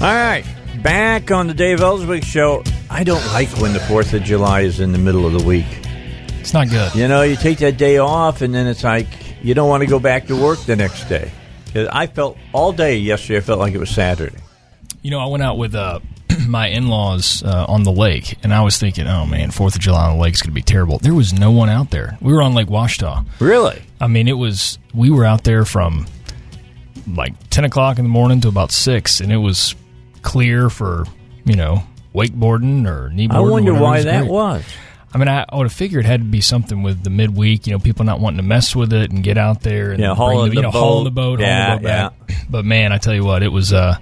All right, back on the Dave Elswick show. I don't like when the Fourth of July is in the middle of the week. It's not good. You know, you take that day off, and then it's like you don't want to go back to work the next day. I felt all day yesterday. I felt like it was Saturday. You know, I went out with uh, my in laws uh, on the lake, and I was thinking, oh man, Fourth of July on the lake is going to be terrible. There was no one out there. We were on Lake Ouachita. Really? I mean, it was. We were out there from like ten o'clock in the morning to about six, and it was clear for you know wakeboarding or kneeboarding. I wonder. Why was that great. was. I mean, I, would have figured it had to be something with the midweek. You know, people not wanting to mess with it and get out there and Yeah, bring hauling the, you the know, boat. the boat, Yeah, hauling the boat back. But man, I tell you what, it was. uh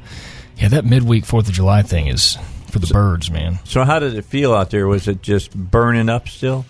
Yeah, that midweek Fourth of July thing is for the birds, man. So, how did it feel out there? Was it just burning up still?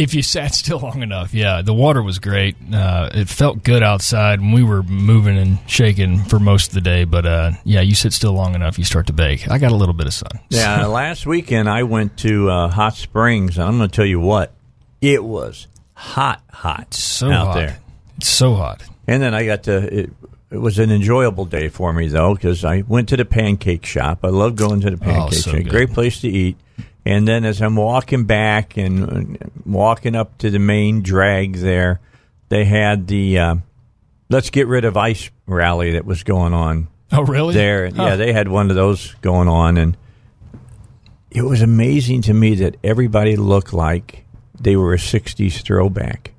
If you sat still long enough, yeah, the water was great. Uh, it felt good outside, and we were moving and shaking for most of the day. But uh, yeah, you sit still long enough, you start to bake. I got a little bit of sun. Yeah, last weekend I went to uh, Hot Springs, and I'm going to tell you what, it was hot, hot so out hot. there. It's so hot. And then I got to. It, it was an enjoyable day for me though, because I went to the pancake shop. I love going to the pancake so shop. good. Great place to eat. And then as I'm walking back and uh, walking up to the main drag there, they had the uh, "Let's Get Rid of Ice" rally that was going on Oh, really? there. Huh. Yeah, they had one of those going on, and it was amazing to me that everybody looked like they were a '60s throwback.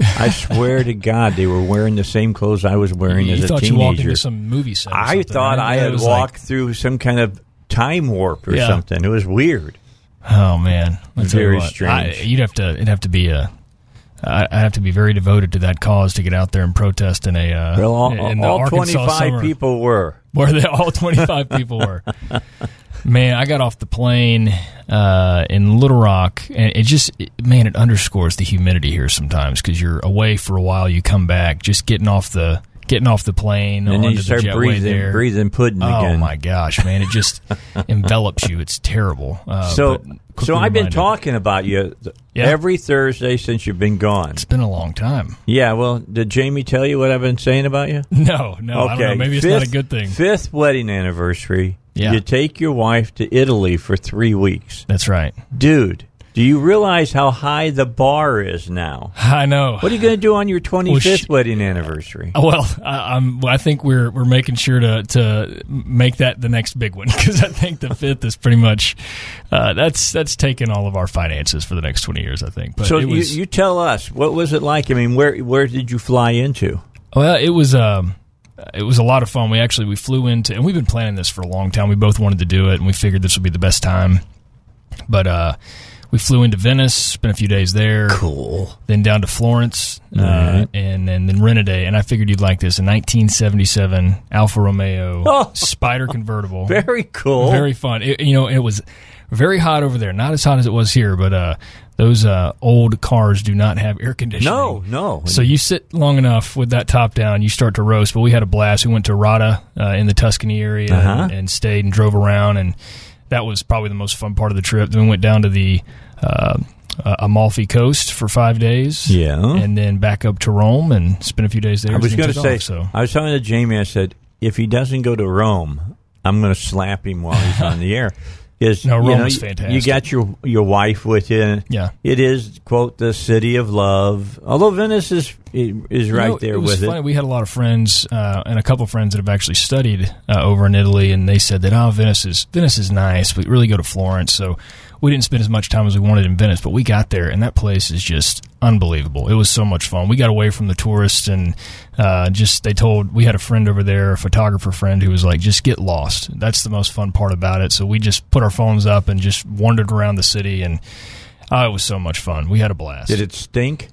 I swear to God, they were wearing the same clothes I was wearing you as a teenager. thought you walked into some movie set. or I thought right? I had walked like- through some kind of time warp or Yeah. something. It was weird. Oh man, I'll Very what, strange. I, you'd have to. It'd have to be a. I I have to be very devoted to that cause to get out there and protest in a. Uh, Well, all, all 25 summer, people were. where they, all twenty five people were. Man, I got off the plane uh, in Little Rock, and it just it- man, it underscores the humidity here sometimes because you're away for a while, you come back, just getting off the getting off the plane, And onto you start the jetway breathing, there. breathing pudding again. Oh again. my gosh, man! It just envelops you. It's terrible. Uh, So, so I've been talking about you Yeah. every Thursday since you've been gone. It's been a long time. Yeah, well, did Jamie tell you what I've been saying about you? No, no, I don't know. Maybe it's not a Fifth- good thing. Fifth wedding anniversary. Yeah. You take your wife to Italy for three weeks. That's right. Dude, do you realize how high the bar is now? I know. What are you going to do on your 25th Well, sh- wedding anniversary? Well, I, I'm. I think we're we're making sure to to make that the next big one because I think the fifth is pretty much uh, that's that's taken all of our finances for the next twenty years. I think. But so was you, you tell us, what was it like? I mean, where where did you fly into? well, it was um, it was a lot of fun. We actually we flew into and we've been planning this for a long time. We both wanted to do it, and we figured this would be the best time. But uh, we flew into Venice, spent a few days there. Cool. then down to Florence, uh, Right. and, and then Renade. And I figured you'd like this. A 1977 Alfa Romeo Oh. Spider convertible. Very cool. Very fun. It, you know, it was very hot over there. Not as hot as it was here, but uh, those uh, old cars do not have air conditioning. no, no. So you sit long enough with that top down, you start to roast. But we had a blast. We went to Radda uh, in the Tuscany area Uh-huh. and, and stayed and drove around, and that was probably the most fun part of the trip. Then we went down to the uh, Amalfi Coast for five days. Yeah. and then back up to Rome and spent a few days there. I was going to say, off, so I was talking to Jamie. I said, if he doesn't go to Rome, I'm going to slap him while he's on the air. Because No, you Rome know, is fantastic. You got your your wife with you. Yeah. it is quote the city of love. Although Venice is is You right know, there it was with funny. it. We had a lot of friends uh, and a couple of friends that have actually studied uh, over in Italy, and they said that oh, Venice is Venice is nice, but really go to Florence. So we didn't spend as much time as we wanted in Venice, but we got there, and that place is just unbelievable. It was so much fun. We got away from the tourists, and uh, just they told we had a friend over there, a photographer friend, who was like, just get lost. That's the most fun part about it. So we just put our phones up and just wandered around the city, and oh, it was so much fun. We had a blast. Did it stink?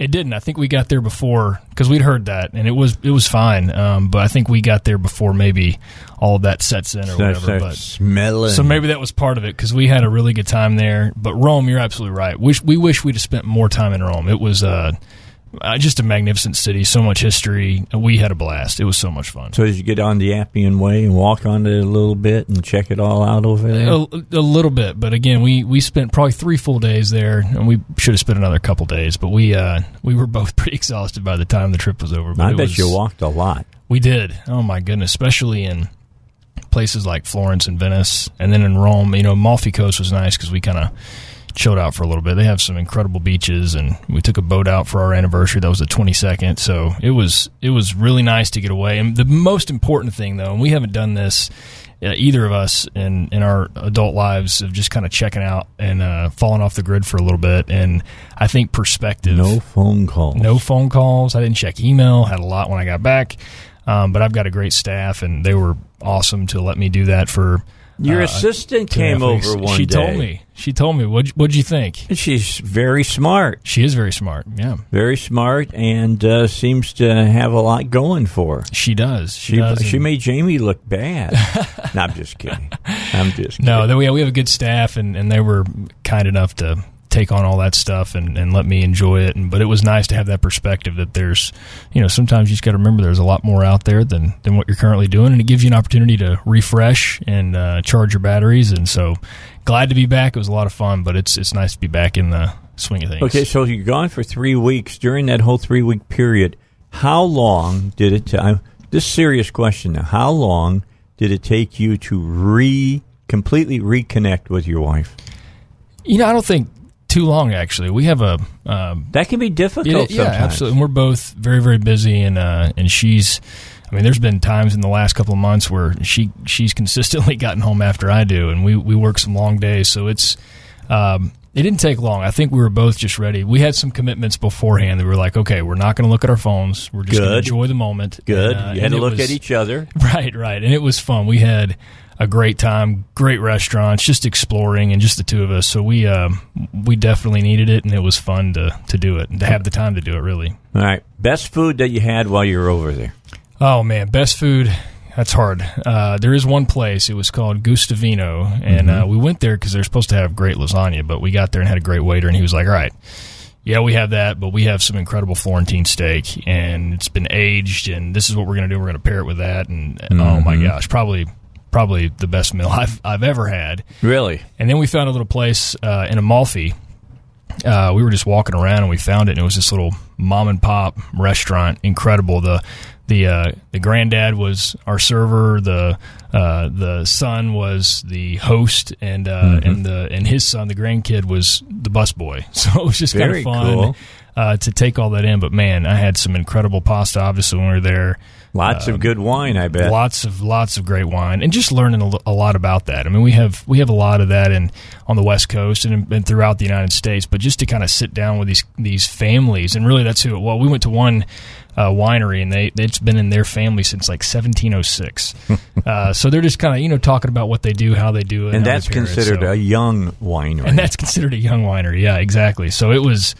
It didn't. I think we got there before because we'd heard that, and it was it was fine. Um, but I think we got there before maybe all of that sets in or whatever. But smelling. so maybe that was part of it because we had a really good time there. But Rome, you're absolutely right. Wish we wish we'd have spent more time in Rome. It was uh, uh, just a magnificent city, so much history. We had a blast. It was so much fun. So did you get on the Appian Way and walk on it a little bit and check it all out over there? A, a little bit, but again, we, we spent probably three full days there, and we should have spent another couple days. But we uh, we were both pretty exhausted by the time the trip was over. But I bet was- you walked a lot. We did. Oh my goodness, especially in places like Florence and Venice, and then in Rome. You know, Amalfi Coast was nice because we kind of chilled out for a little bit. They have some incredible beaches, and we took a boat out for our anniversary. That was the twenty second, so it was it was really nice to get away. And the most important thing, though, and we haven't done this. Uh, either of us in, in our adult lives of just kind of checking out and uh, falling off the grid for a little bit. And I think perspective. No phone calls. No phone calls. I didn't check email. Had a lot when I got back, um, but I've got a great staff, and they were awesome to let me do that for. Your uh, assistant two and a came over one She day. told me. She told me. What What'd you think? She's very smart. She is very smart. Yeah, Very smart and uh, seems to have a lot going for her. she does. She, She, does. she made Jamie look bad. no, I'm just kidding. I'm just kidding. No, we, we have a good staff, and, and they were kind enough to take on all that stuff and, and let me enjoy it. And but it was nice to have that perspective that there's, you know, sometimes you just got to remember there's a lot more out there than than what you're currently doing, and it gives you an opportunity to refresh and uh, charge your batteries. And so, glad to be back. It was a lot of fun, but it's it's nice to be back in the swing of things. Okay, so you're gone for three weeks. During that whole three week period, how long did it? ta- I'm this serious question now. How long did it take you to re completely reconnect with your wife? you know, I don't think too long actually. We have a um, That can be difficult. It- yeah, absolutely. And we're both very, very busy, and uh, and she's. I mean, there's been times in the last couple of months where she she's consistently gotten home after I do, and we we work some long days. So it's um, it didn't take long. I think we were both just ready. We had some commitments beforehand that we were like, okay, we're not going to look at our phones. We're just going to Good. enjoy the moment. Good. And, uh, you had to look was- at each other. Right, right. And it was fun. We had a great time, great restaurants, just exploring and just the two of us. So we um, we definitely needed it and it was fun to to do it and to have the time to do it really. All right. Best food that you had while you were over there. Oh man, best food. That's hard. Uh, there is one place. It was called Gustavino, and uh, we went there because they're supposed to have great lasagna. But we got there and had a great waiter, and he was like, "All right, yeah, we have that, but we have some incredible Florentine steak, and it's been aged, and this is what we're going to do. We're going to pair it with that, and oh my gosh, probably probably the best meal I've I've ever had. Really? And then we found a little place uh, in Amalfi. Uh, we were just walking around and we found it, and it was this little mom and pop restaurant. Incredible. The the uh, the granddad was our server. The uh, the son was the host, and uh, Mm-hmm. and the and his son, the grandkid, was the busboy. So it was just kind of fun cool. uh, to take all that in. But man, I had some incredible pasta. Obviously, when we were there. Lots of good wine, I bet. Lots of lots of great wine, and just learning a, a lot about that. I mean, we have we have a lot of that in on the West Coast and, and throughout the United States. But just to kind of sit down with these these families, and really that's who. Well, we went to one uh, winery, and they it's been in their family since like 1706. uh, so they're just kind of you know talking about what they do, how they do it, and that's pair it. considered So- a young winery. and that's considered a young winery. Yeah, exactly. So it was.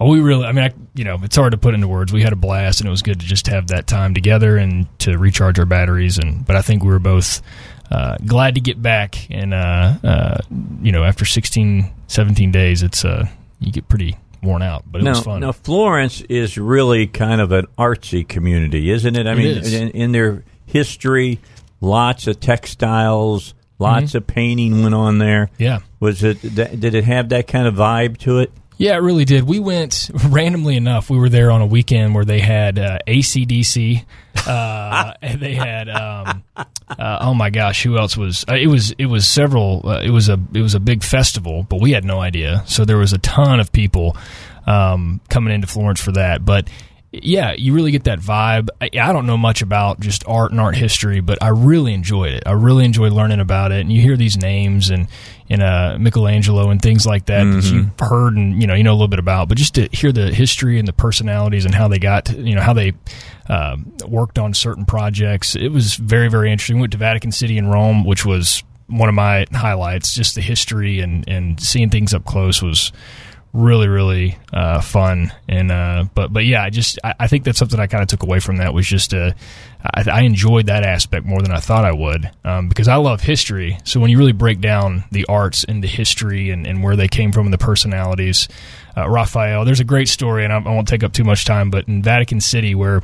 Oh, We really, I mean, I, you know, it's hard to put into words. We had a blast, and it was good to just have that time together and to recharge our batteries. And but I think we were both uh, glad to get back. And uh, uh, you know, after 16, 17 days, it's uh, you get pretty worn out. But it now, was fun. now, Florence is really kind of an artsy community, isn't it? I It mean. In, in their history, lots of textiles, lots Mm-hmm. of painting went on there. yeah. Was it? Did it have that kind of vibe to it? Yeah, it really did. We went randomly enough. We were there on a weekend where they had uh, AC/DC. Uh, and they had um, uh, oh my gosh, who else was? Uh, it was it was several. Uh, it was a it was a big festival, but we had no idea. So there was a ton of people um, coming into Florence for that. But yeah, you really get that vibe. I, I don't know much about just art and art history, but I really enjoyed it. I really enjoyed learning about it. And you hear these names and and uh, Michelangelo and things like that that you've heard and you know you know a little bit about, but just to hear the history and the personalities and how they got to, you know how they um, worked on certain projects, it was very very interesting. We went to Vatican City in Rome, which was one of my highlights. Just the history and and seeing things up close was really really uh, fun. And uh, but but yeah I just I, I think that's something I kind of took away from that was just uh, I, I enjoyed that aspect more than I thought I would um, because I love history. So when you really break down the arts and the history and, and where they came from and the personalities uh, Raphael there's a great story and I, I won't take up too much time but in Vatican City where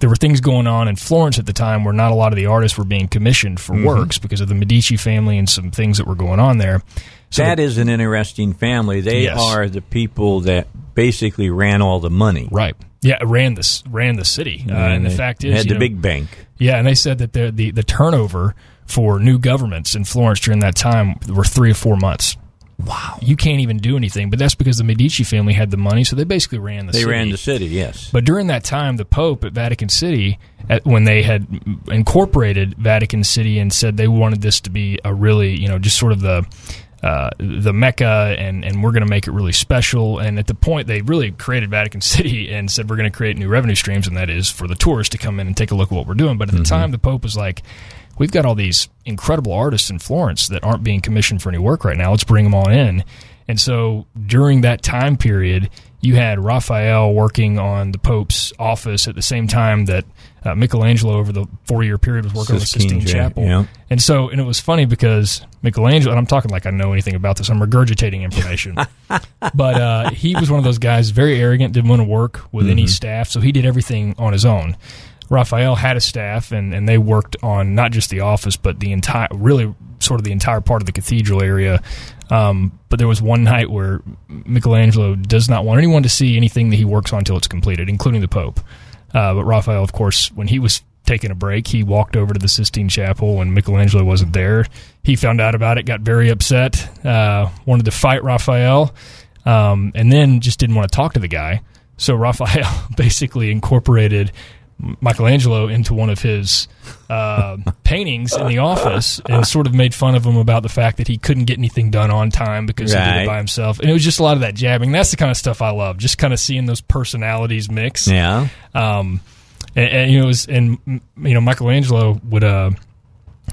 there were things going on in Florence at the time where not a lot of the artists were being commissioned for works because of the Medici family and some things that were going on there. So that is an interesting family. They Yes. are the people that basically ran all the money. right, yeah, ran this ran the city, uh, and the fact is, had the know, big bank. yeah, and they said that the, the the turnover for new governments in Florence during that time were three or four months. Wow, you can't even do anything, but that's because the Medici family had the money, so they basically ran the They city. ran the city. Yes. But during that time, the Pope at Vatican City, at, when they had incorporated Vatican City and said they wanted this to be a really, you know, just sort of the uh, the Mecca, and and we're going to make it really special. And at the point, they really created Vatican City and said we're going to create new revenue streams, and that is for the tourists to come in and take a look at what we're doing. But at the time, the Pope was like. We've got all these incredible artists in Florence that aren't being commissioned for any work right now. Let's bring them all in. And so during that time period, you had Raphael working on the Pope's office at the same time that uh, Michelangelo, over the four year period, was working on the Sistine Sistine Ja- Chapel. yeah. And so, and it was funny because Michelangelo, and I'm talking like I know anything about this, I'm regurgitating information. but uh, he was one of those guys, very arrogant, didn't want to work with any staff, so he did everything on his own. Raphael had a staff, and, and they worked on not just the office, but the entire, really sort of the entire part of the cathedral area. Um, but there was one night where Michelangelo does not want anyone to see anything that he works on until it's completed, including the Pope. Uh, but Raphael, of course, when he was taking a break, he walked over to the Sistine Chapel when Michelangelo wasn't there. He found out about it, got very upset, uh, wanted to fight Raphael, um, and then just didn't want to talk to the guy. So Raphael basically incorporated Michelangelo into one of his uh, paintings in the office and sort of made fun of him about the fact that he couldn't get anything done on time because he did it by himself. And it was just a lot of that jabbing. That's the kind of stuff I love, just kind of seeing those personalities mix. Yeah. Um, and, and you know, it was, and you know, Michelangelo would uh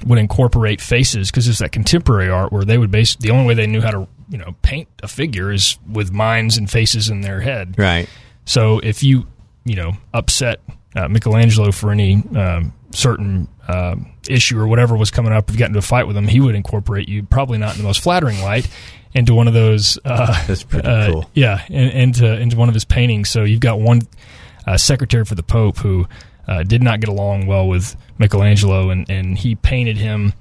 would incorporate faces because it's that contemporary art where they would base the only way they knew how to you know paint a figure is with minds and faces in their head. Right. So if you you know upset uh, Michelangelo for any um, certain um issue or whatever was coming up, if you got into a fight with him, he would incorporate you, probably not in the most flattering light, into one of those. Uh, That's pretty uh, cool. Yeah, in, into into one of his paintings. So you've got one uh, secretary for the Pope who uh, did not get along well with Michelangelo, and, and he painted him.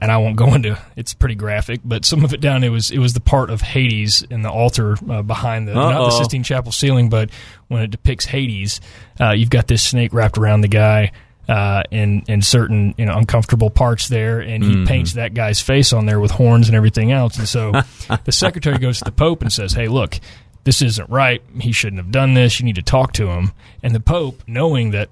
And I won't go into it's pretty graphic, but some of it down it was it was the part of Hades in the altar uh, behind the not the Sistine Chapel ceiling, but when it depicts Hades, uh, you've got this snake wrapped around the guy uh, in in certain you know uncomfortable parts there, and he paints that guy's face on there with horns and everything else. And so the secretary goes to the Pope and says, "Hey, look, this isn't right. He shouldn't have done this. You need to talk to him." And the Pope, knowing that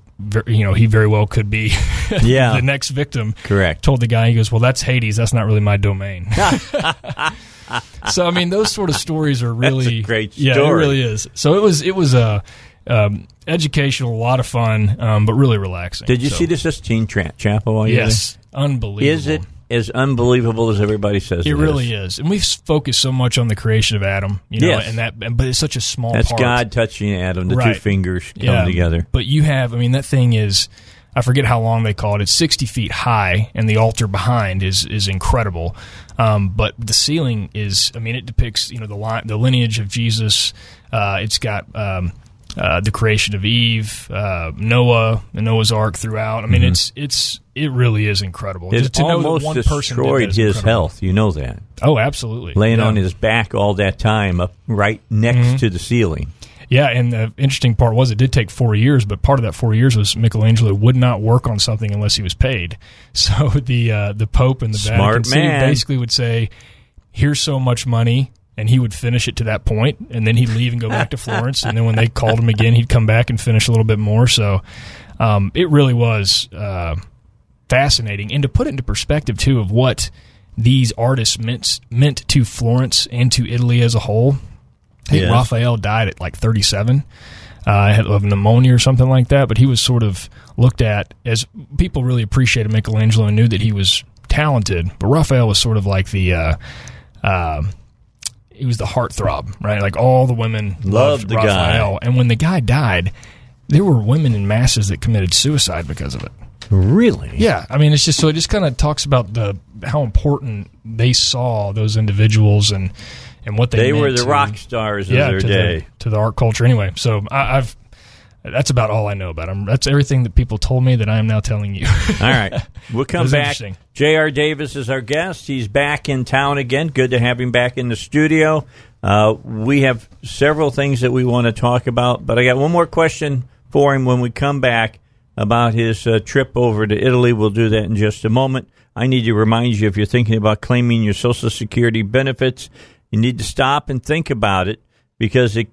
you know he very well could be Yeah. the next victim, Correct. told the guy, he goes, "Well, that's Hades. That's not really my domain." so I mean, those sort of stories are really great Yeah, it really is. So it was it was a um, educational, a lot of fun, um, but really relaxing. Did you So, see the Sistine Chapel while you were Yes, unbelievable. Is it as unbelievable as everybody says It really is, and we've focused so much on the creation of Adam, you know, Yes. and that, but it's such a small. That's part. God touching Adam, the two Right. fingers come together. But you have, I mean, that thing is, I forget how long they call it. It's sixty feet high, and the altar behind is is incredible. Um, but the ceiling is, I mean, it depicts you know the line, the lineage of Jesus. Uh, it's got. Um, uh, the creation of Eve, uh, Noah, the Noah's Ark throughout. I mean, it's it's it really is incredible. It Just to know that almost one person did destroyed his incredible. health. You know that. Oh, absolutely. Laying Yeah. on his back all that time up right next Mm-hmm. to the ceiling. Yeah, and the interesting part was it did take four years, but part of that four years was Michelangelo would not work on something unless he was paid. So the uh, the Pope and the Smart Vatican City man. basically would say, "Here's so much money." And he would finish it to that point, and then he'd leave and go back to Florence. And then when they called him again, he'd come back and finish a little bit more. So um, it really was uh, fascinating, and to put it into perspective too of what these artists meant meant to Florence and to Italy as a whole. I think. Raphael died at like 37. Uh, had of pneumonia or something like that, but he was sort of looked at as people really appreciated Michelangelo and knew that he was talented. But Raphael was sort of like the, uh, uh, he was the heartthrob, right? Like all the women Loved loved the guy. Raphael. And when the guy died, there were women in masses that committed suicide because of it. Really? Yeah, I mean, it's just so it just kind of talks about the how important they saw those individuals and and what they They were the to- rock stars of yeah, their to day. the, to the art culture. Anyway, so I, I've that's about all I know about him. That's everything that people told me that I am now telling you. All right. We'll come back. J.R. Davis is our guest. He's back in town again. Good to have him back in the studio. Uh, we have several things that we want to talk about, but I got one more question for him when we come back about his uh, trip over to Italy. We'll do that in just a moment. I need to remind you if you're thinking about claiming your Social Security benefits, you need to stop and think about it because it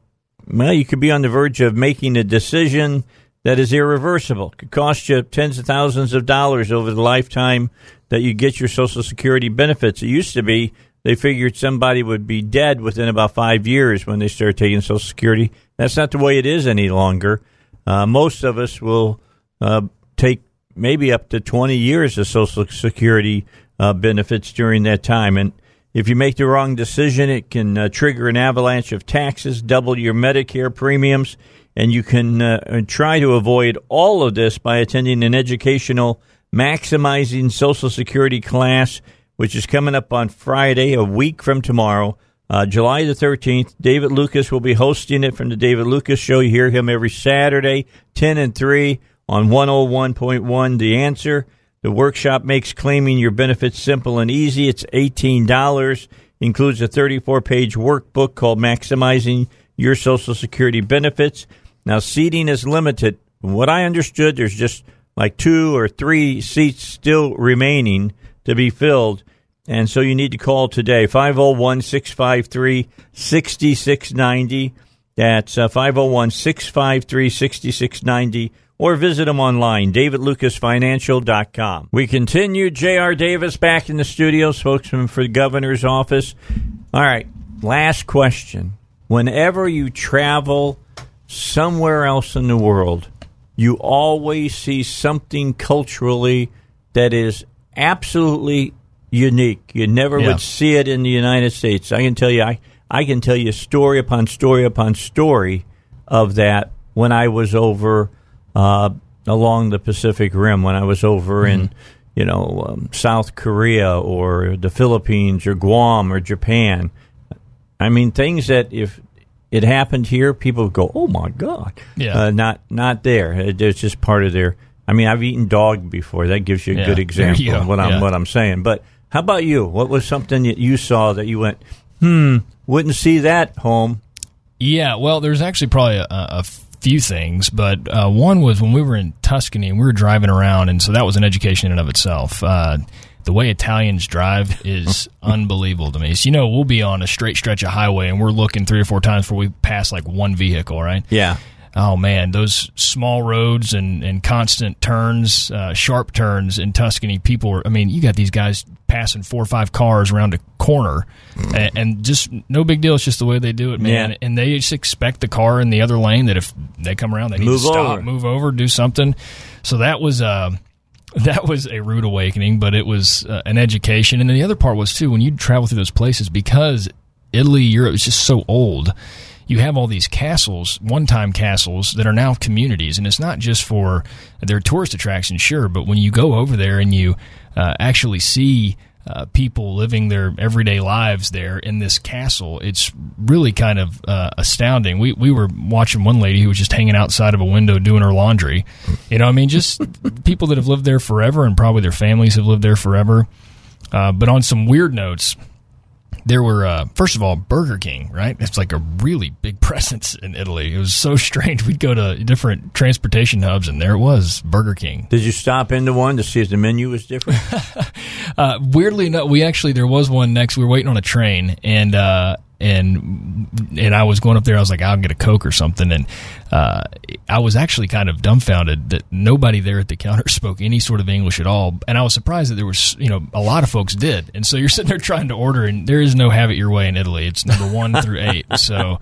well, you could be on the verge of making a decision that is irreversible. It Could cost you tens of thousands of dollars over the lifetime that you get your Social Security benefits. It used to be they figured somebody would be dead within about five years when they started taking Social Security. That's not the way it is any longer. Uh, most of us will uh, take maybe up to 20 years of Social Security uh, benefits during that time. And if you make the wrong decision, it can uh, trigger an avalanche of taxes, double your Medicare premiums, and you can uh, try to avoid all of this by attending an educational Maximizing Social Security class, which is coming up on Friday, a week from tomorrow. Uh, July the 13th, David Lucas will be hosting it from the David Lucas Show. You hear him every Saturday, 10 and 3 on 101.1 The Answer. The workshop makes claiming your benefits simple and easy. It's $18. Includes a 34 page workbook called Maximizing Your Social Security Benefits. Now, seating is limited. From what I understood, there's just like two or three seats still remaining to be filled. And so you need to call today, 501 653 6690. That's uh, 501 653 6690 or visit them online, davidlucasfinancial.com. We continue. J.R. Davis back in the studio, spokesman for the governor's office. All right, last question. Whenever you travel somewhere else in the world, you always see something culturally that is absolutely unique. You never Yeah. would see it in the United States. I can tell you, I, I can tell you story upon story upon story of that when I was over uh, along the Pacific Rim, when I was over in, you know, um, South Korea or the Philippines or Guam or Japan. I mean, things that if it happened here, people would go, "Oh my God!" Yeah. Uh, not not there. It's just part of their. I mean, I've eaten dog before. That gives you a Yeah, good example go. of what I'm Yeah. what I'm saying. But how about you? What was something that you saw that you went, "Hmm, wouldn't see that home." Yeah, well, there's actually probably a, a few things, but uh, one was when we were in Tuscany and we were driving around, and so that was an education in and of itself. Uh, the way Italians drive is unbelievable to me. So, you know, we'll be on a straight stretch of highway and we're looking three or four times before we pass like one vehicle, right? Yeah. Oh man, those small roads and, and constant turns, uh, sharp turns in Tuscany. People are, I mean, you got these guys passing four or five cars around a corner and, and just no big deal. It's just the way they do it, man. Yeah. And they just expect the car in the other lane that if they come around, they need Move to stop, over. move over, do something. So that was, uh, that was a rude awakening, but it was uh, an education. And then the other part was too when you travel through those places because Italy, Europe is just so old. You have all these castles, one-time castles that are now communities, and it's not just for their tourist attractions, sure. But when you go over there and you uh, actually see uh, people living their everyday lives there in this castle, it's really kind of uh, astounding. We we were watching one lady who was just hanging outside of a window doing her laundry. You know, I mean, just people that have lived there forever, and probably their families have lived there forever. Uh, but on some weird notes, there were uh, first of all Burger King, right? It's like a really big presence in Italy. It was so strange. We'd go to different transportation hubs, and there it was, Burger King. Did you stop into one to see if the menu was different? Uh, weirdly enough, we actually there was one next. We were waiting on a train, and uh, and and I was going up there. I was like, I'll get a coke or something, and uh, I was actually kind of dumbfounded that nobody there at the counter spoke any sort of English at all. And I was surprised that there was, you know, a lot of folks did. And so you're sitting there trying to order, and there is no have it your way in Italy. It's number one through eight. So,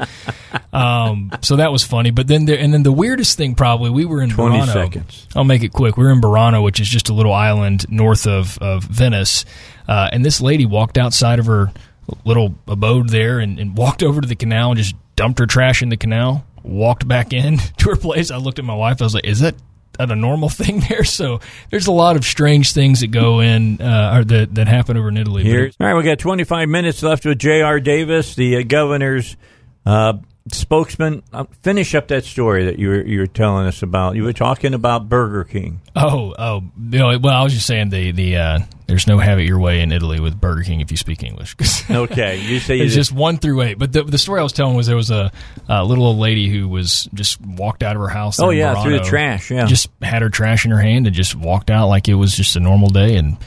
um, so that was funny. But then there, and then the weirdest thing probably we were in 20 Burano. seconds. I'll make it quick. We were in Burano, which is just a little island north of, of Venice. Uh, and this lady walked outside of her little abode there and, and walked over to the canal and just dumped her trash in the canal. Walked back in to her place. I looked at my wife. I was like, "Is that a normal thing there?" So there's a lot of strange things that go in uh, or that that happen over in Italy. Here, all right, we got 25 minutes left with J.R. Davis, the uh, governor's uh, spokesman. Uh, finish up that story that you were you were telling us about. You were talking about Burger King. Oh, oh, you know, well, I was just saying the the uh, there's no have it your way in Italy with Burger King if you speak English. Okay, you say it's just one through eight. But the, the story I was telling was there was a, a little old lady who was just walked out of her house. Oh, yeah, through the trash, yeah. just had her trash in her hand and just walked out like it was just a normal day and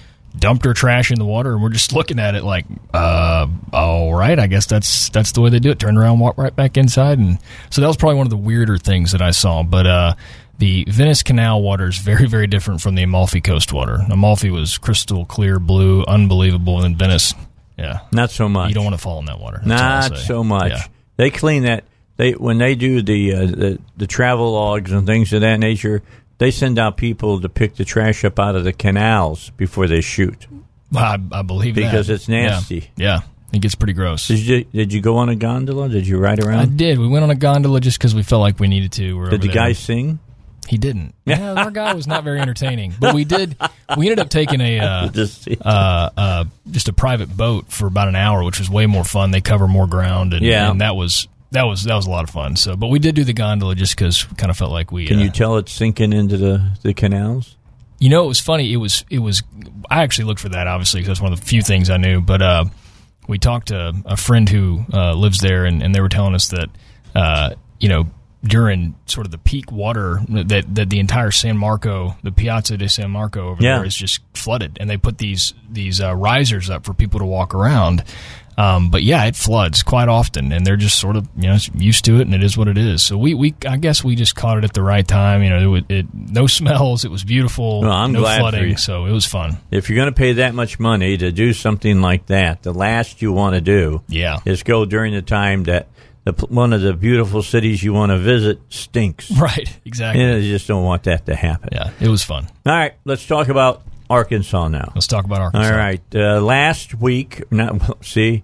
dumped her trash in the water. And we're just looking at it like, uh, all right, I guess that's that's the way they do it. Turn around, walk right back inside, and so that was probably one of the weirder things that I saw. But uh, the Venice Canal water is very, very different from the Amalfi Coast water. Amalfi was crystal clear blue, unbelievable, and then Venice, yeah, not so much. you don't want to fall in that water. That's Not so much. Yeah. They clean that. They when they do the, uh, the the travel logs and things of that nature. They send out people to pick the trash up out of the canals before they shoot. I, I believe that. Because it's Yeah. nasty. Yeah. It gets pretty gross. Did you did you go on a gondola? Did you ride around? I did. We went on a gondola just because we felt like we needed to. We're Did the there. guy sing? He didn't. Yeah, our guy was not very entertaining. But we did. We ended up taking a uh, Just- uh, uh, just a private boat for about an hour, which was way more fun. They cover more ground, and, Yeah. and that was that was that was a lot of fun. So, but we did do the gondola just because we kind of felt like we. Can uh, you tell it's sinking into the, the canals? You know, it was funny. It was it was. I actually looked for that obviously because that's one of the few things I knew. But uh, we talked to a friend who uh, lives there, and, and they were telling us that uh, you know during sort of the peak water that that the entire San Marco, the Piazza di San Marco over Yeah. there is just flooded, and they put these these uh, risers up for people to walk around. Um, but yeah, it floods quite often, and they're just sort of you know used to it, and it is what it is. So we, we I guess we just caught it at the right time. You know, it, it no smells, it was beautiful, Well, I'm no glad for flooding, you. so it was fun. If you're going to pay that much money to do something like that, the last you want to do Yeah, is go during the time that the, one of the beautiful cities you want to visit stinks. right, exactly. Yeah, you just don't want that to happen. Yeah, it was fun. All right, let's talk about Arkansas now. Let's talk about Arkansas. right, uh, last week, not see,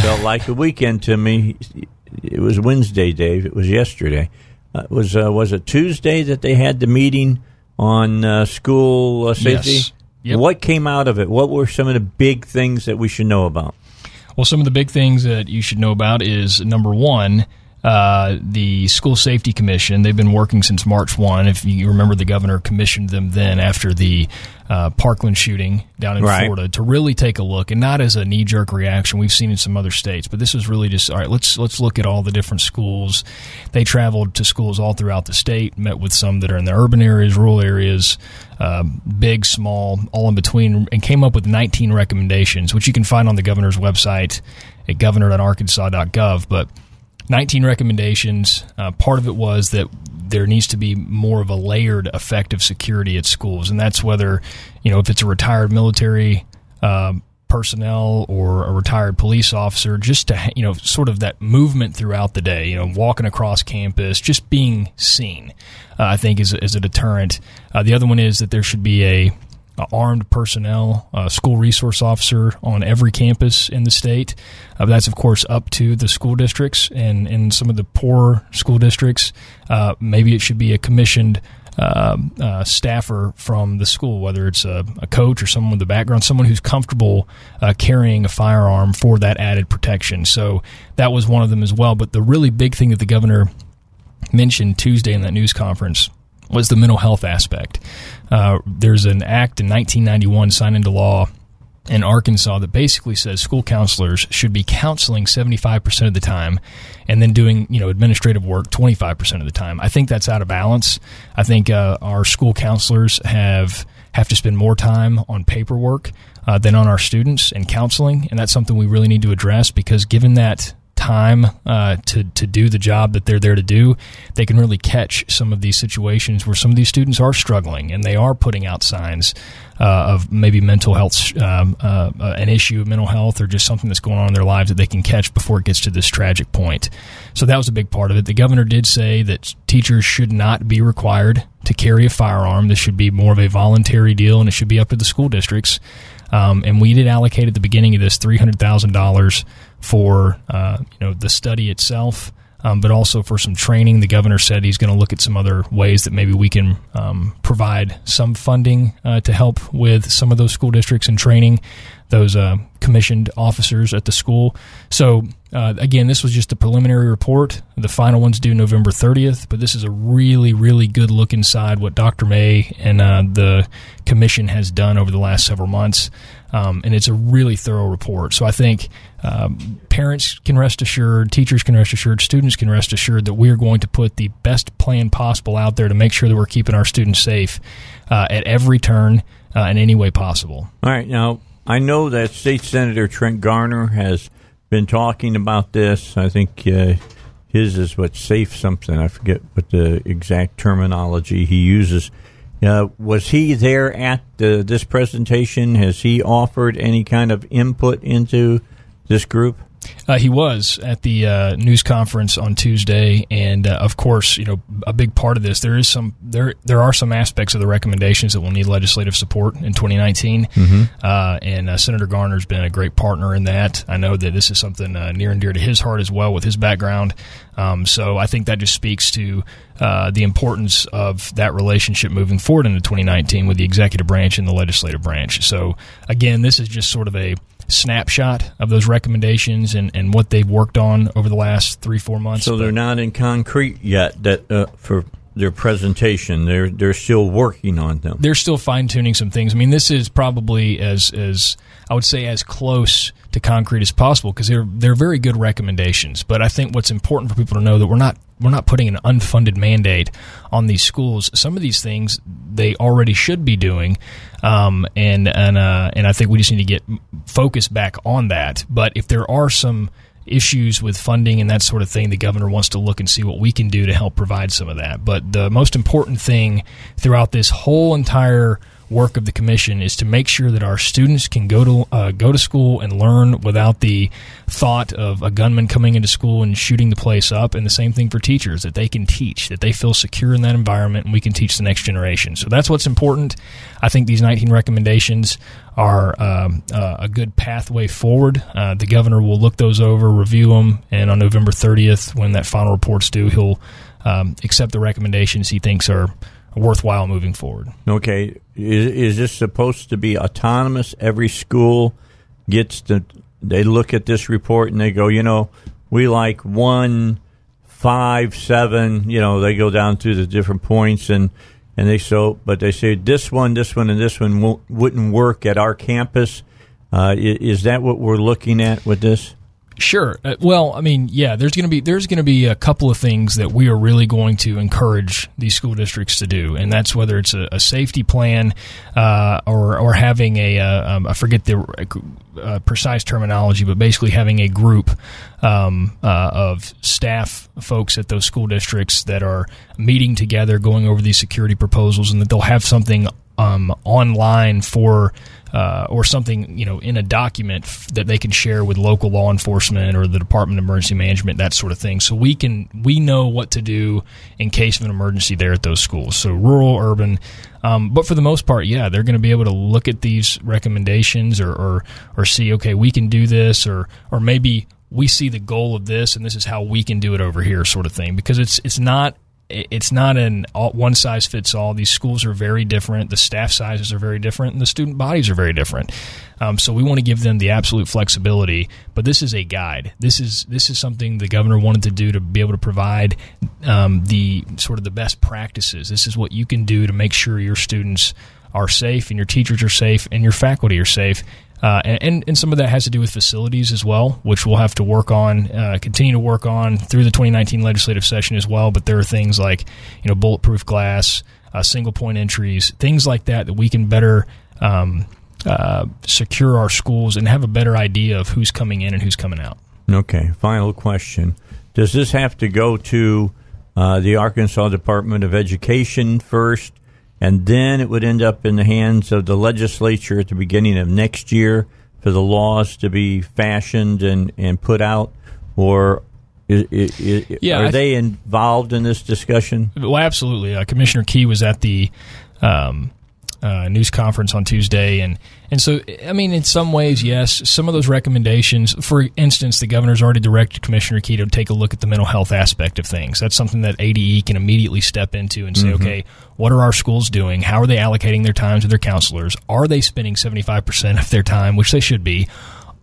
felt like a weekend to me. It was Wednesday, Dave. It was yesterday. Uh, it was uh, was it Tuesday that they had the meeting on uh, school uh, safety? Yes. Yep. What came out of it? What were some of the big things that we should know about? Well, some of the big things that you should know about is number one, uh, the School Safety Commission. They've been working since March 1. If you remember, the governor commissioned them then after the uh, Parkland shooting down in Right. Florida to really take a look, and not as a knee jerk reaction we've seen in some other states, but this was really just all right. Let's let's look at all the different schools. They traveled to schools all throughout the state, met with some that are in the urban areas, rural areas, um, big, small, all in between, and came up with 19 recommendations, which you can find on the governor's website at governor.arkansas.gov. But 19 recommendations. Uh, part of it was that there needs to be more of a layered effect of security at schools, and that's whether you know if it's a retired military um, personnel or a retired police officer, just to you know sort of that movement throughout the day. You know, walking across campus, just being seen. Uh, I think is is a deterrent. Uh, the other one is that there should be a uh, armed personnel, uh, school resource officer on every campus in the state. Uh, that's, of course, up to the school districts and in some of the poorer school districts. Uh, maybe it should be a commissioned um uh, staffer from the school, whether it's a, a coach or someone with a background, someone who's comfortable uh, carrying a firearm for that added protection. So that was one of them as well. But the really big thing that the governor mentioned Tuesday in that news conference was the mental health aspect. Uh, there's an act in 1991 signed into law in Arkansas that basically says school counselors should be counseling 75% of the time and then doing, you know, administrative work 25% of the time. I think that's out of balance. I think uh, our school counselors have have to spend more time on paperwork uh, than on our students and counseling, and that's something we really need to address because given that time uh, to to do the job that they're there to do, they can really catch some of these situations where some of these students are struggling and they are putting out signs uh, of maybe mental health, um, uh, uh, an issue of mental health, or just something that's going on in their lives that they can catch before it gets to this tragic point. So that was a big part of it. The governor did say that teachers should not be required to carry a firearm. This should be more of a voluntary deal, and it should be up to the school districts. Um, and we did allocate at the beginning of this three hundred thousand dollars for uh, you know the study itself. Um, but also for some training. The governor said he's going to look at some other ways that maybe we can um, provide some funding uh, to help with some of those school districts and training those uh, commissioned officers at the school. So uh, again, this was just a preliminary report. The final one's due November 30th, but this is a really, really good look inside what Dr. May and uh, the commission has done over the last several months. Um, and it's a really thorough report. So I think um, parents can rest assured, teachers can rest assured, students can rest assured that we are going to put the best plan possible out there to make sure that we're keeping our students safe uh, at every turn uh, in any way possible. All right. Now, I know that State Senator Trent Garner has been talking about this. I think uh, his is what safe something. I forget what the exact terminology he uses. Uh, was he there at uh, this presentation? Has he offered any kind of input into this group? Uh, he was at the uh, news conference on Tuesday, and uh, of course, you know, a big part of this there is some there there are some aspects of the recommendations that will need legislative support in 2019, mm-hmm. Uh, and uh, Senator Garner's been a great partner in that. I know that this is something uh, near and dear to his heart as well with his background. Um, so I think that just speaks to the importance of that relationship moving forward into 2019 with the executive branch and the legislative branch. So again, this is just sort of a snapshot of those recommendations and, and what they've worked on over the last three four months. So they're not in concrete yet. That uh, for their presentation, they're they're still working on them. They're still fine tuning some things. I mean, this is probably as as I would say as close to concrete as possible because they're they're very good recommendations. But I think what's important for people to know that we're not we're not putting an unfunded mandate on these schools. Some of these things they already should be doing, um, and and uh, and I think we just need to get focused back on that. But if there are some issues with funding and that sort of thing, the governor wants to look and see what we can do to help provide some of that. But the most important thing throughout this whole entire work of the commission is to make sure that our students can go to uh, go to school and learn without the thought of a gunman coming into school and shooting the place up. And the same thing for teachers that they can teach, that they feel secure in that environment, and we can teach the next generation. So that's what's important. I think these 19 recommendations are um, uh, a good pathway forward. Uh, the governor will look those over, review them, and on November 30th, when that final report's due, he'll um, accept the recommendations he thinks are worthwhile moving forward. Okay, is, is this supposed to be autonomous? Every school gets to they look at this report and they go, you know, we like one, five, seven. You know, they go down through the different points and and they so, but they say this one, this one, and this one wouldn't work at our campus. Uh, is that what we're looking at with this? Sure. Uh, well, I mean, yeah, there's going to be there's going to be a couple of things that we are really going to encourage these school districts to do, and that's whether it's a, a safety plan uh, or or having a uh, um, I forget the uh, precise terminology, but basically having a group um, uh, of staff folks at those school districts that are meeting together, going over these security proposals, and that they'll have something um, online for uh, or something you know in a document f- that they can share with local law enforcement or the Department of Emergency Management, that sort of thing. So we can we know what to do in case of an emergency there at those schools. So rural, urban. Um, but for the most part, yeah, they're going to be able to look at these recommendations or, or or see, okay, we can do this, or or maybe we see the goal of this, and this is how we can do it over here, sort of thing. Because it's it's not it's not an all, one size fits all. These schools are very different. The staff sizes are very different, and the student bodies are very different. Um, so we want to give them the absolute flexibility. But this is a guide. This is this is something the governor wanted to do to be able to provide um, the sort of the best practices. This is what you can do to make sure your students are safe and your teachers are safe and your faculty are safe uh, and, and some of that has to do with facilities as well, which we'll have to work on, uh, continue to work on through the 2019 legislative session as well. But there are things like, you know, bulletproof glass, uh, single point entries, things like that that we can better um, uh, secure our schools and have a better idea of who's coming in and who's coming out. Okay, final question: Does this have to go to uh, the Arkansas Department of Education first? And then it would end up in the hands of the legislature at the beginning of next year for the laws to be fashioned and, and put out, or yeah, are they involved in this discussion? Well, absolutely. Uh, Commissioner Key was at the um, uh, news conference on Tuesday, and and so I mean, in some ways, yes, some of those recommendations. For instance, the governor's already directed Commissioner Key to take a look at the mental health aspect of things. That's something that ADE can immediately step into and say, Mm-hmm. okay, what are our schools doing? How are they allocating their time to their counselors? Are they spending seventy five percent of their time, which they should be?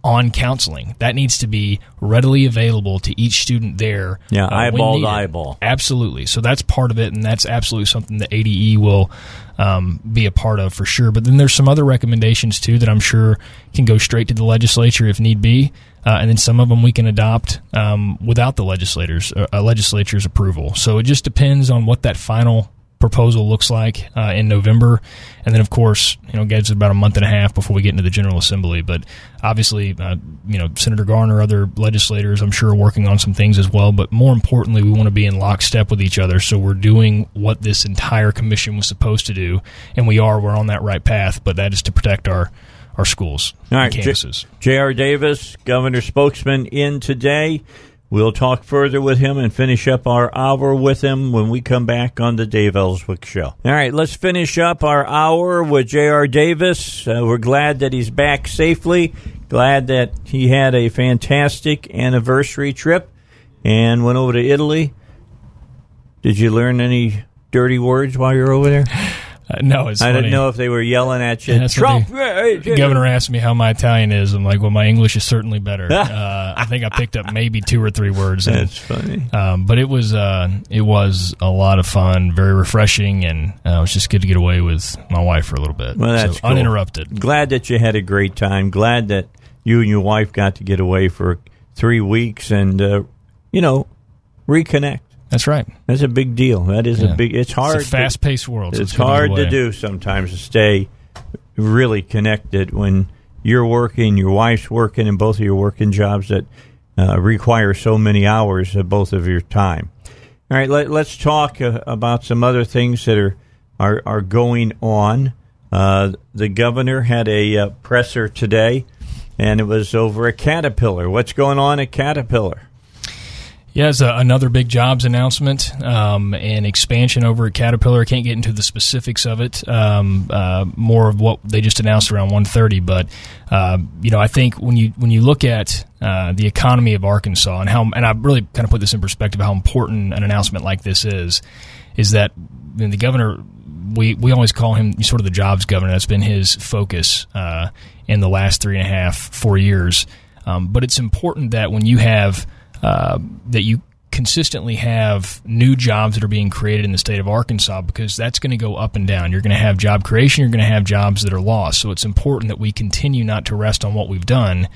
On counseling, that needs to be readily available to each student there. Yeah, uh, eyeball to eyeball. Absolutely. So that's part of it, and that's absolutely something that ADE will um, be a part of for sure. But then there's some other recommendations too that I'm sure can go straight to the legislature if need be, uh, and then some of them we can adopt um, without the legislators uh, legislature's approval. So it just depends on what that final proposal looks like uh, in November, and then of course you know gives it about a month and a half before we get into the General Assembly. But obviously, uh, you know Senator Garner, other legislators, I'm sure, are working on some things as well. But more importantly, we want to be in lockstep with each other, so we're doing what this entire commission was supposed to do, and we are. We're on that right path, but that is to protect our our schools All right, and campuses. J.R. Davis, Governor Spokesman, in today. We'll talk further with him and finish up our hour with him when we come back on the Dave Elswick Show. All right, let's finish up our hour with J.R. Davis. Uh, we're glad that he's back safely. Glad that he had a fantastic anniversary trip and went over to Italy. Did you learn any dirty words while you were over there? Uh, no, it's I funny. didn't know if they were yelling at you. That's Trump! they- governor asked me how my Italian is. I'm like, well, my English is certainly better. uh, I think I picked up maybe two or three words. And, That's funny. um, but it was uh, it was a lot of fun, very refreshing, and uh, it was just good to get away with my wife for a little bit. Well, that's so, cool. uninterrupted. Glad that you had a great time. Glad that you and your wife got to get away for three weeks and, uh, you know, reconnect. That's right. That's a big deal. That is Yeah. a big. It's hard. It's a fast-paced world. So it's get hard to do sometimes to stay really connected when you're working, your wife's working, and both of you working jobs that uh, require so many hours of both of your time. All right, let, let's talk uh, about some other things that are are, are going on. Uh, the governor had a uh, presser today, and it was over a Caterpillar. What's going on at Caterpillar? Yeah, it's a, another big jobs announcement um, and expansion over at Caterpillar. I can't get into the specifics of it. Um, uh, more of what they just announced around 1:30, but uh, you know, I think when you when you look at uh, the economy of Arkansas and how, and I really kind of put this in perspective, how important an announcement like this is, is that you know, the governor. We, we always call him sort of the jobs governor. That's been his focus uh, in the last three and a half, four years. Um, but it's important that when you have uh, that you consistently have new jobs that are being created in the state of Arkansas because that's going to go up and down. You're going to have job creation, you're going to have jobs that are lost. So it's important that we continue not to rest on what we've done,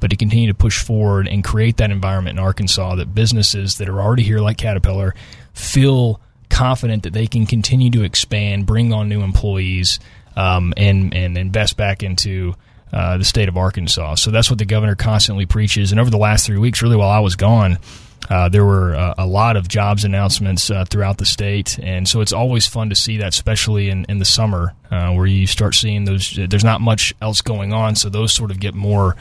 but to continue to push forward and create that environment in Arkansas that businesses that are already here, like Caterpillar, feel confident that they can continue to expand, bring on new employees, um, and and invest back into uh, the state of Arkansas. So that's what the governor constantly preaches. And over the last three weeks, really while I was gone, uh, there were uh, a lot of jobs announcements uh, throughout the state, and so it's always fun to see that, especially in, in the summer, uh, where you start seeing those. There's not much else going on, so those sort of get more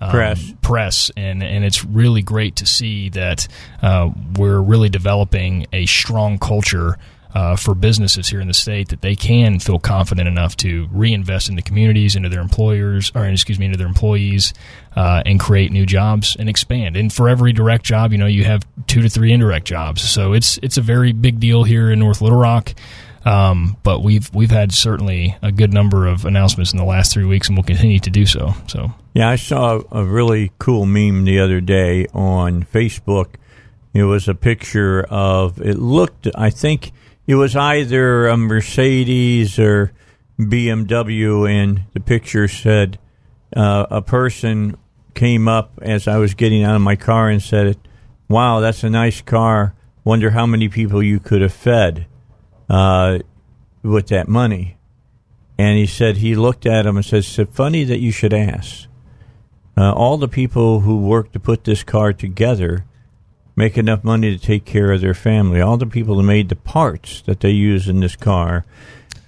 um, Press. press, and and it's really great to see that uh, we're really developing a strong culture. Uh, for businesses here in the state, that they can feel confident enough to reinvest in the communities, into their employers, or excuse me, into their employees, uh, and create new jobs and expand. And for every direct job, you know, you have two to three indirect jobs. So it's it's a very big deal here in North Little Rock. Um, but we've we've had certainly a good number of announcements in the last three weeks, and we'll continue to do so. So Yeah, I saw a really cool meme the other day on Facebook. It was a picture of it looked I think it was either a Mercedes or BMW and the picture said uh, a person came up as I was getting out of my car and said, "Wow, that's a nice car. Wonder how many people you could have fed uh, with that money." And he said he looked at him and said, "It's funny that you should ask. Uh, all the people who worked to put this car together make enough money to take care of their family. All the people who made the parts that they use in this car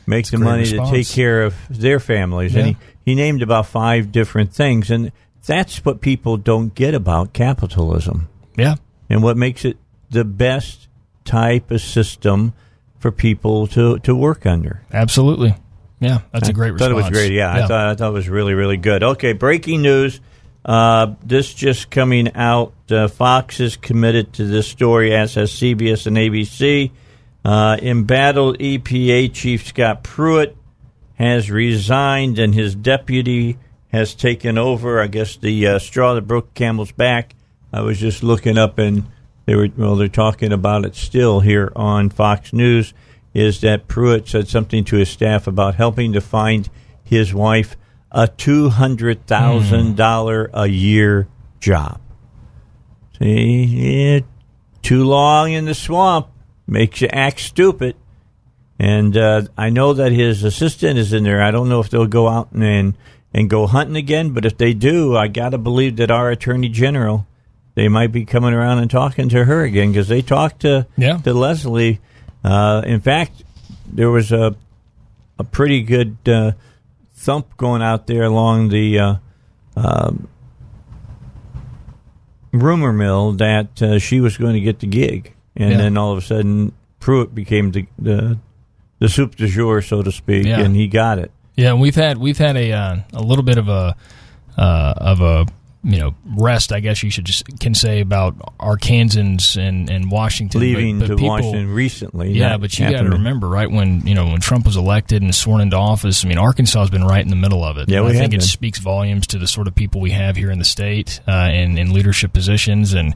make the great money to take care of their families." And he, he named about five different things, and that's what people don't get about capitalism yeah, and what makes it the best type of system for people to, to work under. absolutely, Yeah, that's a great I thought it was great. Yeah, I thought I thought it was really really good. Okay, breaking news. Uh, this just coming out. Uh, Fox is committed to this story, as has CBS and ABC. Uh, embattled EPA Chief Scott Pruitt has resigned, and his deputy has taken over. I guess the uh, straw that broke camel's back. I was just looking up, and they were well. They're talking about it still here on Fox News. Is that Pruitt said something to his staff about helping to find his wife a two hundred thousand dollar a year job? See, yeah, too long in the swamp makes you act stupid. And uh, I know that his assistant is in there. I don't know if they'll go out and and, and go hunting again, but if they do, I got to believe that our attorney general they might be coming around and talking to her again because they talked to Yeah. to Leslie. Uh, in fact, there was a a pretty good uh, thump going out there along the uh, um, rumor mill that uh, she was going to get the gig, and Yeah. then all of a sudden Pruitt became the the, the soup du jour, so to speak, Yeah. and he got it. Yeah, and we've had we've had a uh, a little bit of a uh, of a you know rest, I guess you should just can say about Arkansans and and Washington Leaving but, but to people- Washington recently. Yeah, but you got to remember, right when you know when Trump was elected and sworn into office. I mean, Arkansas has been right in the middle of it. Yeah, And I think it been. speaks volumes to the sort of people we have here in the state uh, in in leadership positions, and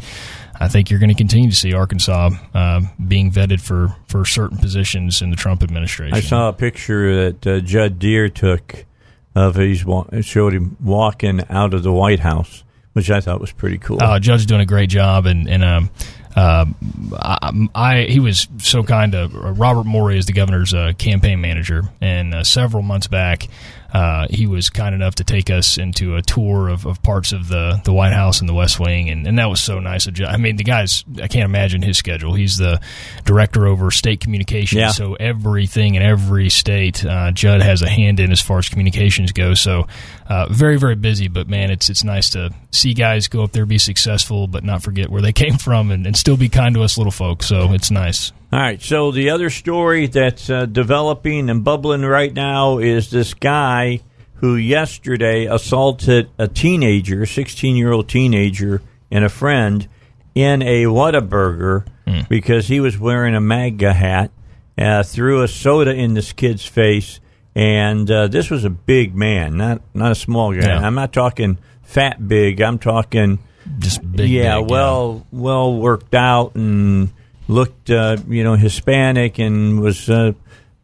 I think you're going to continue to see Arkansas uh, being vetted for for certain positions in the Trump administration. I saw a picture that uh, Judd Deere took of wa- showed him walking out of the White House, which I thought was pretty cool. Uh, Judd's doing a great job, and and um, uh, I, I he was so kind to Robert Morey is the governor's uh, campaign manager, and uh, several months back. Uh, he was kind enough to take us into a tour of, of parts of the, the White House and the West Wing, and, and that was so nice. of Judd. I mean, the guy's, I can't imagine his schedule. He's the director over state communications, Yeah. so everything in every state, uh, Judd has a hand in as far as communications go. So, uh, very, very busy, but man, it's it's nice to see guys go up there, be successful, but not forget where they came from and, and still be kind to us little folks. So it's nice. All right, so the other story that's uh, developing and bubbling right now is this guy who yesterday assaulted a teenager, 16 year old teenager, and a friend in a Whataburger because he was wearing a MAGA hat, uh, threw a soda in this kid's face, and uh, this was a big man, not not a small guy. Yeah. I'm not talking fat big. I'm talking Just big, yeah, big, well, well worked out and looked, uh, you know, Hispanic and was uh,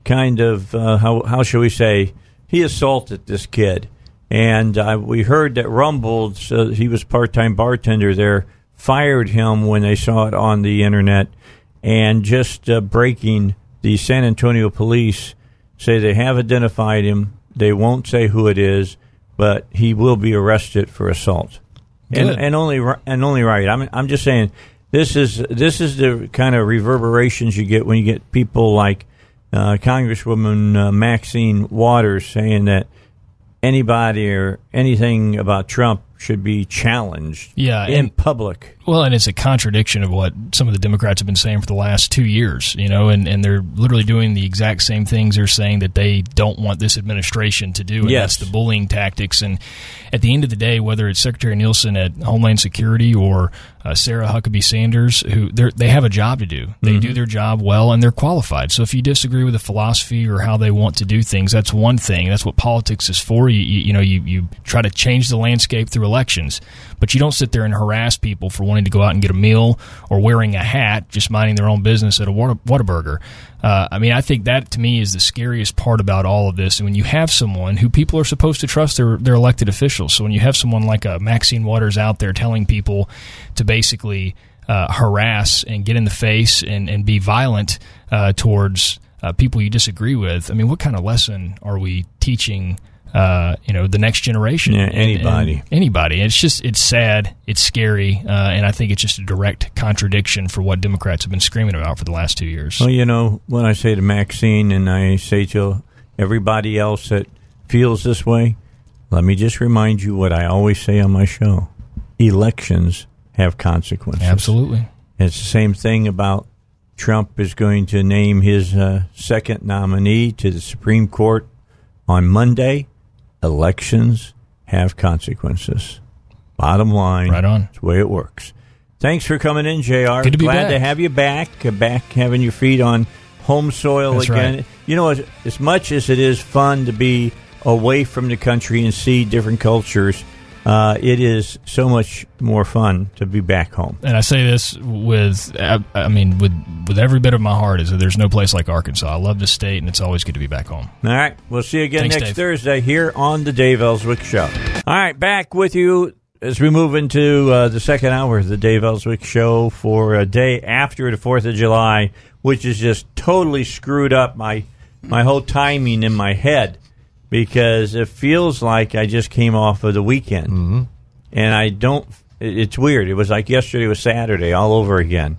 kind of uh, how how shall we say? He assaulted this kid, and uh, we heard that Rumbles, uh, he was part time bartender there, fired him when they saw it on the internet, and just uh, breaking the San Antonio police say they have identified him. They won't say who it is, but he will be arrested for assault and, and only and only right. I'm I'm just saying this is this is the kind of reverberations you get when you get people like uh, Congresswoman uh, Maxine Waters saying that anybody or anything about Trump should be challenged Yeah, in and- public. Well, and it's a contradiction of what some of the Democrats have been saying for the last two years, you know, and, and they're literally doing the exact same things they're saying that they don't want this administration to do. And Yes. that's the bullying tactics. And at the end of the day, whether it's Secretary Nielsen at Homeland Security or uh, Sarah Huckabee Sanders, who they have a job to do. They do their job well and they're qualified. So if you disagree with the philosophy or how they want to do things, that's one thing. That's what politics is for. You, you, you know, you, you try to change the landscape through elections, but you don't sit there and harass people for wanting to go out and get a meal or wearing a hat, just minding their own business at a Whata- Whataburger. Uh, I mean, I think that to me is the scariest part about all of this. And when you have someone who people are supposed to trust their, their elected officials, so when you have someone like a Maxine Waters out there telling people to basically uh, harass and get in the face and, and be violent uh, towards uh, people you disagree with, I mean, what kind of lesson are we teaching? Uh, you know, the next generation. Yeah, And- anybody. and anybody. It's just it's sad, it's scary, uh, and I think it's just a direct contradiction for what Democrats have been screaming about for the last two years. Well, you know, when I say to Maxine and I say to everybody else that feels this way, let me just remind you what I always say on my show elections have consequences. Absolutely. It's the same thing about Trump is going to name his uh, second nominee to the Supreme Court on Monday, elections have consequences. Bottom line, Right on. It's the way it works. Thanks for coming in, Jr. Good to be Glad to have you back. uh, Back having your feet on home soil That's again. right. You know, as, as much as it is fun to be away from the country and see different cultures, uh, it is so much more fun to be back home. And I say this with, I, I mean, with with every bit of my heart, is that there's no place like Arkansas. I love this state, and it's always good to be back home. All right. We'll see you again Thanks, next Dave. Thursday here on the Dave Elswick Show. All right. Back with you as we move into uh, the second hour of the Dave Elswick Show for a day after the 4th of July, which is just totally screwed up my, my whole timing in my head because it feels like I just came off of the weekend. Mm-hmm. And I don't, it's weird. It was like yesterday was Saturday all over again,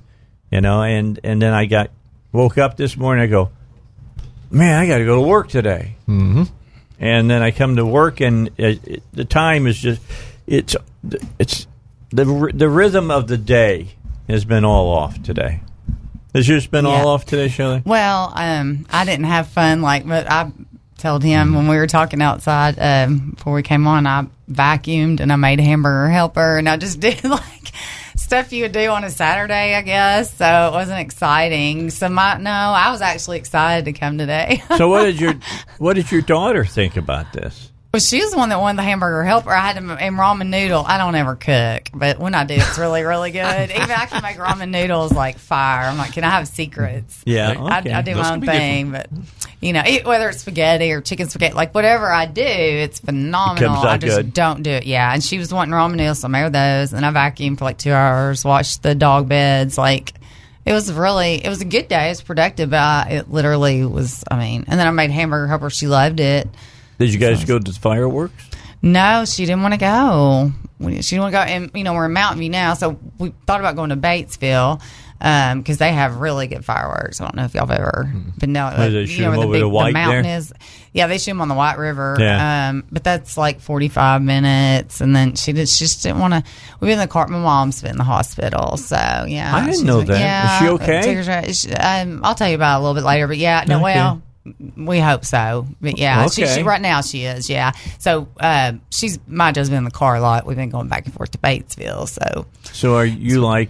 you know, and, and then I got, woke up this morning, I go, man, I got to go to work today. Mm-hmm. And then I come to work, and it, it, the time is just it's it's the the rhythm of the day has been all off today. Has yours been Yeah. all off today, Shelley? Well, um, I didn't have fun. Like, but I told him when we were talking outside um, before we came on, I vacuumed and I made a hamburger helper, and I just did like stuff you would do on a Saturday, I guess. So it wasn't exciting. So my no, I was actually excited to come today. So what did your what did your daughter think about this? Well, she was the one that won the hamburger helper. I had to and ramen noodle. I don't ever cook, but when I do, it's really, really good. Even I can make ramen noodles like fire. I'm like, can I have secrets? Yeah, I, okay. I do Those my own be good thing, but you know, it, whether it's spaghetti or chicken spaghetti, like whatever I do, it's phenomenal. out I just good. don't do it. Yeah, and she was wanting ramen noodles, so I made those, and I vacuumed for like two hours, washed the dog beds, like. It was really, it was a good day. It was productive, but I, it literally was. I mean, and then I made hamburger helper. She loved it. Did you guys go to the fireworks? No, she didn't want to go. She didn't want to go, and you know we're in Mountain View now, so we thought about going to Batesville because they have really good fireworks. I don't know if y'all have ever been down. Where they you shoot know 'em where over the White mountain there? is. Yeah, they shoot them on the White River. Yeah. Um, but that's like forty five minutes, and then she did. She just didn't want to. We've been in the car. My mom's been in the hospital, so yeah. I didn't know that. Is Yeah, she okay? her- she- um, I'll tell you about it a little bit later. But yeah, no, Okay. well. We hope so, but yeah, she, Okay. she, right now she is, yeah. So uh, she's my Joe's been in the car a lot. We've been going back and forth to Batesville. So So are you like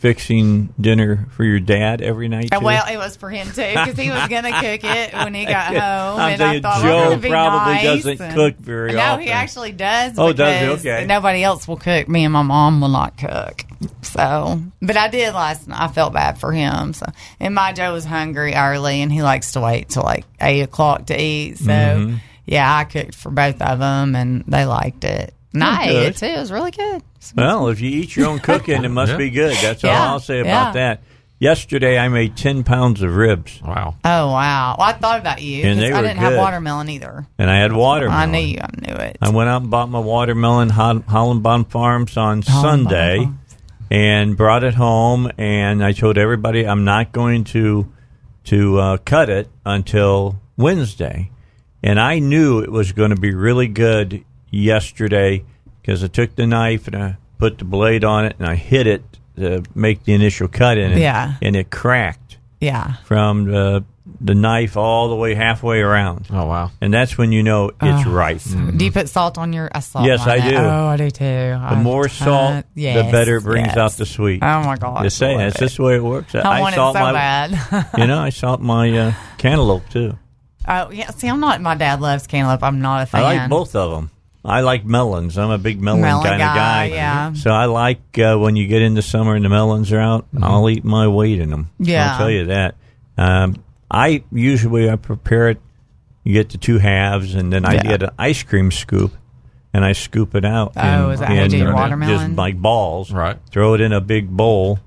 fixing dinner for your dad every night? Uh, too? well, it was for him too because he was gonna cook it when he got home, I'm and I thought, Joe well, probably nice. doesn't And- cook very no, often. he actually does. Oh, does he? Okay. Nobody else will cook. Me and my mom will not cook. So, but I did last night. I felt bad for him. So, and my Joe was hungry early, and he likes to wait till like eight o'clock to eat. So, Mm-hmm. yeah, I cooked for both of them, and they liked it. And I good. it too. It was really good. Well, if you eat your own cooking, it must Yeah. be good. That's all I'll say about yeah. that. Yesterday, I made ten pounds of ribs, Wow. Oh wow! Well, I thought about you And they because I were didn't have good. watermelon either. and I had watermelon. I knew you. I knew it. I went out and bought my watermelon Hol- Holland Bottom Farms on Sunday Farms. and brought it home. And I told everybody I'm not going to to uh, cut it until Wednesday. And I knew it was going to be really good yesterday because I took the knife and I put the blade on it and I hit it to make the initial cut in it. Yeah. And it cracked yeah. from the, the knife all the way halfway around. Oh wow. And that's when you know it's right. Do you put salt on your? Uh, salt Yes, on I it. do. Oh, I do too. The more salt, the better it brings out the sweet. Oh my god! Just saying, I that's just the way it works. I, want it so my, bad. you know, I salt my uh, cantaloupe too. oh yeah. See, I'm not. My dad loves cantaloupe. I'm not a fan. I like both of them. I like melons. I'm a big melon, Melon kind of guy, guy. yeah. So I like uh, when you get into summer and the melons are out. I'll eat my weight in them. Yeah. I'll tell you that. Um, I usually I prepare it. You get the two halves, and then I Yeah. get an ice cream scoop, and I scoop it out. Oh, in, is that how you in do just like balls. Right. Throw it in a big bowl,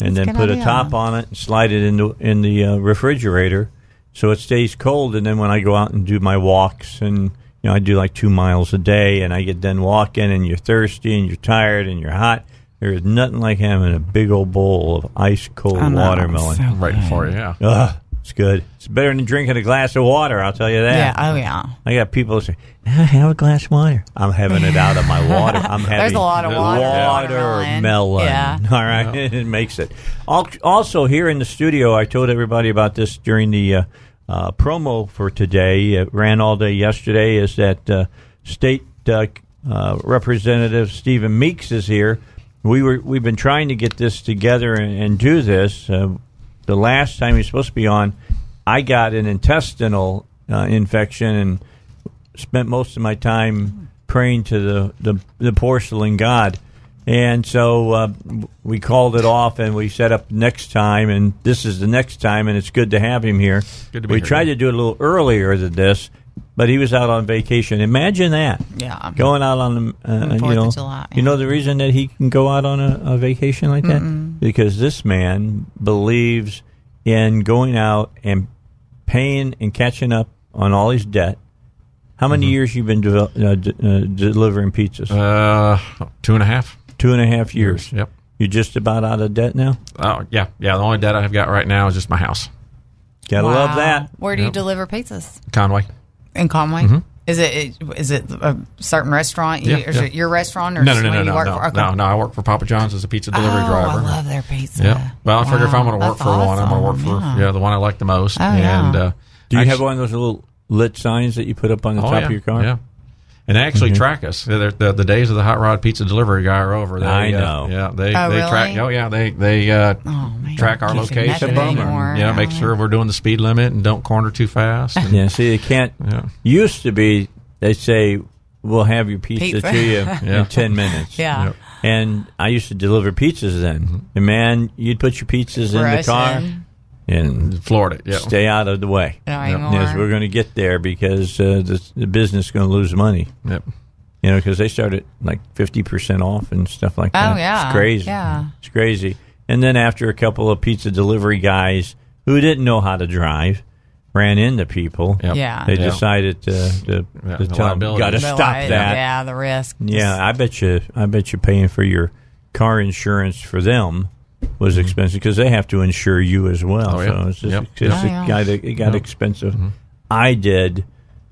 and That's then good put a top on it and slide it into the in the uh, refrigerator, so it stays cold. And then when I go out and do my walks, and you know I do like two miles a day, and I get done walking, and you're thirsty and you're tired and you're hot. There's nothing like having a big old bowl of ice cold I know, watermelon. so Right good. before you. Yeah. Ugh, it's good. It's better than drinking a glass of water. I'll tell you that. Yeah. Oh yeah. I got people that say, "Ah, "Have a glass of water." I'm having it out of my water. I'm having There's a lot of water in watermelon. watermelon. Yeah. All right, it makes it. Also, here in the studio, I told everybody about this during the uh, uh, promo for today. It ran all day yesterday. Is that uh, state uh, uh, representative Stephen Meeks is here. We were we've been trying to get this together and, and do this. Uh, the last time he was supposed to be on, I got an intestinal infection and spent most of my time praying to the the, the porcelain god. And so uh, we called it off, and we set up next time, and this is the next time, and it's good to have him here. Good to be we here, tried yeah. to do it a little earlier than this, but he was out on vacation. Imagine that. Yeah. Going out on the, uh, you Fourth of know, July, you know the reason that he can go out on a, a vacation like that because this man believes in going out and paying and catching up on all his debt. How many years you been devel- uh, d- uh, delivering pizzas? Mm-hmm. Uh, two and a half Two and a half years. Yep. You're just about out of debt now. Oh, yeah, yeah. The only debt I've got right now is just my house, Gotta love that. Where do you Yep. deliver pizzas? Conway. In Conway? Is it is it a certain restaurant? Mm-hmm. Yeah, is yeah. it your restaurant or No, no, no, no, no, no. Okay. no, no. I work for Papa John's as a pizza delivery oh, driver. I love their pizza. Yeah. Well, I figure if I'm going to work that's for one, I'm going to work awesome. for yeah. the one I like the most. Oh, yeah. and uh, Do you actu- have one of those little lit signs that you put up on the oh, top yeah, of your car? Yeah. And they actually track us. They're- The, the days of the hot rod pizza delivery guy are over. They, I uh, know. yeah, they Oh, they really? track. Oh yeah, they they uh, Oh, track our Can't do location. nothing and, anymore. Yeah, make sure we're doing the speed limit and don't corner too fast. and- Yeah, see, they can't. Yeah. Used to be, they say, we'll have your pizza, Pizza. to you Yeah. in 10 minutes. Yeah. Yep. And I used to deliver pizzas then. And man, you'd put your pizzas in the car Russian. And Florida. Yeah. stay out of the way. No Yep. Yes, we're going to get there because uh, the, the business is going to lose money. Yep. You know, because they started like 50% off and stuff like that. Oh, yeah. It's crazy. Yeah. It's crazy. And then after a couple of pizza delivery guys who didn't know how to drive ran into people, Yep. Yeah. they Yeah. decided to, to, Yeah, to the tell them, got to stop li- that. Yeah, the risk. Yeah, I bet you. I bet you paying for your car insurance for them was expensive because they have to insure you as well. Mm-hmm. Oh, yeah. So it's just, Yep. it's just Oh, it yeah. got it got Yep. expensive. Mm-hmm. I did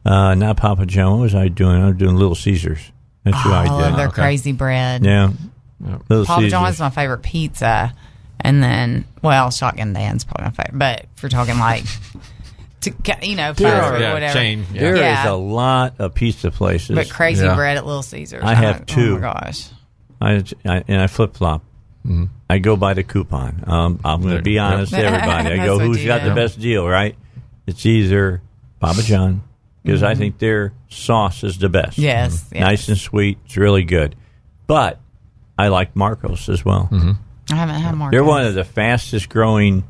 uh, not Papa John. What was I doing? I was doing Little Caesars. That's who Oh, I I love did. their Okay. crazy bread. Yeah, Little Papa Caesars. John's my favorite pizza, and then well, Shotgun Dan's probably my favorite. But if we're talking like, to you know, There fast are- food, yeah, whatever. chain, yeah. There is Yeah. a lot of pizza places. But crazy Yeah. bread at Little Caesars. I have Oh two. my gosh. I, I and I flip flop. I go by the coupon. Um, I'm going to be honest to everybody. I go, who's you got the best deal, right? It's either Papa John because I think their sauce is the best. Yes, yes. nice and sweet. It's really good. But I like Marcos as well. I haven't had more. They're one of the fastest growing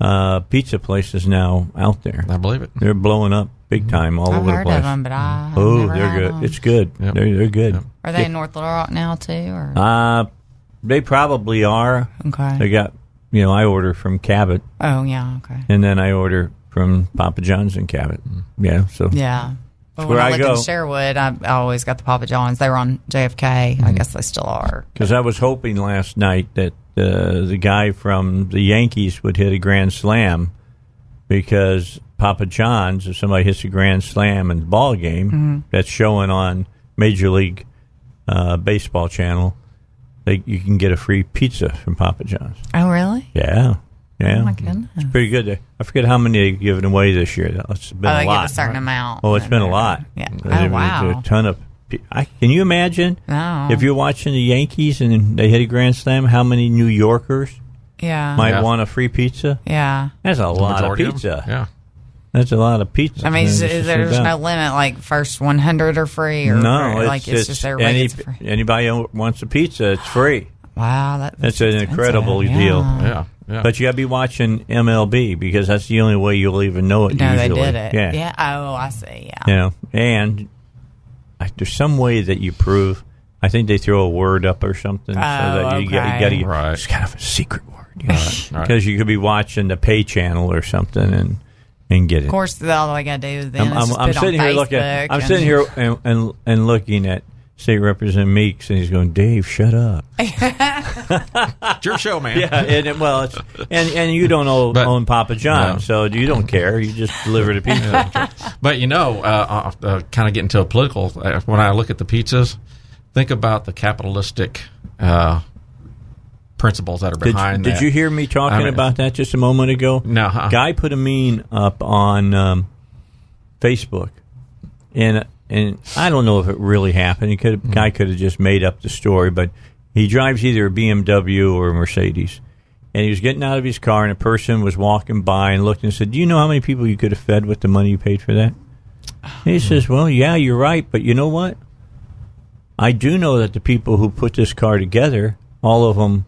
uh, pizza places now out there. I believe it. They're blowing up big time all I've over the heard place. of them, but I. Oh, never they're had good. them. It's good. Yep. They're they're good. Yep. Are they in North Little Rock now too? Or Uh, they probably are. okay. They got, you know, I order from Cabot, oh yeah. Okay. and then I order from Papa John's in Cabot. Yeah, so Yeah. But where when I, I go. in Sherwood, I, I always got the Papa John's. They were on JFK. Mm-hmm. I guess they still are. because I was hoping last night that uh, the guy from the Yankees would hit a grand slam because Papa John's, if somebody hits a grand slam in the ball game, Mm-hmm. that's showing on Major League uh, Baseball channel, they, you can get a free pizza from Papa John's. Oh really? Yeah, yeah, Oh my goodness. it's pretty good. I forget how many they've given away this year. though. It's been Oh, a lot. give a certain amount. Oh, it's been a lot. Yeah. Oh wow. a ton of. pe- I, can you imagine No. if you're watching the Yankees and they hit a grand slam? How many New Yorkers Yeah. might Yeah. want a free pizza? yeah. That's a The lot of majority of pizza. Yeah. That's a lot of pizza. I mean, And is, it's there's no limit? Like first 100 are free, or No, or, it's, like it's, just everybody any, gets a free. anybody who wants a pizza, it's free. Wow, that, That's an incredible Yeah. deal. Yeah. Yeah. But you got to be watching MLB because that's the only way you'll even know it. No, they usually. did it. Yeah. Yeah. Oh, I see. Yeah. You know, and I, there's some way that you prove. I think they throw a word up or something so that oh, you got you okay. got to Right. It's kind of a secret word, you know, because Right, right. you could be watching the pay channel or something and and get it. Of course, all I got to do then I'm, is I'm, just I'm put sitting on here looking. Facebook I'm sitting here and, and and looking at State Representative Meeks, and he's going, "Dave, shut up." It's your show, man. Yeah, and it- well, it's, and and you don't own, But- own Papa John, No. so you don't care. You just deliver the pizza. But you know, uh, uh, uh, kind of getting to a political. Uh, when I look at the pizzas, think about the capitalistic uh, principles that are Did, behind did that. you hear me talking I mean- about that just a moment ago? No, uh-uh. Guy put a meme up on um, Facebook, and and I don't know if it really happened. He could Mm-hmm. guy could have just made up the story, but he drives either a BMW or a Mercedes. And he was getting out of his car, and a person was walking by and looked and said, "Do you know how many people you could have fed with the money you paid for that?" And he says, "Well, yeah, you're right, but you know what? I do know that the people who put this car together, all of them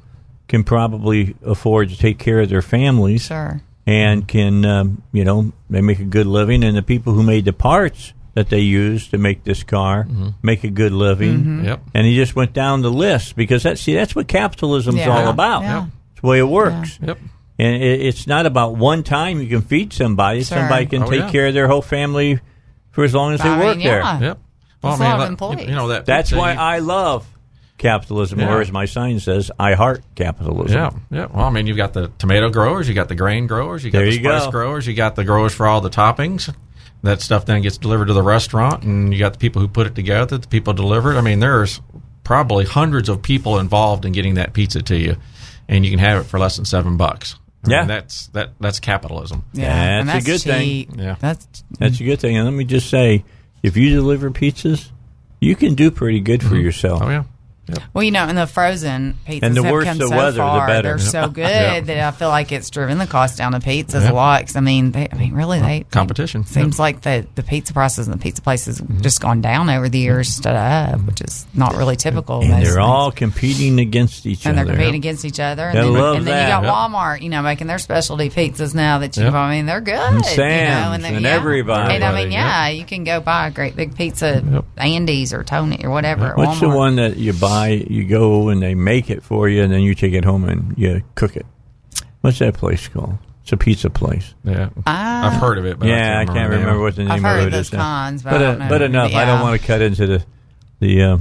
can probably afford to take care of their families Sure. and can, um, you know, they make a good living. And the people who made the parts that they use to make this car make a good living. Mm-hmm. Yep. And he just went down the list because that's see that's what capitalism's Yeah. all about. Yeah. It's the way it works. Yep. And it, it's not about one time you can feed somebody. Sure. Somebody can Oh, take yeah. care of their whole family for as long as they I mean, work there. yeah. Yep. Well, It's a I mean, that- you know that. That's pizza, why you- I love capitalism, Yeah. or as my sign says, I heart capitalism. Yeah, yeah. Well, I mean, you've got the tomato growers, you got the grain growers, you got There the you spice go. growers, you got the growers for all the toppings. That stuff then gets delivered to the restaurant, and you got the people who put it together, the people deliver it. I mean, there's probably hundreds of people involved in getting that pizza to you, and you can have it for less than seven bucks. I Yeah. mean, that's that that's capitalism. Yeah, and That's a good thing. Yeah. That's That's a good thing. And let me just say, if you deliver pizzas, you can do pretty good for mm-hmm. yourself. Oh yeah, well, you know, and the frozen pizzas And the have worse come the so weather, the far. better. They're so good Yeah. that I feel like it's driven the cost down of pizzas Yeah. a lot. 'cause, I mean, they, I mean, really, they competition. Seems like the the pizza prices and the pizza places Mm-hmm. just gone down over the years instead of up, which is not really typical. And they're things. all competing against each other. and they're competing against each other. And then, love and then you got Yep. Walmart, you know, making their specialty pizzas now that you. Yep. I mean, they're good. And you know, Sam's then, and yeah. everybody. And I mean, Yep. yeah, you can go buy a great big pizza, Yep. Andy's or Tony or whatever. At What's the one that you buy, you go and they make it for you, and then you take it home and you cook it? What's that place called? It's a pizza place. Yeah, Ah. I've heard of it. But yeah, I can't, the name. remember what the name I've heard of of it those is. now. cons, but I but, don't uh, know. but enough. I don't want to cut into the the uh,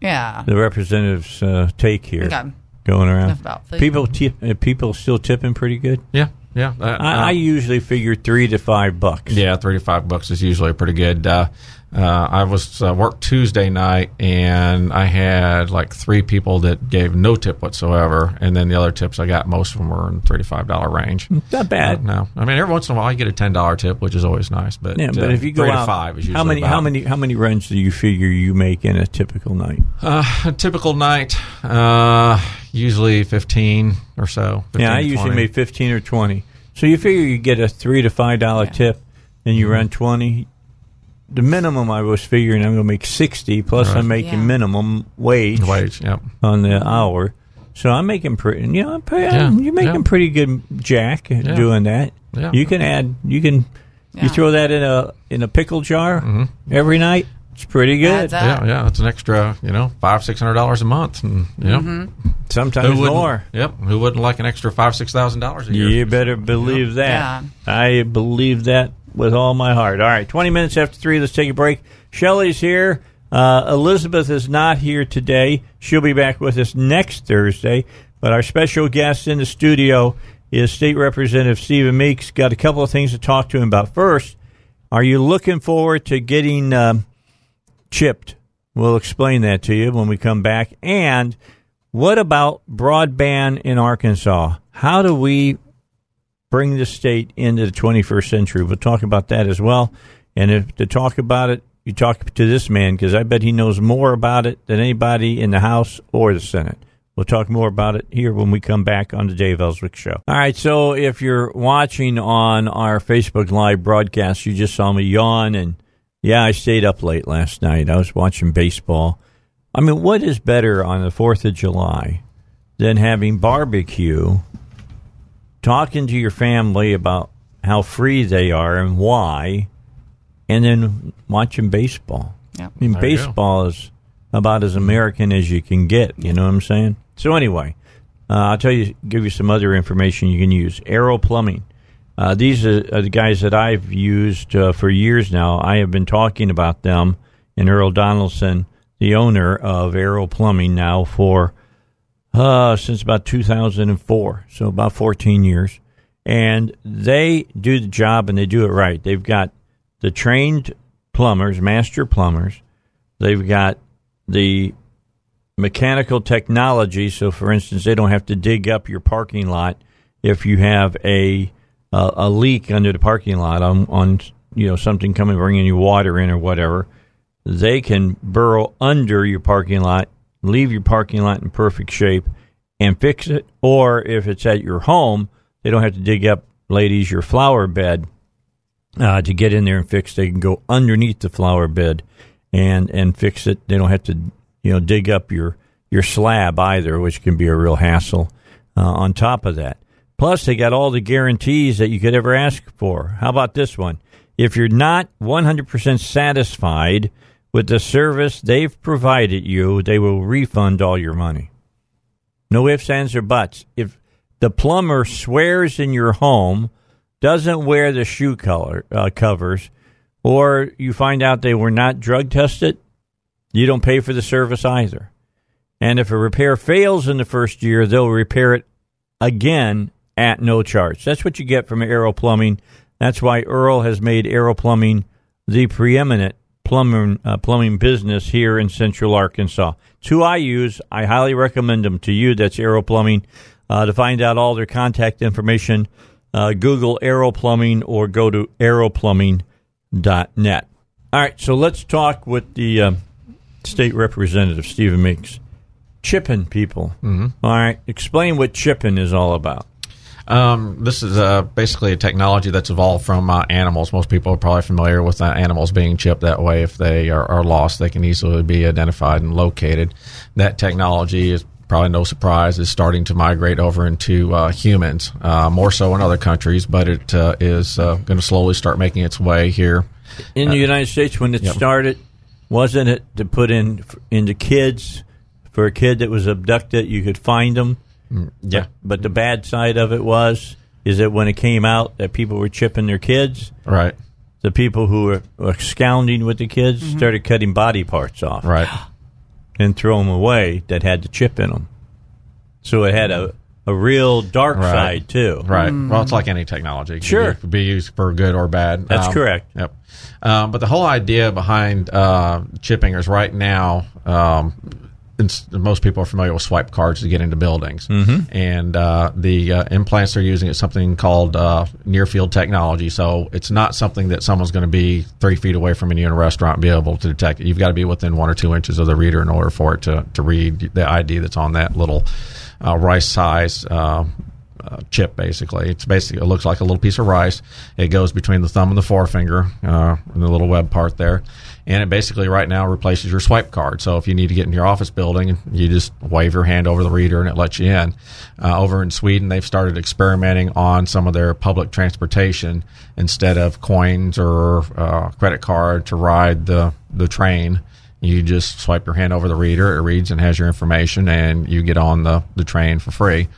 Yeah. the representative's uh, take here Okay. going around. About. People tip, uh, people still tipping pretty good. Yeah, yeah. Uh, I, I uh, usually figure three to five bucks. Yeah, three to five bucks is usually pretty good. Uh, uh, I was uh, worked Tuesday night, and I had like three people that gave no tip whatsoever, and then the other tips I got, most of them were in three to five dollar range. Not bad. No, I mean every once in a while you get a ten dollar tip, which is always nice. But Yeah, but uh, if you go three out, to five is usually how many about- how many how many runs do you figure you make in a typical night? Uh, a typical night, uh, usually fifteen or so. 15 yeah, I usually 20. make fifteen or twenty. So you figure you get a three to five dollar tip, and you run twenty. The minimum I was figuring I'm going to make sixty. Plus, Right. I'm making Yeah. minimum wage, wage. Yep. on the hour. So I'm making pretty. You know, I'm pretty, Yeah, you're making yeah. pretty good jack Yeah. doing that. Yeah. You can add. You can. Yeah. You throw that in a in a pickle jar Mm-hmm. every night. It's pretty good. Adds up. Yeah, yeah, it's an extra, you know, five six hundred dollars a month, and you know, Mm-hmm. Sometimes more. Yep, who wouldn't like an extra five six thousand dollars a year? You better believe that. I believe that with all my heart. All right, 20 minutes after 3, let's take a break. Shelley's here. Uh, Elizabeth is not here today. She'll be back with us next Thursday. But our special guest in the studio is State Representative Stephen Meeks. Got a couple of things to talk to him about. First, are you looking forward to getting um, chipped? We'll explain that to you when we come back. And what about broadband in Arkansas? How do we bring the state into the 21st century? We'll talk about that as well. And if to talk about it, you talk to this man because I bet he knows more about it than anybody in the House or the Senate. We'll talk more about it here when we come back on the Dave Elswick Show. All right, so if you're watching on our Facebook Live broadcast, you just saw me yawn, and yeah, I stayed up late last night. I was watching baseball. I mean, what is better on the 4th of July than having barbecue, talking to your family about how free they are and why, and then watching baseball? Yep. I mean, There baseball is about as American as you can get. You know what I'm saying? So anyway, uh, I'll tell you, give you some other information you can use. Arrow Plumbing. Uh, these are, are the guys that I've used uh, for years now. I have been talking about them and Earl Donaldson, the owner of Arrow Plumbing, now for uh, since about 2004, so about 14 years. And they do the job and they do it right. They've got the trained plumbers, master plumbers. They've got the mechanical technology. So, for instance, they don't have to dig up your parking lot if you have a uh, a leak under the parking lot on on you know something coming bringing you water in or whatever. They can burrow under your parking lot, leave your parking lot in perfect shape, and fix it. Or if it's at your home, they don't have to dig up, ladies, your flower bed uh, to get in there and fix. They can go underneath the flower bed and and fix it. They don't have to you know dig up your your slab either, which can be a real hassle. Uh, on top of that, plus they got all the guarantees that you could ever ask for. How about this one? If you're not 100% satisfied with the service they've provided you, they will refund all your money. No ifs, ands, or buts. If the plumber swears in your home, doesn't wear the shoe color uh, covers, or you find out they were not drug tested, you don't pay for the service either. And if a repair fails in the first year, they'll repair it again at no charge. That's what you get from Aero Plumbing. That's why Earl has made Aero Plumbing the preeminent plumbing uh, plumbing business here in Central Arkansas. Two I use. I highly recommend them to you. That's Aero Plumbing. Uh, to find out all their contact information, uh, Google Aero Plumbing or go to aeroplumbing.net. All right, so let's talk with the uh, state representative, Stephen Meeks. Chipping people. Mm-hmm. All right, explain what chipping is all about. Um, this is uh, basically a technology that's evolved from uh, animals. Most people are probably familiar with uh, animals being chipped that way. If they are, are, lost, they can easily be identified and located. That technology is probably no surprise is starting to migrate over into uh, humans, uh, more so in other countries, but it uh, is going to slowly start making its way here in the United States. When it yep. started, wasn't it to put in into kids? For a kid that was abducted, you could find them yeah. But, but, the bad side of it was is that when it came out that people were chipping their kids, right? The people who were, were scounding with the kids mm-hmm. started cutting body parts off, right, and throw them away that had the chip in them. So it had a a real dark right. side too. Right. Mm. Well, it's like any technology. It sure. Be, be, used for good or bad. That's um, correct. Yep. Um, but the whole idea behind uh, chipping is right now. Um, most people are familiar with swipe cards to get into buildings. Mm-hmm. And uh, the uh, implants they're using is something called uh, near field technology. So it's not something that someone's going to be three feet away from you in a restaurant and be able to detect it. You've got to be within one or two inches of the reader in order for it to, to read the ID that's on that little uh, rice size uh, chip basically. It's basically it looks like a little piece of rice. It goes between the thumb and the forefinger, uh, and the little web part there, and it basically right now replaces your swipe card. So if you need to get in your office building, you just wave your hand over the reader and it lets you in. Uh, over in Sweden, they've started experimenting on some of their public transportation instead of coins or uh, credit card to ride the the train. You just swipe your hand over the reader, it reads and has your information, and you get on the, the train for free.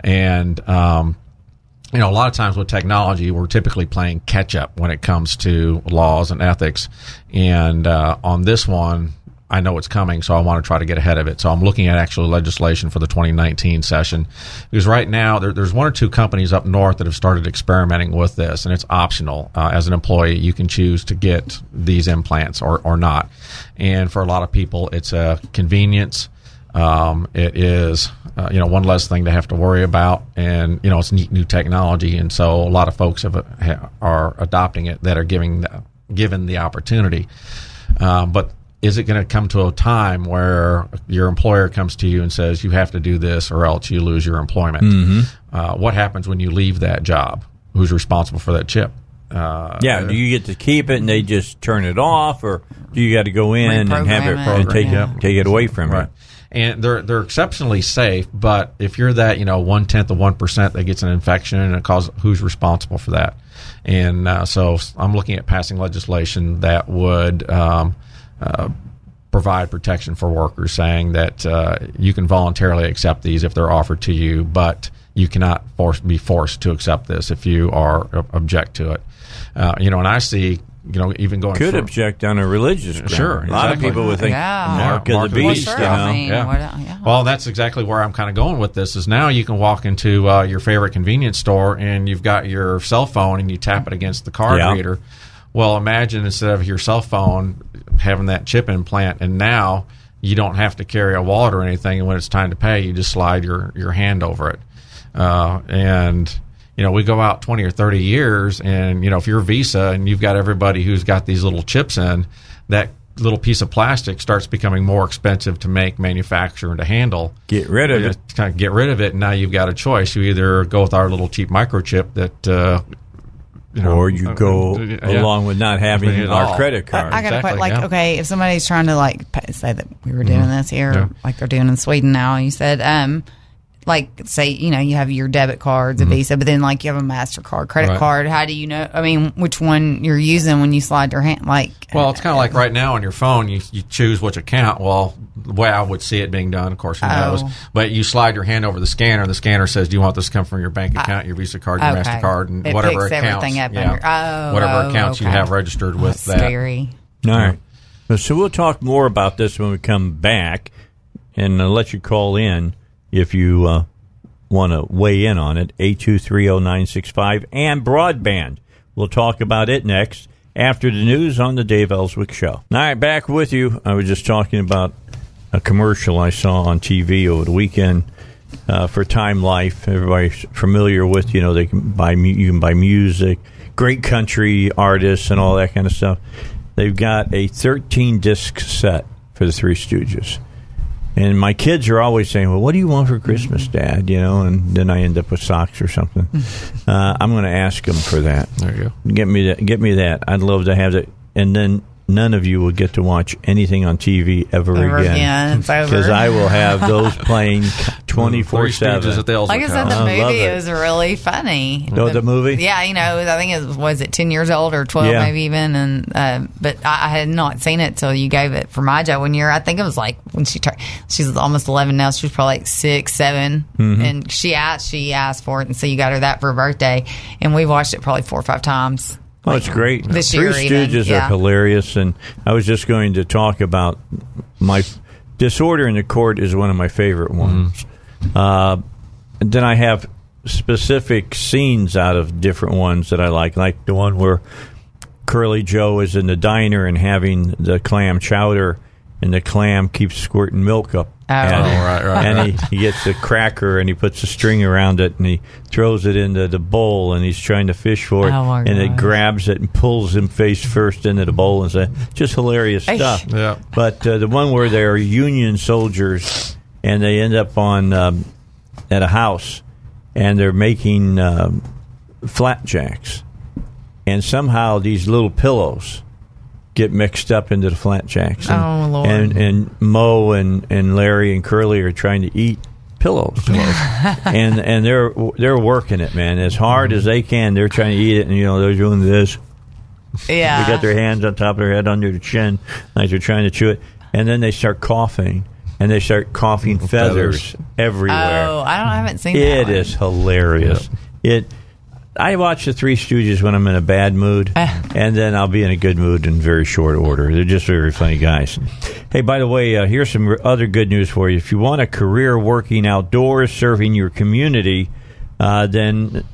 And, um, you know, a lot of times with technology, we're typically playing catch up when it comes to laws and ethics. And uh, on this one, I know it's coming, so I want to try to get ahead of it. So I'm looking at actual legislation for the 2019 session because right now there, there's one or two companies up north that have started experimenting with this, and it's optional. Uh, as an employee, you can choose to get these implants or, or not. And for a lot of people, it's a convenience. Um, it is, uh, you know, one less thing to have to worry about, and you know, it's neat new technology, and so a lot of folks have, have are adopting it that are giving the, given the opportunity. Uh, but is it going to come to a time where your employer comes to you and says you have to do this or else you lose your employment? Mm-hmm. Uh, what happens when you leave that job? Who's responsible for that chip? Uh, yeah, do you get to keep it and they just turn it off, or do you got to go in and have it, it and take, yeah. take it away from right. you? And they're they're exceptionally safe. But if you're that you know one tenth of one percent that gets an infection and it causes, who's responsible for that? And uh, so I'm looking at passing legislation that would. Um, uh, provide protection for workers, saying that uh, you can voluntarily accept these if they're offered to you, but you cannot force, be forced to accept this if you are object to it. Uh, you know, and I see you know, even going could for, object on a religious ground. Sure, a lot of people would think yeah. mark of the beast. Well, sure. you know? I mean, yeah. what, yeah. Well, that's exactly where I'm kind of going with this. Is now you can walk into uh, your favorite convenience store and you've got your cell phone and you tap it against the card yeah. reader. Well, imagine instead of your cell phone having that chip implant, and now you don't have to carry a wallet or anything. And when it's time to pay, you just slide your your hand over it. Uh, and you know, we go out 20 or 30 years, and you know, if you're Visa and you've got everybody who's got these little chips in, that little piece of plastic starts becoming more expensive to make, manufacture, and to handle. Get rid of it. kind of get rid of it, and now you've got a choice. You either go with our little cheap microchip that, uh, you know, Or you go uh, yeah. along with not having At our all. credit card. I got to Exactly, put like yeah. okay, if somebody's trying to like say that we were doing this here, Yeah. like they're doing in Sweden now, you said, um, like say you know you have your debit cards, a Visa, but then like you have a Mastercard, credit Right. card. How do you know? I mean, which one you're using when you slide your hand? Like, Well, it's kind of like right now on your phone, you, you choose which account. Well, the way I would see it being done, of course, who knows? Oh. But you slide your hand over the scanner. The scanner says, "Do you want this to come from your bank account, your Visa card, your Uh, Okay. Mastercard, and It whatever picks accounts, everything up yeah, under- oh, whatever oh, accounts you have registered with that's that." scary. All right. So we'll talk more about this when we come back, and I'll let you call in if you uh, want to weigh in on it. Eight two three zero nine six five and broadband. We'll talk about it next after the news on the Dave Elswick Show. All right, back with you. I was just talking about a commercial I saw on TV over the weekend uh, for Time Life. Everybody's familiar with, you know, they can buy you can buy music, great country artists, and all that kind of stuff. They've got a 13 disc set for the Three Stooges. And my kids are always saying, "Well, what do you want for Christmas, Dad?" You know, and then I end up with socks or something. Uh, I'm going to ask them for that. There you go. Get me that. Get me that. I'd love to have that. And then none of you will get to watch anything on TV ever, Ever again. again. It's over. Because I will have those playing twenty four Three seven. at the Elswick Like I said, House. the I movie it. was really funny. Oh, the movie? Yeah, you know, I think it was, was it ten years old or twelve, Yeah. maybe even. And uh, but I, I had not seen it till you gave it for my job one year. I think it was like when she turned. She's almost eleven now. She was probably like six, 7 Mm-hmm. and she asked. She asked for it, and so you got her that for her birthday. And we watched it probably four or five times. Oh, it's great. The Three year Stooges yeah. are hilarious, and I was just going to talk about my Disorder in the Court is one of my favorite ones. Uh, and then I have specific scenes out of different ones that I like, like the one where Curly Joe is in the diner and having the clam chowder, and the clam keeps squirting milk up. Oh. at Oh, right, right, And right. he, he gets a cracker and he puts a string around it and he throws it into the bowl and he's trying to fish for it Oh, my and it grabs it and pulls him face first into the bowl and says, just hilarious Eish. stuff. Yeah. But uh, the one where they're Union soldiers and they end up on um, at a house and they're making um, flapjacks, and somehow these little pillows get mixed up into the flapjacks. And, Oh, Lord. And and Moe and, and Larry and Curly are trying to eat pillows, and and they're they're working it, man, as hard as they can. They're trying to eat it, and you know they're doing this. Yeah, They got their hands on top of their head under the chin, like they're trying to chew it, and then they start coughing, and they start coughing feathers, Feathers. Oh. I don't. I haven't seen It that. is hilarious. It. I watch the Three Stooges when I'm in a bad mood, and then I'll be in a good mood in very short order. They're just very funny guys. Hey, by the way, uh, here's some other good news for you. If you want a career working outdoors, serving your community, uh, then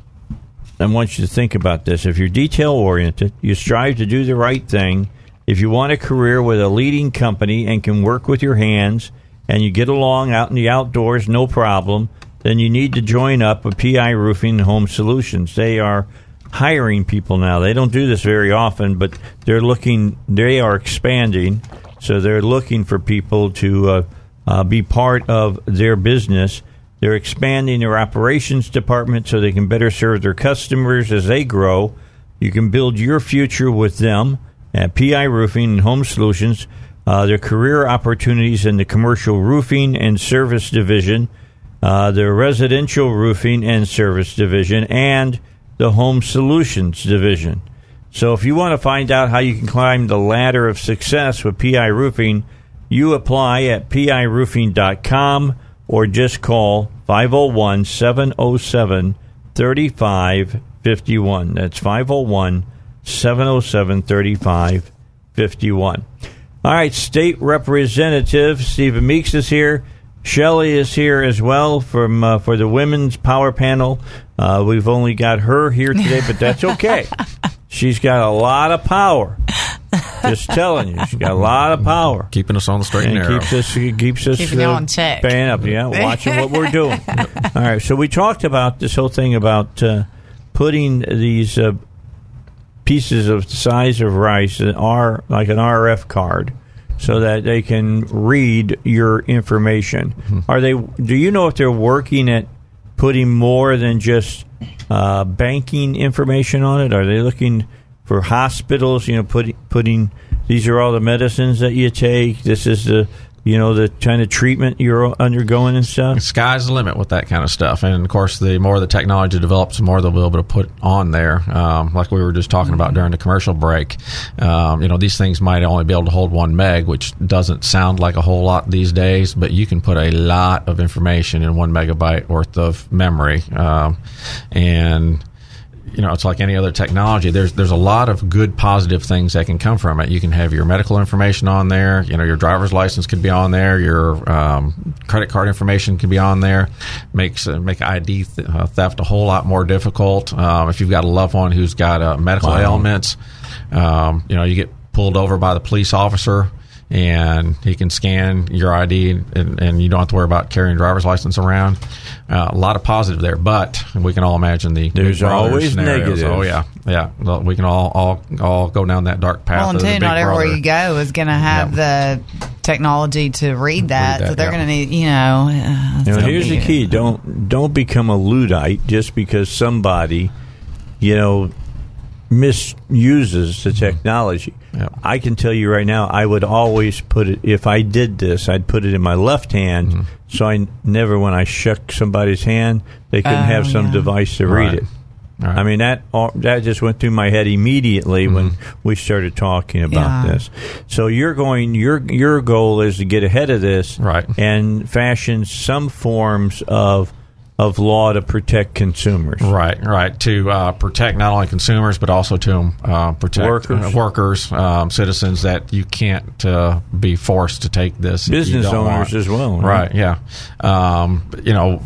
I want you to think about this. If you're detail oriented, you strive to do the right thing. If you want a career with a leading company and can work with your hands, and you get along out in the outdoors, no problem, then you need to join up with PI Roofing and Home Solutions. They are hiring people now. They don't do this very often, but they're looking. They are expanding, so they're looking for people to uh, uh, be part of their business. They're expanding their operations department so they can better serve their customers as they grow. You can build your future with them at PI Roofing and Home Solutions. Uh, their career opportunities in the commercial roofing and service division, uh, the residential roofing and service division, and the home solutions division. So if you want to find out how you can climb the ladder of success with PI Roofing, you apply at piroofing.com or just call 501 707 3551. That's 501 707 3551. All right, State Representative Stephen Meeks is here. Shelley is here as well from uh, for the women's power panel. Uh, we've only got her here today, but that's okay. She's got a lot of power. Just telling you, she's got a lot of power. Keeping us on the straight and, and narrow. keeps us keeps us Keeping you on check. paying up. Yeah, watching what we're doing. All right, so we talked about this whole thing about uh, putting these uh, pieces of the size of rice R like an RF card. So that they can read your information. Are they? Do you know if they're working at putting more than just uh, banking information on it? Are they looking for hospitals? You know, putting putting these are all the medicines that you take. This is the you know the kind of treatment you're undergoing and stuff. sky's the limit with that kind of stuff. And of course, the more the technology develops, the more they'll be able to put on there. Um, like we were just talking about during the commercial break, um, you know, these things might only be able to hold one meg, which doesn't sound like a whole lot these days, but you can put a lot of information in one megabyte worth of memory. Um, and you know, it's like any other technology. There's there's a lot of good positive things that can come from it. You can have your medical information on there. You know, your driver's license could be on there. Your um, credit card information can be on there. Makes uh, make ID th- uh, theft a whole lot more difficult. Um, if you've got a loved one who's got uh, medical ailments, um, you know, you get pulled over by the police officer. And he can scan your ID, and, and you don't have to worry about carrying a driver's license around. Uh, a lot of positive there, but we can all imagine the There's Big always scenarios. negatives. Oh yeah, yeah. Well, We can all all all go down that dark path. Well, and too, not everywhere you go is going to have the technology to read that. that, so they're yeah. going to need, you know. Uh, You know, so here's the be- key: don't don't become a luddite just because somebody, you know, misuses the technology. Yeah. I can tell you right now, I would always put it. If I did this, I'd put it in my left hand, Mm-hmm. so I never, when I shook somebody's hand, they couldn't Oh, have some yeah. device to Right. read it. Right. I mean that that just went through my head immediately when we started talking about Yeah. this. So you're going your your goal is to get ahead of this, Right. And fashion some forms of of law to protect consumers. Right, right. To uh, protect not only consumers but also to uh, protect Workers. uh, workers, um, citizens that you can't uh, be forced to take this. Business owners want. as well, Right. right? Yeah. Um, you know.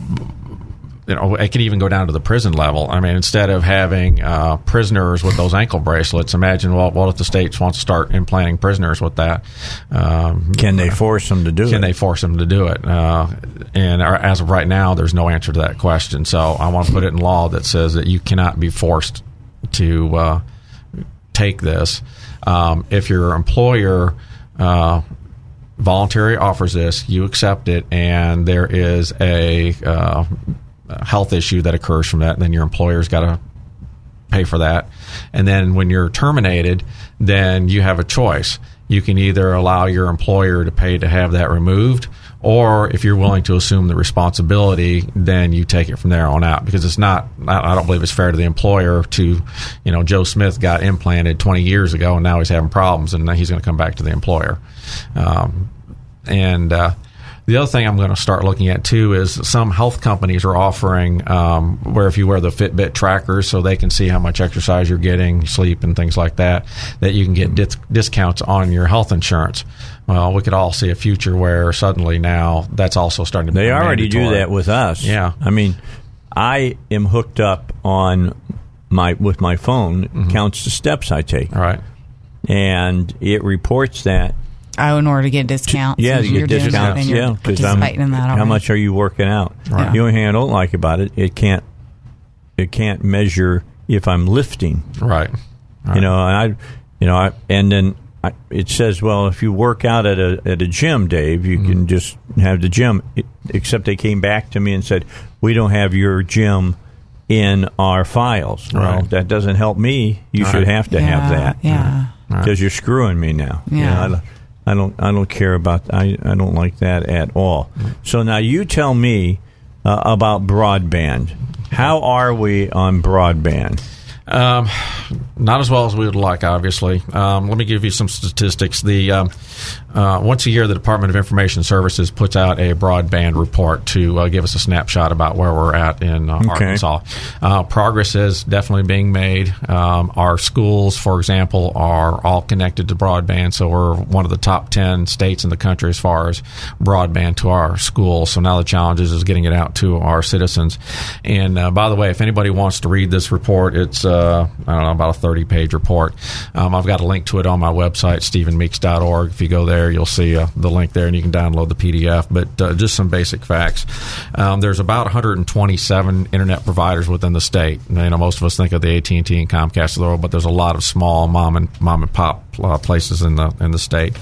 You know, it could even go down to the prison level. I mean, instead of having uh, prisoners with those ankle bracelets, imagine well, what if the states want to start implanting prisoners with that? Um, Can they force them to do can it? they force them to do it? Uh, and as of right now, there's no answer to that question. So I want to put it in law that says that you cannot be forced to uh, take this. Um, if your employer uh, voluntary offers this, you accept it, and there is a uh, health issue that occurs from that, and then your employer's got to pay for that. And then when you're terminated, then you have a choice. You can either allow your employer to pay to have that removed, or if you're willing to assume the responsibility, then you take it from there on out. Because it's not, I don't believe it's fair to the employer to, you know, Joe Smith got implanted 20 years ago and now he's having problems and now he's going to come back to the employer. Um, and uh, the other thing I'm going to start looking at too is some health companies are offering um, where if you wear the Fitbit trackers, so they can see how much exercise you're getting, sleep, and things like that, that you can get dis- discounts on your health insurance. Well, we could all see a future where suddenly now that's also starting to. They already do that with us. Yeah. I mean, I am hooked up on my with my phone. Mm-hmm. Counts the steps I take, All right. and it reports that. Oh, in order to get a discount. Yeah, since you you're get doing discounts. Yeah, because I'm. participating in that How much are you working out? Right. The only thing I don't like about it, it can't. It can't measure if I'm lifting. Right. You know, and I, you know, I, and then I, it says, well, if you work out at a at a gym, Dave, you can mm-hmm. just have the gym. It, except they came back to me and said, we don't have your gym in our files. Well, Right. that doesn't help me. You Right. should have to yeah, have that. Yeah. because you're screwing me now. You Yeah. know, I, don't, I don't. Care about. I. I don't like that at all. So now you tell me uh, about broadband. How are we on broadband? Um, not as well as we would like, obviously. Um, let me give you some statistics. The um, uh, once a year, the Department of Information Services puts out a broadband report to uh, give us a snapshot about where we're at in uh, Arkansas. Uh, progress is definitely being made. Um, our schools, for example, are all connected to broadband, so we're one of the top ten states in the country as far as broadband to our schools. So now the challenge is, is getting it out to our citizens. And uh, by the way, if anybody wants to read this report, it's uh, I don't know about a 30 page report. Um, I've got a link to it on my website, stephenmeeks.org. If you go there, you'll see uh, the link there and you can download the PDF. But uh, just some basic facts. Um, there's about 127 internet providers within the state. You know, most of us think of the AT&T and Comcast of the world, but there's a lot of small mom and mom and pop uh, places in the in the state.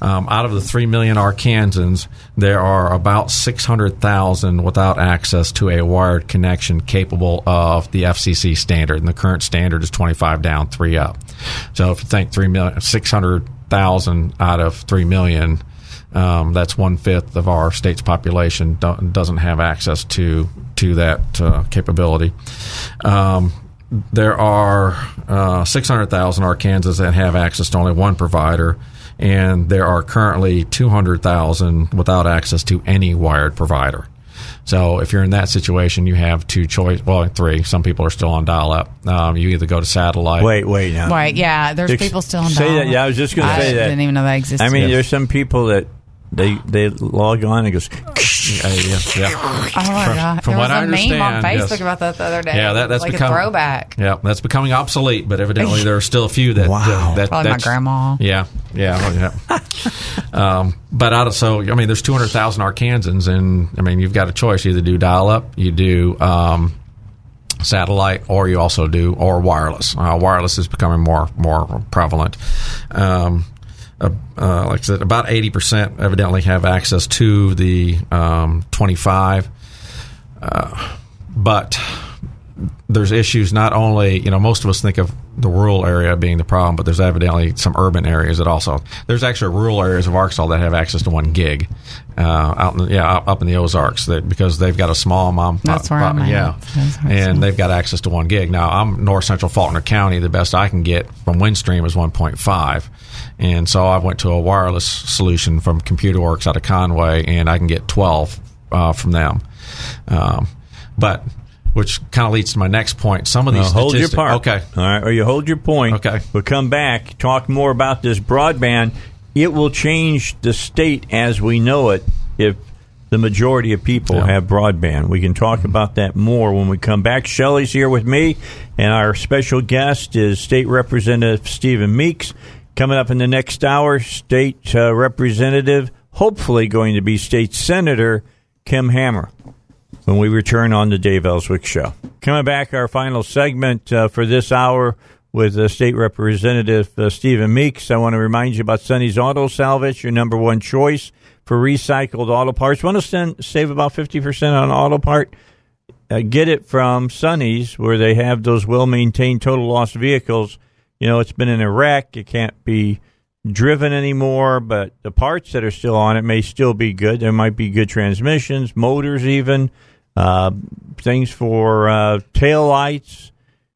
Um, out of the three million Arkansans, there are about 600,000 without access to a wired connection capable of the FCC standard, and the current standard is 25 down, three up. So if you think three million, 600,000 out of three million. Um, that's one fifth of our state's population do- doesn't have access to to that uh, capability. Um, there are uh, 600,000 Arkansans that have access to only one provider, and there are currently 200,000 without access to any wired provider. So if you're in that situation, you have two choice. Well, three. Some people are still on dial-up. Um, you either go to satellite. Wait, wait now. Right, yeah. There's Ex- people still on say that. dial-up. Yeah, I was just gonna say that. I didn't even know that existed. I mean, there's some people that they they log on and it goes. Uh, yeah, yeah. oh my god! from there what was I a meme on understand, Facebook yes. about that the other day. Yeah, that, that's like become a throwback. Yeah, that's becoming obsolete. But evidently, there are still a few that. Wow. that Probably my that's- grandma. Yeah, yeah, well, yeah. um, but out of so, I mean, there's 200,000 Arkansans, and I mean, you've got a choice: you either do dial-up, you do um, satellite, or you also do or wireless. Uh, wireless is becoming more more prevalent. Um, uh, uh, like I said, about 80% evidently have access to the um, 25. Uh, but there's issues not only you know most of us think of the rural area being the problem, but there's evidently some urban areas that also there's actually rural areas of Arkansas that have access to one gig uh, out in the, yeah up- in the Ozarks that because they've got a small mom That's where I'm at. yeah. That's where it's and they've got access to one gig. Now I'm north central Faulkner County. The best I can get from Windstream is 1.5 and so I went to a wireless solution from Computer Works out of Conway and I can get 12 uh, from them um, but which kind of leads to my next point. Some of Now, these hold your part. Okay. All right, or you hold your point. Okay. We'll come back, talk more about this broadband. It will change the state as we know it if the majority of people Yeah. have broadband. We can talk about that more when we come back. Shelley's here with me, and our special guest is State Representative Stephen Meeks. Coming up in the next hour, State uh, Representative, hopefully going to be State Senator Kim Hammer when we return on the Dave Elswick Show. Coming back, our final segment uh, for this hour with uh, State Representative uh, Stephen Meeks. I want to remind you about Sonny's Auto Salvage, your number one choice for recycled auto parts. Want to send, save about 50% on auto part? Uh, get it from Sonny's, where they have those well maintained total loss vehicles. You know, it's been in a wreck, it can't be driven anymore, but the parts that are still on it may still be good. There might be good transmissions, motors, even uh, things for uh, tail lights,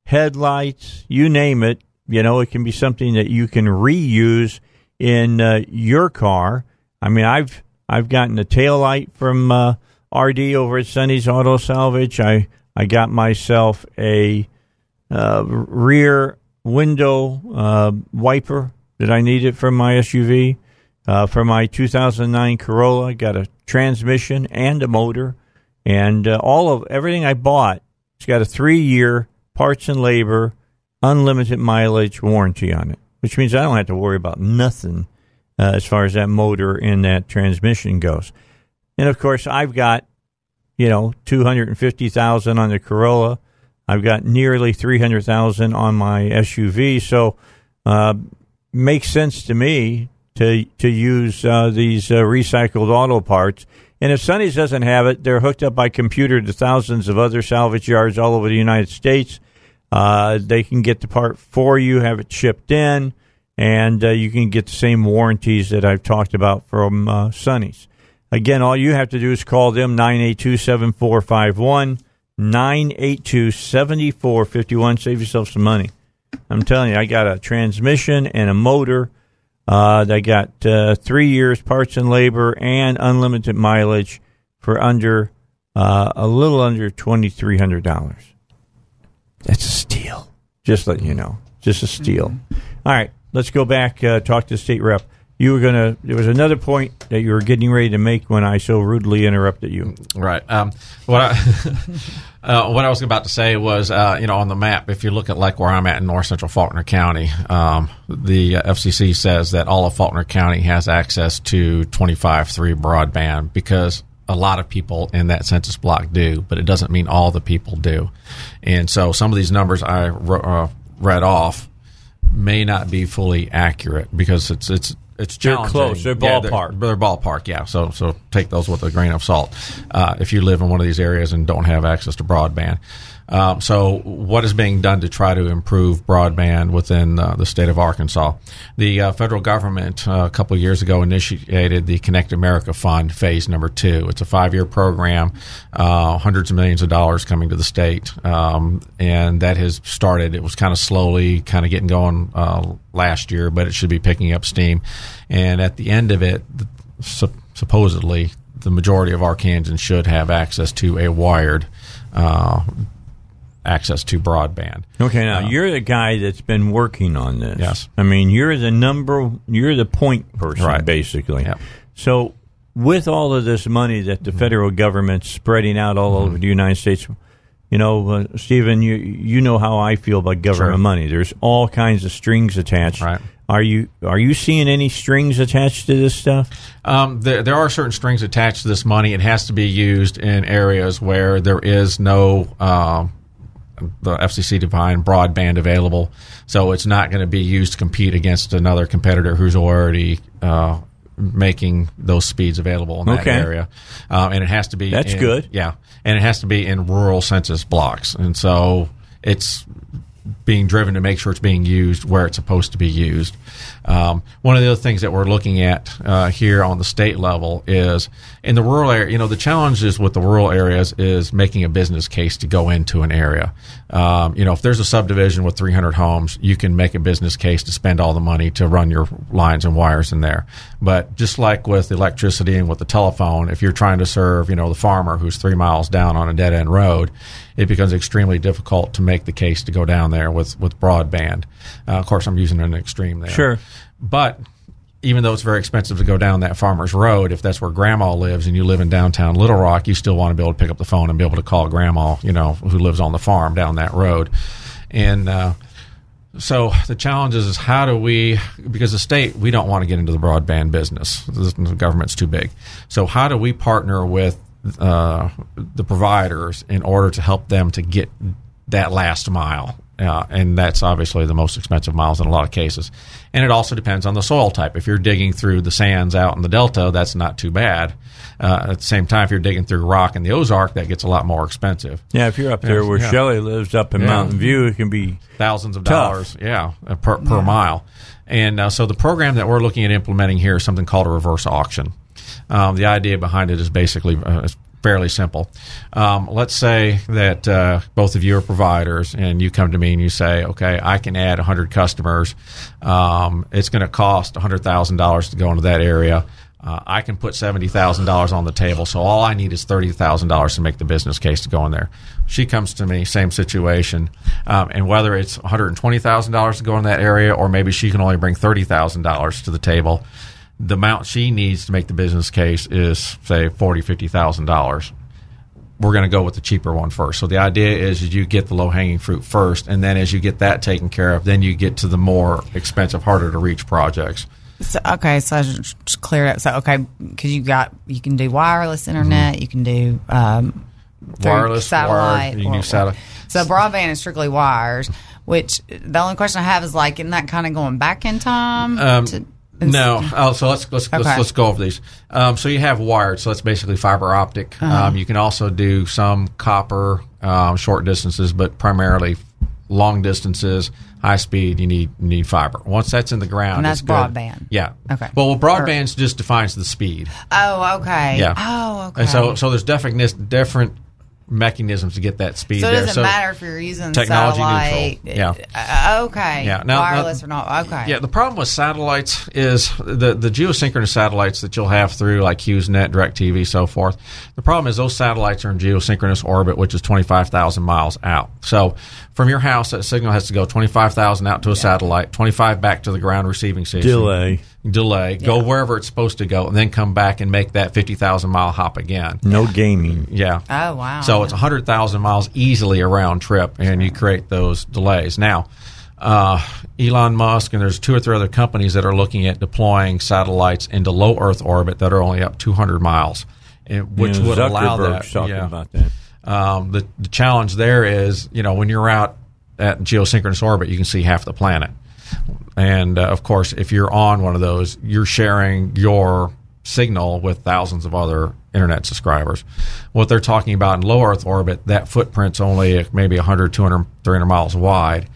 headlights, you name it. You know, it can be something that you can reuse in uh, your car. I mean, I've I've gotten a tail light from uh, RD over at Sonny's Auto Salvage. I I got myself a uh, rear window uh, wiper that I needed for my SUV. Uh, for my 2009 Corolla, got a transmission and a motor, and uh, all of everything I bought. It's got a three-year parts and labor, unlimited mileage warranty on it, which means I don't have to worry about nothing uh, as far as that motor and that transmission goes. And of course, I've got you know 250,000 on the Corolla. I've got nearly 300,000 on my SUV, so uh, makes sense to me to to use uh, these uh, recycled auto parts. And if Sonny's doesn't have it, they're hooked up by computer to thousands of other salvage yards all over the United States. Uh, they can get the part for you, have it shipped in, and uh, you can get the same warranties that I've talked about from uh, Sonny's. Again, all you have to do is call them 982 7451. 982 7451. Save yourself some money. I'm telling you, I got a transmission and a motor. Uh, they got uh, three years parts and labor and unlimited mileage for under uh, a little under twenty three hundred dollars. That's a steal. Just letting you know, just a steal. All right, let's go back. Uh, talk to the State Rep you were gonna. There was another point that you were getting ready to make when I so rudely interrupted you. Right. Um, what I uh, what I was about to say was, uh, you know, on the map, if you look at like where I'm at in North Central Faulkner County, um, the uh, FCC says that all of Faulkner County has access to 25.3 broadband because a lot of people in that census block do, but it doesn't mean all the people do. And so some of these numbers I ro- uh, read off may not be fully accurate because it's it's it's They're close. They're Yeah, ballpark. they're, they're ballpark, yeah. So so take those with a grain of salt uh, if you live in one of these areas and don't have access to broadband. Um, so what is being done to try to improve broadband within uh, the state of Arkansas? The uh, federal government uh, a couple years ago initiated the Connect America Fund Phase Number Two. It's a five-year program, uh, hundreds of millions of dollars coming to the state, um, and that has started. It was kind of slowly, kind of getting going uh, last year, but it should be picking up steam. And at the end of it, sup- supposedly, the majority of Arkansans should have access to a wired. Uh, access to broadband. Okay, now you're the guy that's been working on this. Yes. I mean, you're the number, you're the point person, Right. basically. Yep. So, with all of this money that Mm-hmm. the federal government's spreading out all over the United States, you know, uh, Stephen, you you know how I feel about government Sure. money. There's all kinds of strings attached. Right. Are you are you seeing any strings attached to this stuff? Um, there, there are certain strings attached to this money. It has to be used in areas where there is no um, the FCC defined broadband available. So it's not going to be used to compete against another competitor who's already uh, making those speeds available in that Okay. area. Um, and it has to be That's in- good. Yeah, and it has to be in rural census blocks. And so it's being driven to make sure it's being used where it's supposed to be used. Um, one of the other things that we're looking at uh, here on the state level is in the rural area. You know, the challenges with the rural areas is making a business case to go into an area. Um, you know, if there's a subdivision with 300 homes, you can make a business case to spend all the money to run your lines and wires in there. But just like with electricity and with the telephone, if you're trying to serve, you know, the farmer who's three miles down on a dead end road, it becomes extremely difficult to make the case to go down there with with broadband. Uh, of course, I'm using an extreme there. Sure. but even though it's very expensive to go down that farmer's road, if that's where grandma lives and you live in downtown Little Rock, you still want to be able to pick up the phone and be able to call grandma, you know, who lives on the farm down that road. And uh, so the challenge is, is how do we, because the state, we don't want to get into the broadband business. The the government's too big. So how do we partner with uh, the providers in order to help them to get that last mile? Uh, and that's obviously the most expensive miles in a lot of cases. And it also depends on the soil type. If you're digging through the sands out in the delta, that's not too bad. Uh, at the same time, if you're digging through rock in the Ozark, that gets a lot more expensive. Yeah, if you're up there where yeah. Shelley lives, up in Yeah. Mountain View, it can be thousands of Tough. dollars, yeah, per, per mile. And uh, so the program that we're looking at implementing here is something called a reverse auction. Um, the idea behind it is basically uh, fairly simple. Um, let's say that uh, both of you are providers, and you come to me and you say, "Okay, I can add 100 customers. Um, it's going to cost $100,000 to go into that area." Uh, I can put seventy thousand dollars on the table, so all I need is thirty thousand dollars to make the business case to go in there. She comes to me, same situation, um, and whether it's one hundred and twenty thousand dollars to go in that area, or maybe she can only bring thirty thousand dollars to the table, the amount she needs to make the business case is say forty, fifty thousand dollars. We're going to go with the cheaper one first. So the idea is, is you get the low hanging fruit first, and then as you get that taken care of, then you get to the more expensive, harder to reach projects. So, okay, so I just cleared up. So okay, because you got you can do wireless internet, you can do um, Mm-hmm. Wireless, satellite. wired, you can do satellite. So broadband is strictly wires. Which the only question I have is like, isn't that kind of going back in time? Um, to- no. Oh, so let's let's, let's let's go over these. Um, so you have wired. So that's basically fiber optic. Uh-huh. Um, you can also do some copper, um, short distances, but primarily long distances, high speed. You need you need fiber. Once that's in the ground, And that's it's good. broadband. Yeah. Okay. Well, well broadband just defines the speed. Oh, okay. Yeah. Oh, okay. And so so there's different different mechanisms to get that speed So it there. doesn't matter if you're using technology satellite. neutral. Uh, okay. Yeah. Now- wireless now- or not? Okay. Yeah, the problem with satellites is the the geosynchronous satellites that you'll have through like HughesNet, DirecTV, so forth. The problem is those satellites are in geosynchronous orbit, which is twenty five thousand miles out. So from your house, that signal has to go twenty five thousand out to a satellite, twenty five back to the ground receiving station. delay. Delay, go wherever it's supposed to go, and then come back and make that 50,000 mile hop again. No gaming. Yeah. Oh, wow. So it's 100,000 miles easily a round trip, and you create those delays. Now, uh, Elon Musk and there's two or three other companies that are looking at deploying satellites into low Earth orbit that are only up 200 miles, and- which You know, would allow that. Zuckerberg's talking yeah. about that. Um, the, the challenge there is, you know, when you're out at geosynchronous orbit, you can see half the planet. And uh, of course, if you're on one of those, you're sharing your signal with thousands of other internet subscribers. What they're talking about in low Earth orbit, that footprint's only maybe 100, 200, 300 miles wide.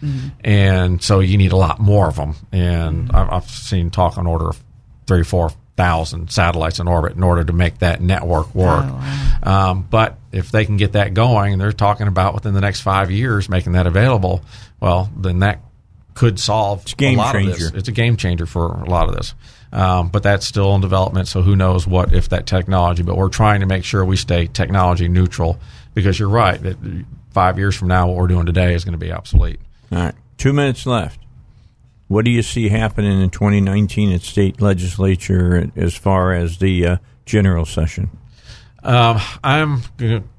And so you need a lot more of them. And I've, I've seen talk on order of three, four thousand satellites in orbit in order to make that network work. um, but if they can get that going, and they're talking about within the next five years making that available, well, then that could solve It's a game a lot of this. changer. It's a game changer for a lot of this. Um, but that's still in development, so who knows what if that technology. But we're trying to make sure we stay technology neutral because you're right that five years from now, what we're doing today is going to be obsolete. All right. Two minutes left. What do you see happening in 2019 at state legislature as far as the uh, general session? Um, I'm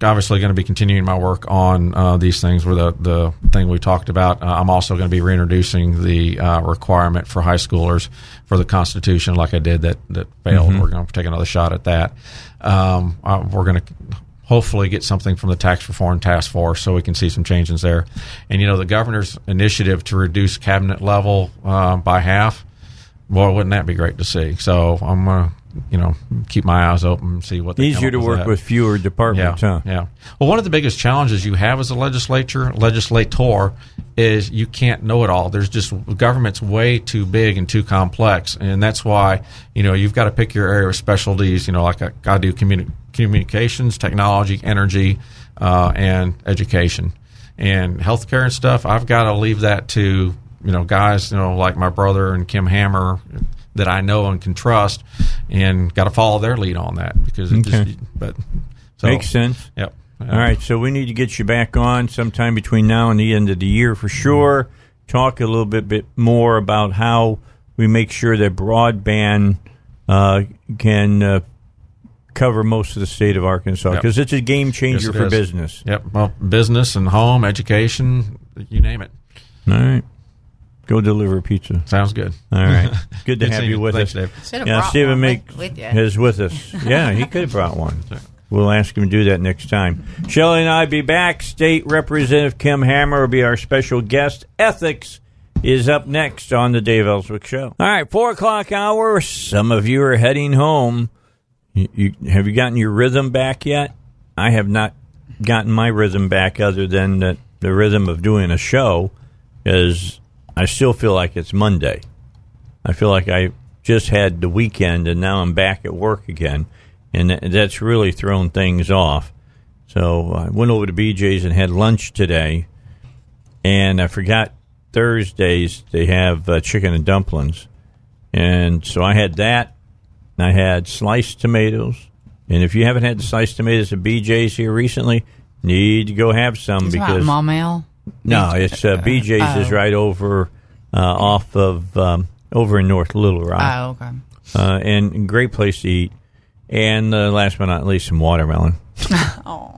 obviously going to be continuing my work on uh, these things. Where the the thing we talked about, uh, I'm also going to be reintroducing the uh, requirement for high schoolers for the Constitution, like I did that that failed. We're going to take another shot at that. Um, uh, we're going to hopefully get something from the tax reform task force so we can see some changes there. And you know, the governor's initiative to reduce cabinet level uh, by half. Boy, wouldn't that be great to see? So I'm going to, you know, keep my eyes open and see what Easier to work that. with fewer departments, Yeah, huh? yeah. Well, one of the biggest challenges you have as a legislature, legislator, is you can't know it all. There's just government's way too big and too complex, and that's why you know you've got to pick your area of specialties. You know, like I, I do communi- communications, technology, energy, uh, and education, and healthcare and stuff. I've got to leave that to you know guys you know like my brother and Kim Hammer that I know and can trust, and got to follow their lead on that because it Okay. just but so, Makes sense. Yep. All right, so we need to get you back on sometime between now and the end of the year for sure. Talk a little bit, bit more about how we make sure that broadband uh, can uh, cover most of the state of Arkansas Yep. because it's a game changer Yes, for is. business. Yep. Well, business and home, education, you name it. All right, go deliver pizza. Sounds good. All right, good to Good have you you. with us. Dave. Should've Yeah, brought Stephen one Make with- with is with us. Yeah, he could have brought one. We'll ask him to do that next time. Shelley and I be back. State Representative Kim Hammer will be our special guest. Ethics is up next on the Dave Elswick Show. All right, four o'clock hour. Some of you are heading home. You, you, have you gotten your rhythm back yet? I have not gotten my rhythm back, other than the, the rhythm of doing a show. Is I still feel like it's Monday. I feel like I just had the weekend and now I'm back at work again, and that's really thrown things off. So I went over to BJ's and had lunch today, and I forgot Thursdays they have uh, chicken and dumplings, and so I had that. And I had sliced tomatoes, and if you haven't had the sliced tomatoes at BJ's here recently, need to go have some Is that because Mom Ale? No, it's uh, BJ's is Oh. right over uh, off of um, over in North Little Rock, Oh, okay. uh, and great place to eat. And uh, last but not least, some watermelon.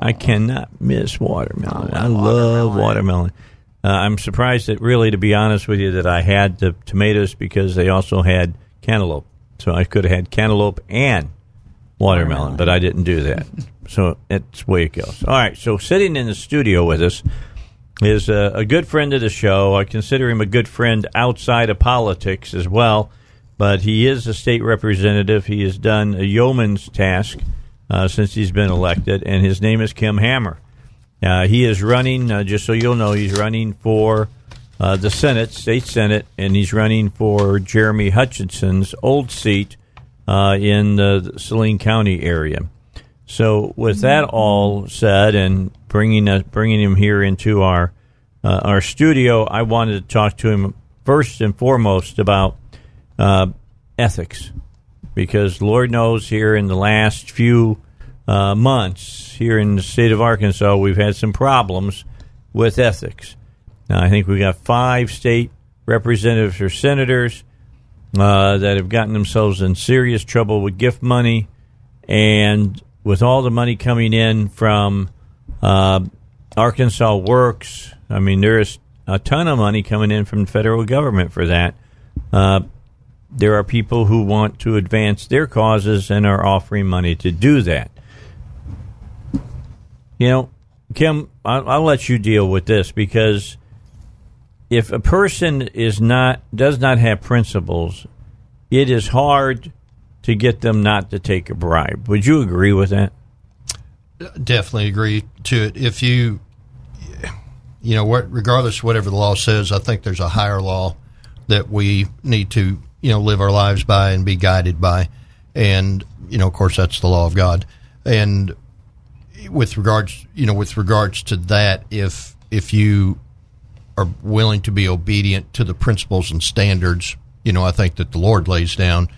I cannot miss watermelon. I love watermelon. Uh, I'm surprised that really, to be honest with you, that I had the tomatoes because they also had cantaloupe. So I could have had cantaloupe and watermelon, but I didn't do that. so that's the way it goes. All right. So sitting in the studio with us is a, a good friend of the show. I consider him a good friend outside of politics as well, but he is a state representative. He has done a yeoman's task uh, since he's been elected, and his name is Kim Hammer. Uh, he is running, uh, just so you'll know, he's running for uh, the Senate, state Senate, and he's running for Jeremy Hutchinson's old seat uh, in the Saline County area. So, with that all said, and bringing us, bringing him here into our uh, our studio, I wanted to talk to him first and foremost about uh, ethics, because Lord knows, here in the last few uh, months, here in the state of Arkansas, we've had some problems with ethics. Now, I think we got five state representatives or senators uh, that have gotten themselves in serious trouble with gift money, and with all the money coming in from uh, Arkansas Works, I mean, there's a ton of money coming in from the federal government for that. Uh, there are people who want to advance their causes and are offering money to do that. You know, Kim, I'll, I'll let you deal with this because if a person is not does not have principles, it is hard to get them not to take a bribe. Would you agree with that? Definitely agree to it. If you, you know, what regardless of whatever the law says, I think there's a higher law that we need to, you know, live our lives by and be guided by, and you know, of course, that's the law of God. And with regards, you know, with regards to that, if if you are willing to be obedient to the principles and standards, you know, I think that the Lord lays down,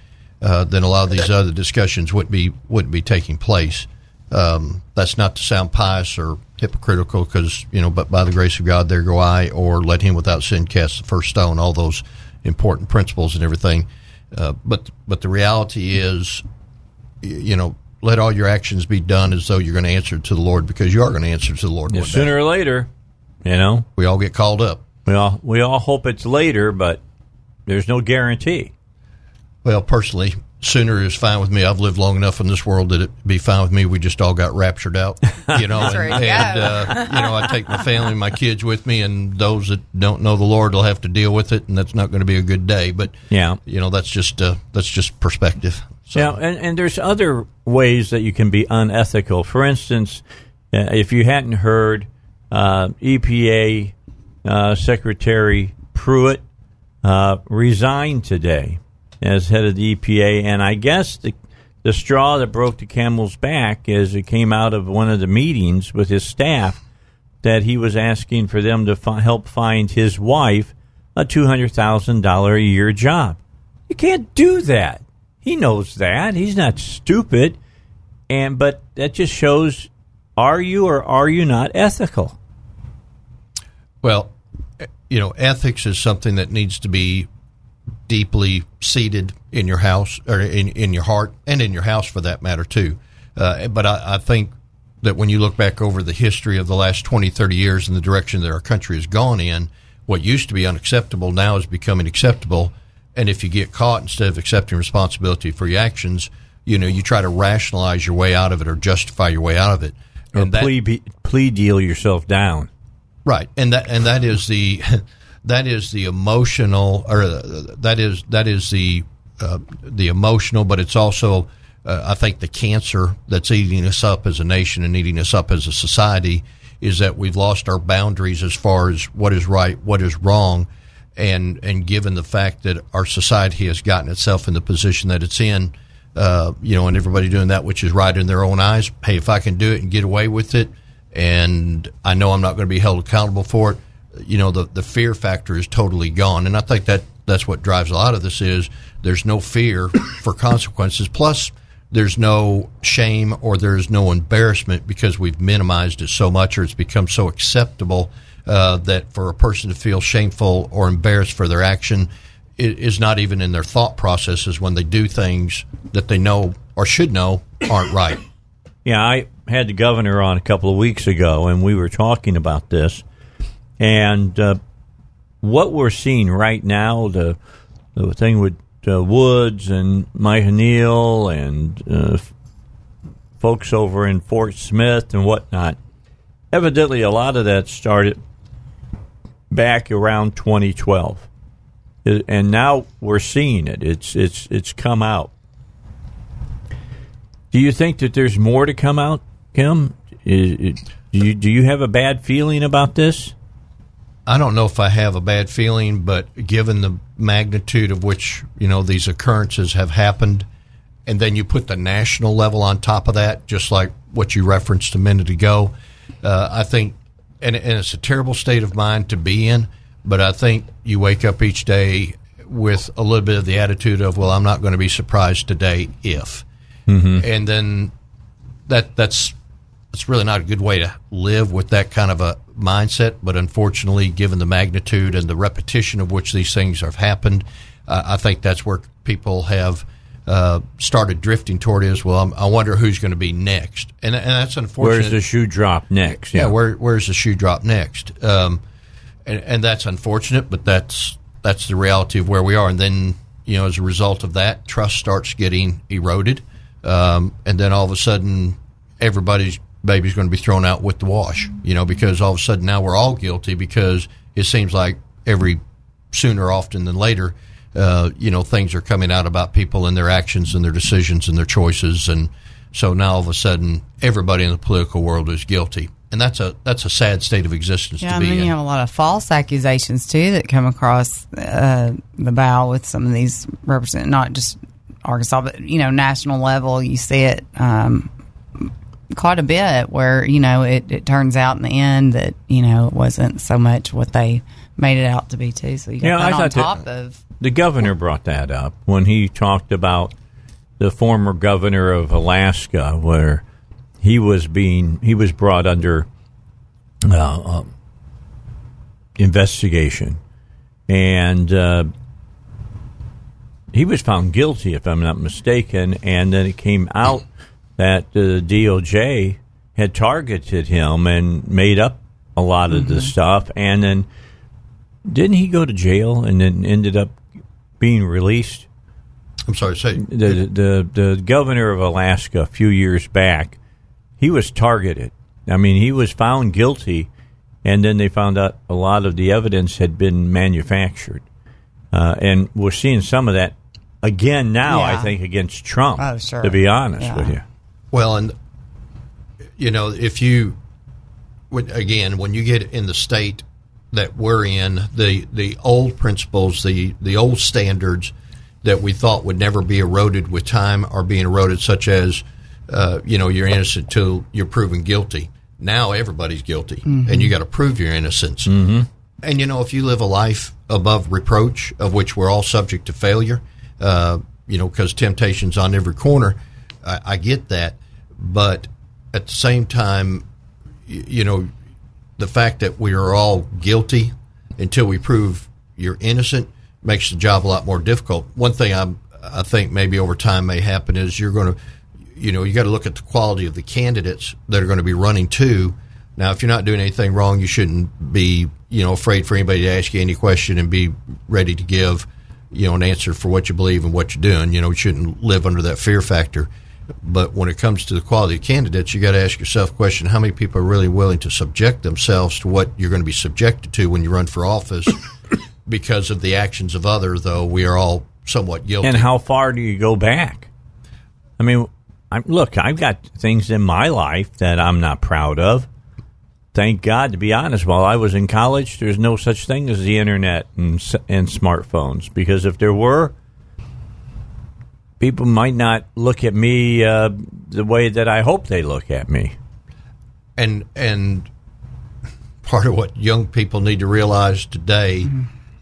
uh, then a lot of these other discussions wouldn't be wouldn't be taking place. Um, that's not to sound pious or hypocritical, because you know, but by the grace of God, there go I, or let him without sin cast the first stone. All those important principles and everything. Uh, but but the reality is, you know, let all your actions be done as though you're going to answer to the Lord, because you are going to answer to the Lord. Yeah, one day. sooner or later, you know, we all get called up. we all we all hope it's later, but there's no guarantee. Well, personally, sooner is fine with me. I've lived long enough in this world that it'd be fine with me. We just all got raptured out, you know. And, right, and, uh, you know, I take my family, my kids with me, and those that don't know the Lord will have to deal with it, and that's not going to be a good day. But Yeah. you know, that's just uh, that's just perspective. So, Yeah, and, and there's other ways that you can be unethical. For instance, uh, if you hadn't heard, uh, EPA uh, Secretary Pruitt uh, resigned today as head of the EPA, and I guess the the straw that broke the camel's back is it came out of one of the meetings with his staff that he was asking for them to fi- help find his wife a two hundred thousand dollar a year job. You can't do that. He knows that. He's not stupid. And but that just shows are you or are you not ethical? well, you know, ethics is something that needs to be deeply seated in your house or in, in your heart and in your house for that matter too. Uh, but I, I think that when you look back over the history of the last 20, 30 years and the direction that our country has gone in, what used to be unacceptable now is becoming acceptable. And if you get caught, instead of accepting responsibility for your actions, you know, you try to rationalize your way out of it or justify your way out of it. Or And that- plea be- plea deal yourself down. Right, and that and that is the that is the emotional, or uh, that is that is the uh, the emotional, but it's also uh, I think the cancer that's eating us up as a nation and eating us up as a society is that we've lost our boundaries as far as what is right, what is wrong, and and given the fact that our society has gotten itself in the position that it's in, uh, you know, and everybody doing that which is right in their own eyes. Hey, if I can do it and get away with it, and I know I'm not going to be held accountable for it, you know, the the fear factor is totally gone, and I think that that's what drives a lot of this is there's no fear for consequences. Plus, there's no shame or there's no embarrassment because we've minimized it so much or it's become so acceptable uh, that for a person to feel shameful or embarrassed for their action is not even in their thought processes when they do things that they know or should know aren't right. Yeah, I had the governor on a couple of weeks ago, and we were talking about this. And uh, what we're seeing right now, the the thing with uh, Woods and Mike Neal and uh, folks over in Fort Smith and whatnot, evidently a lot of that started back around 2012, It- and now we're seeing it. It's it's it's come out. Do you think that there's more to come out, Kim? Is, do you do you have a bad feeling about this? I don't know if I have a bad feeling, but given the magnitude of which you know these occurrences have happened, and then you put the national level on top of that, just like what you referenced a minute ago, uh, I think, and, and it's a terrible state of mind to be in. But I think you wake up each day with a little bit of the attitude of, well, I'm not going to be surprised today if, and then that that's it's really not a good way to live with that kind of a mindset. But unfortunately, given the magnitude and the repetition of which these things have happened, uh, I think that's where people have uh, started drifting toward is well. I'm, I wonder who's going to be next, and, and that's unfortunate. Where's the shoe drop next? yeah, where where's the shoe drop next? Um, and, and that's unfortunate, but that's that's the reality of where we are. And then you know, as a result of that, trust starts getting eroded, um, and then all of a sudden, everybody's baby's going to be thrown out with the wash. You know, because all of a sudden now we're all guilty because it seems like every sooner often than later. Uh, you know, things are coming out about people and their actions and their decisions and their choices, and so now all of a sudden, everybody in the political world is guilty and that's a that's a sad state of existence Yeah, to and be then in. you have a lot of false accusations too that come across uh, the bow with some of these represent not just Arkansas, but you know, national level. You see it um, quite a bit where you know it, it turns out in the end that you know it wasn't so much what they made it out to be too. So you got Yeah, that I on top of The governor brought that up when he talked about the former governor of Alaska, where he was being he was brought under uh, um, investigation, and uh, he was found guilty, if I'm not mistaken. And then it came out that the DOJ had targeted him and made up a lot of the stuff, and then didn't he go to jail and then ended up being released? I'm sorry, say The the the governor of Alaska a few years back, he was targeted. I mean, he was found guilty, and then they found out a lot of the evidence had been manufactured, uh, and we're seeing some of that again now. I think against Trump. Oh, sure. To be honest Yeah. with you, Well, and you know, if you again, when you get in the state that we're in, the the old principles, the the old standards that we thought would never be eroded with time are being eroded, such as uh, you know you're innocent till you're proven guilty. Now everybody's guilty, and you got to prove your innocence. Mm-hmm. And you know, if you live a life above reproach, of which we're all subject to failure, uh, you know, because temptation's on every corner. I, I get that, but at the same time, y- you know, the fact that we are all guilty until we prove you're innocent makes the job a lot more difficult. One thing I'm, I think maybe over time may happen is you're going to, you know, you got to look at the quality of the candidates that are going to be running too. Now, if you're not doing anything wrong, you shouldn't be, you know, afraid for anybody to ask you any question and be ready to give, you know, an answer for what you believe and what you're doing. You know, you shouldn't live under that fear factor. But when it comes to the quality of candidates, you got to ask yourself a question: How many people are really willing to subject themselves to what you're going to be subjected to when you run for office? because of the actions of others, though we are all somewhat guilty. and how far do you go back? I mean, I'm, look, I've got things in my life that I'm not proud of. Thank God, to be honest, while I was in college, there's no such thing as the internet and, and smartphones. Because if there were, people might not look at me uh, the way that I hope they look at me. and and part of what young people need to realize today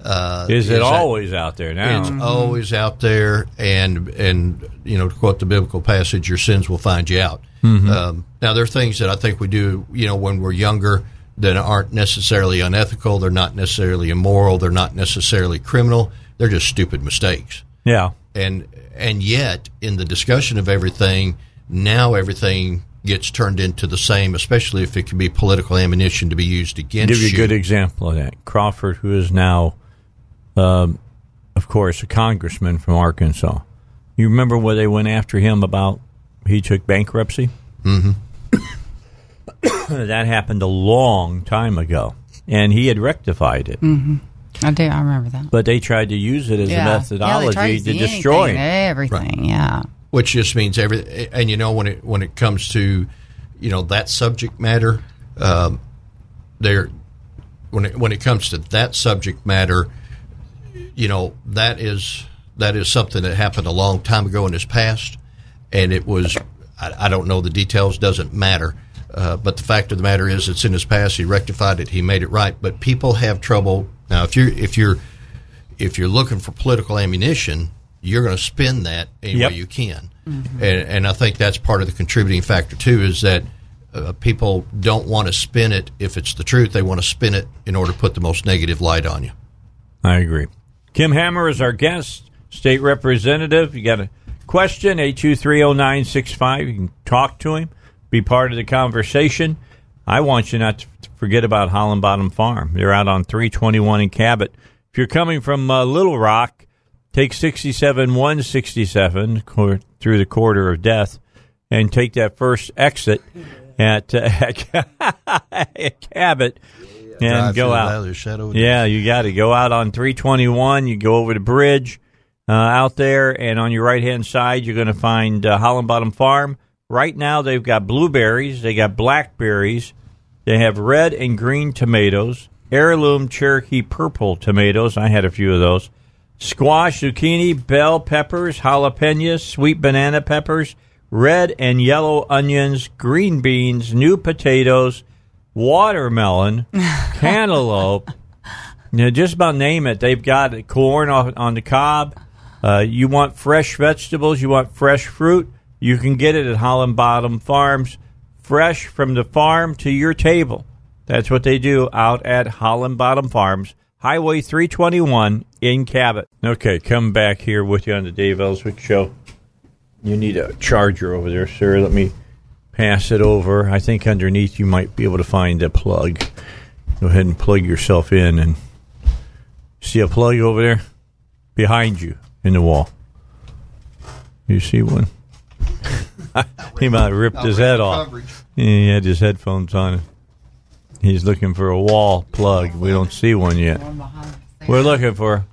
uh, Is it that always out there now? It's always out there, and and you know to quote the biblical passage, your sins will find you out. Um, now there are things that I think we do, you know, when we're younger that aren't necessarily unethical. They're not necessarily immoral. They're not necessarily criminal. They're just stupid mistakes. yeah. And and yet in the discussion of everything, now everything gets turned into the same, especially if it can be political ammunition to be used against you. give you a good example of that. Crawford, who is now, um, of course, a congressman from Arkansas. You remember where they went after him about he took bankruptcy? Mm-hmm. that happened a long time ago, and he had rectified it. I do. I remember that. But they tried to use it as yeah. a methodology tried to see destroy anything, him. everything. Yeah. which just means every and you know when it when it comes to you know that subject matter um, there when it, when it comes to that subject matter you know that is that is something that happened a long time ago in his past and it was I, I don't know the details doesn't matter uh, but the fact of the matter is it's in his past he rectified it he made it right but people have trouble now if you're if you're if you're looking for political ammunition, you're going to spin that any Yep. way you can. And, and I think that's part of the contributing factor too is that uh, people don't want to spin it if it's the truth. They want to spin it in order to put the most negative light on you. I agree. Kim Hammer is our guest, state representative. You got a question, 8230965. You can talk to him, be part of the conversation. I want you not to forget about Holland Bottom Farm. They're out on 321 in Cabot. If you're coming from uh, Little Rock, take 67 167 cor- through the quarter of death and take that first exit at, uh, at Cabot and go out. valley of shadow. Yeah, you got to go out on 321. You go over the bridge uh, out there, and on your right hand side, you're going to find uh, Holland Bottom Farm. Right now, they've got blueberries, they got blackberries, they have red and green tomatoes, heirloom Cherokee purple tomatoes. I had a few of those. Squash, zucchini, bell peppers, jalapenos, sweet banana peppers, red and yellow onions, green beans, new potatoes, watermelon, cantaloupe. You know, just about name it. They've got corn on, on the cob. Uh, you want fresh vegetables, you want fresh fruit, you can get it at Holland Bottom Farms, fresh from the farm to your table. That's what they do out at Holland Bottom Farms, Highway 321 in Cabot. Okay, come back here with you on the Dave Elswick Show. You need a charger over there, sir. Let me pass it over. I think underneath you might be able to find a plug. Go ahead and plug yourself in and see a plug over there behind you in the wall. You see one? he might have ripped his head off. He had his headphones on. He's looking for a wall plug. We don't see one yet. We're looking for.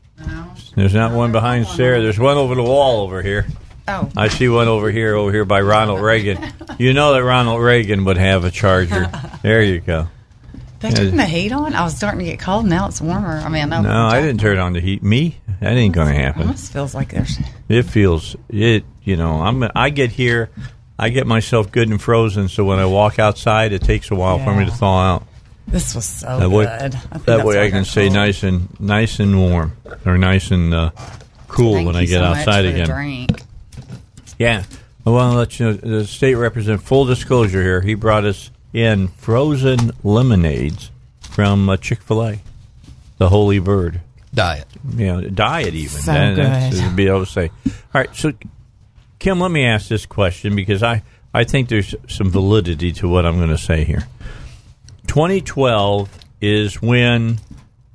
There's not one behind Sarah. There's one over the wall over here. Oh, I see one over here, over here by Ronald Reagan. You know that Ronald Reagan would have a charger. There you go. they turned the heat on. I was starting to get cold. Now it's warmer. I mean, I No, I didn't turn on the heat. Me? That ain't going to happen. Almost feels like there's. It feels it. You know, I'm. I get here, I get myself good and frozen. So when I walk outside, it takes a while for me to thaw out. This was so That way, good. I think that way I can got stay cold. nice and nice and warm, or nice and uh, cool Thank when I get so much outside for the again. Drink. Yeah. I want to let you know the state representative, full disclosure here, he brought us in frozen lemonades from uh, Chick fil A, the Holy Bird. Diet. You know, diet even. So That- that's good. to be able to say. All right. So, Kim, let me ask this question because I, I think there's some validity to what I'm going to say here. 2012 is when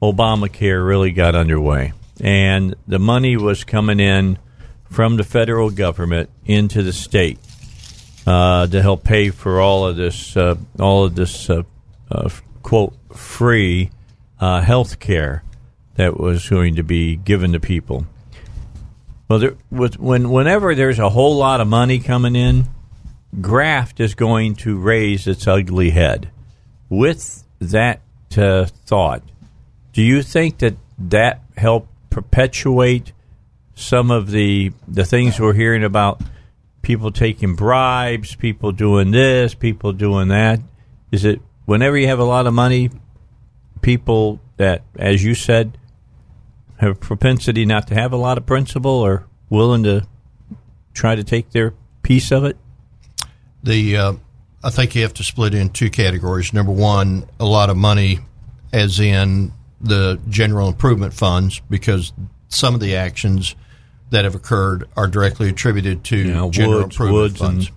Obamacare really got underway, and the money was coming in from the federal government into the state uh, to help pay for all of this, uh, all of this uh, uh, quote free uh, health care that was going to be given to people. Well, there, with, when whenever there's a whole lot of money coming in, graft is going to raise its ugly head. With that uh, thought, do you think that that helped perpetuate some of the the things we're hearing about people taking bribes, people doing this, people doing that? Is it whenever you have a lot of money, people that, as you said, have a propensity not to have a lot of principle or willing to try to take their piece of it? The uh, I think you have to split in two categories. Number one, a lot of money, as in the general improvement funds, because some of the actions that have occurred are directly attributed to general Woods, improvement Woods, funds.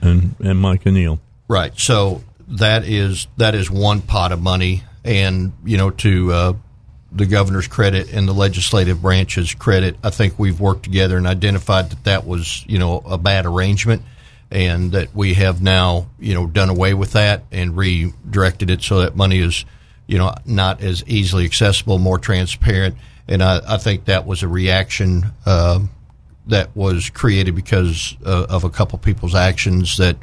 and, and and Micah Neal. Right. So that is that is one pot of money, and you know to uh, the governor's credit and the legislative branch's credit, I think we've worked together and identified that that was you know a bad arrangement, and that we have now you know done away with that and redirected it so that money is you know not as easily accessible, more transparent, and I, I think that was a reaction. Uh, that was created because uh, of a couple people's actions that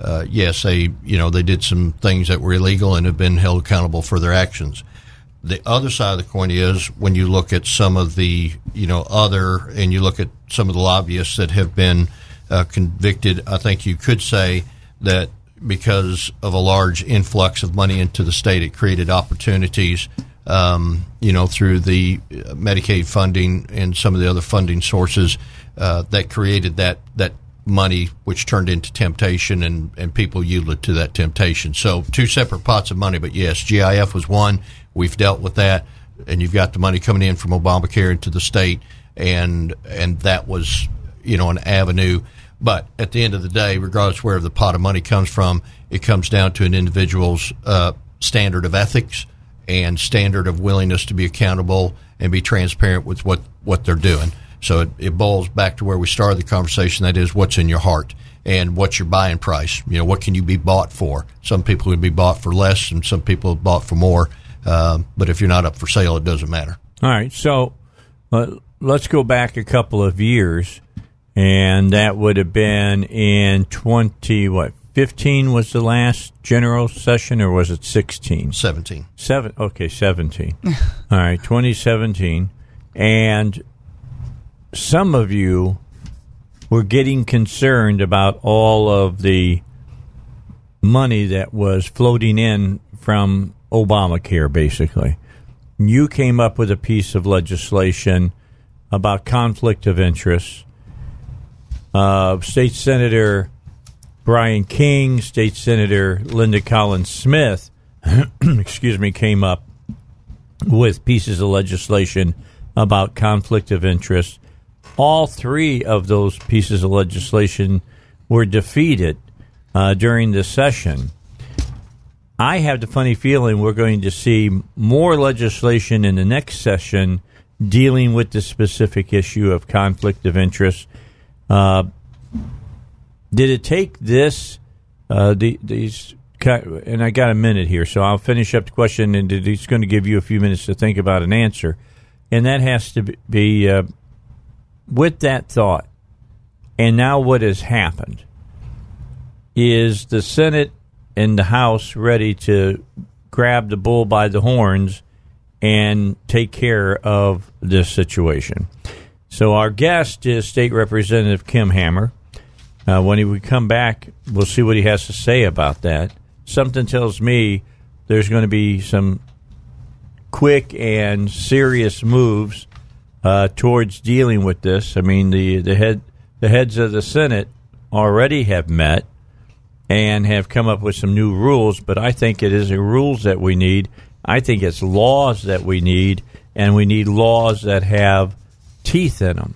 uh, yes they you know they did some things that were illegal and have been held accountable for their actions the other side of the coin is when you look at some of the you know other and you look at some of the lobbyists that have been uh, convicted i think you could say that because of a large influx of money into the state it created opportunities um, you know through the uh, medicaid funding and some of the other funding sources uh, that created that that money which turned into temptation and, and people yielded to that temptation. So two separate pots of money, but yes, GIF was one. We've dealt with that. and you've got the money coming in from Obamacare into the state, and and that was you know an avenue. But at the end of the day, regardless where the pot of money comes from, it comes down to an individual's uh, standard of ethics and standard of willingness to be accountable and be transparent with what, what they're doing. So it, it boils back to where we started the conversation. That is, what's in your heart and what's your buying price. You know, what can you be bought for? Some people would be bought for less, and some people bought for more. Um, but if you're not up for sale, it doesn't matter. All right, so uh, let's go back a couple of years, and that would have been in twenty what 15 was the last general session, or was it 16? 17. Seven. Okay, 17. All right, 2017. And some of you were getting concerned about all of the money that was floating in from Obamacare, basically. You came up with a piece of legislation about conflict of interest. Uh, State Senator Bryan King, State Senator Linda Collins Smith, excuse me, came up with pieces of legislation about conflict of interest. All three of those pieces of legislation were defeated uh, during the session. I have the funny feeling we're going to see more legislation in the next session dealing with the specific issue of conflict of interest. Uh, did it take this uh, the, these and I got a minute here, so I'll finish up the question, and it's going to give you a few minutes to think about an answer, and that has to be uh, with that thought. And now, what has happened is the Senate and the House ready to grab the bull by the horns and take care of this situation. So, our guest is State Representative Kim Hammer. Uh, when he would come back, we'll see what he has to say about that. Something tells me there's going to be some quick and serious moves uh, towards dealing with this. I mean, the the head the heads of the Senate already have met and have come up with some new rules, but I think it is rules that we need. I think it's laws that we need, and we need laws that have teeth in them.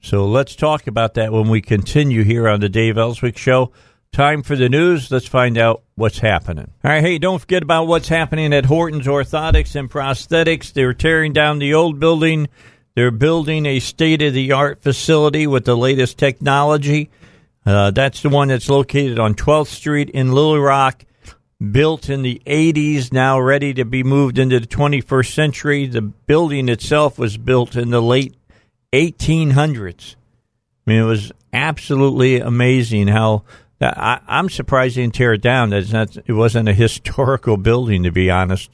So let's talk about that when we continue here on the Dave Elswick Show. Time for the news. Let's find out what's happening. All right, hey, don't forget about what's happening at Horton's Orthotics and Prosthetics. They're tearing down the old building. They're building a state of the art facility with the latest technology. Uh, that's the one that's located on 12th Street in Little Rock, built in the 80s, now ready to be moved into the 21st century. The building itself was built in the late 1800s. I mean, it was absolutely amazing how I, I'm surprised they didn't tear it down. Not, it wasn't a historical building, to be honest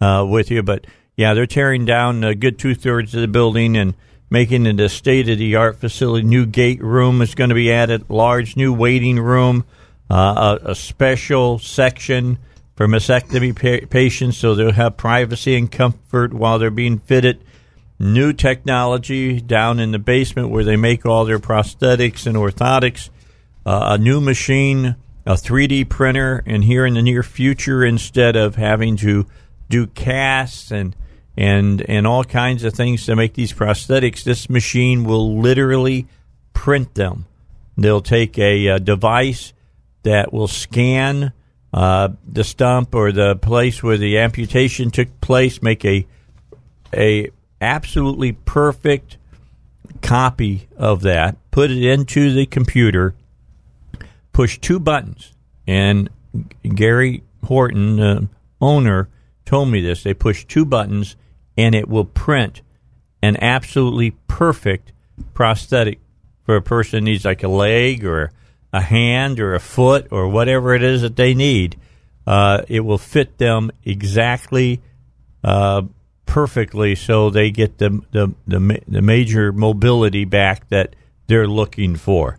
uh, with you. But yeah, they're tearing down a good two thirds of the building and making it a state of the art facility. New gait room is going to be added, large new waiting room, uh, a, a, special section for mastectomy pa- patients so they'll have privacy and comfort while they're being fitted new technology down in the basement where they make all their prosthetics and orthotics, uh, a new machine, a 3D printer, and here in the near future, instead of having to do casts and and and all kinds of things to make these prosthetics, this machine will literally print them. They'll take a, a device that will scan uh, the stump or the place where the amputation took place, make a a absolutely perfect copy of that, put it into the computer, push two buttons, and Gary Horton, the owner, told me this. They push two buttons, and it will print an absolutely perfect prosthetic for a person needs like a leg or a hand or a foot or whatever it is that they need. Uh, it will fit them exactly uh, perfectly so they get the, the, the, the major mobility back that they're looking for.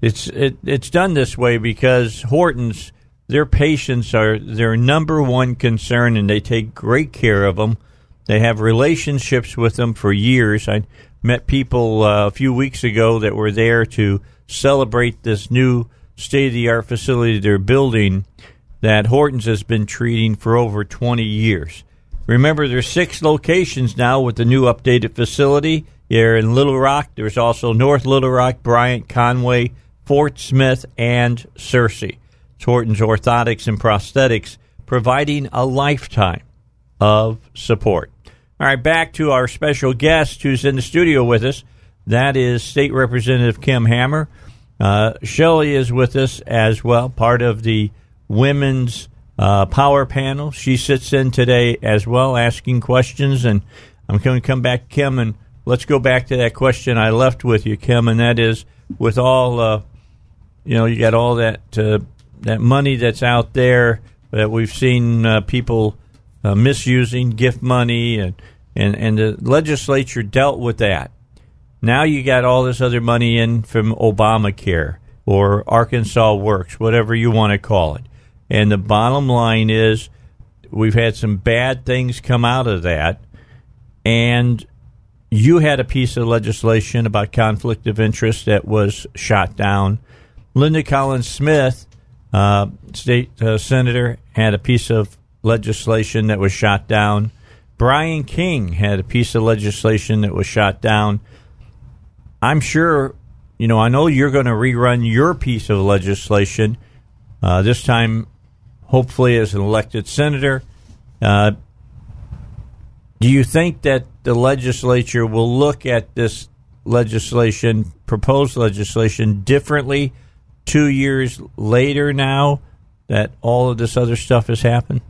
It's, it, it's done this way because Hortons, their patients are their number one concern and they take great care of them. They have relationships with them for years. I met people uh, a few weeks ago that were there to celebrate this new state of the art facility they're building that Hortons has been treating for over 20 years Remember, there's six locations now with the new updated facility. Here in Little Rock, there's also North Little Rock, Bryant, Conway, Fort Smith, and Searcy. Horton's Orthotics and Prosthetics, providing a lifetime of support. All right, back to our special guest who's in the studio with us. That is State Representative Kim Hammer. Uh, Shelley is with us as well, part of the Women's uh, Power Panel. She sits in today as well, asking questions. And I'm going to come back, Kim, and let's go back to that question I left with you, Kim, and that is with all, uh, you know, you got all that uh, that money that's out there that we've seen uh, people uh, misusing gift money, and, and and the legislature dealt with that. Now you got all this other money in from Obamacare or Arkansas Works, whatever you want to call it. And the bottom line is we've had some bad things come out of that. And you had a piece of legislation about conflict of interest that was shot down. Linda Collins Smith, uh, state uh, senator, had a piece of legislation that was shot down. Bryan King had a piece of legislation that was shot down. I'm sure, you know, I know you're going to rerun your piece of legislation, uh, this time, hopefully, as an elected senator. Uh, do you think that the legislature will look at this legislation, proposed legislation, differently two years later now that all of this other stuff has happened?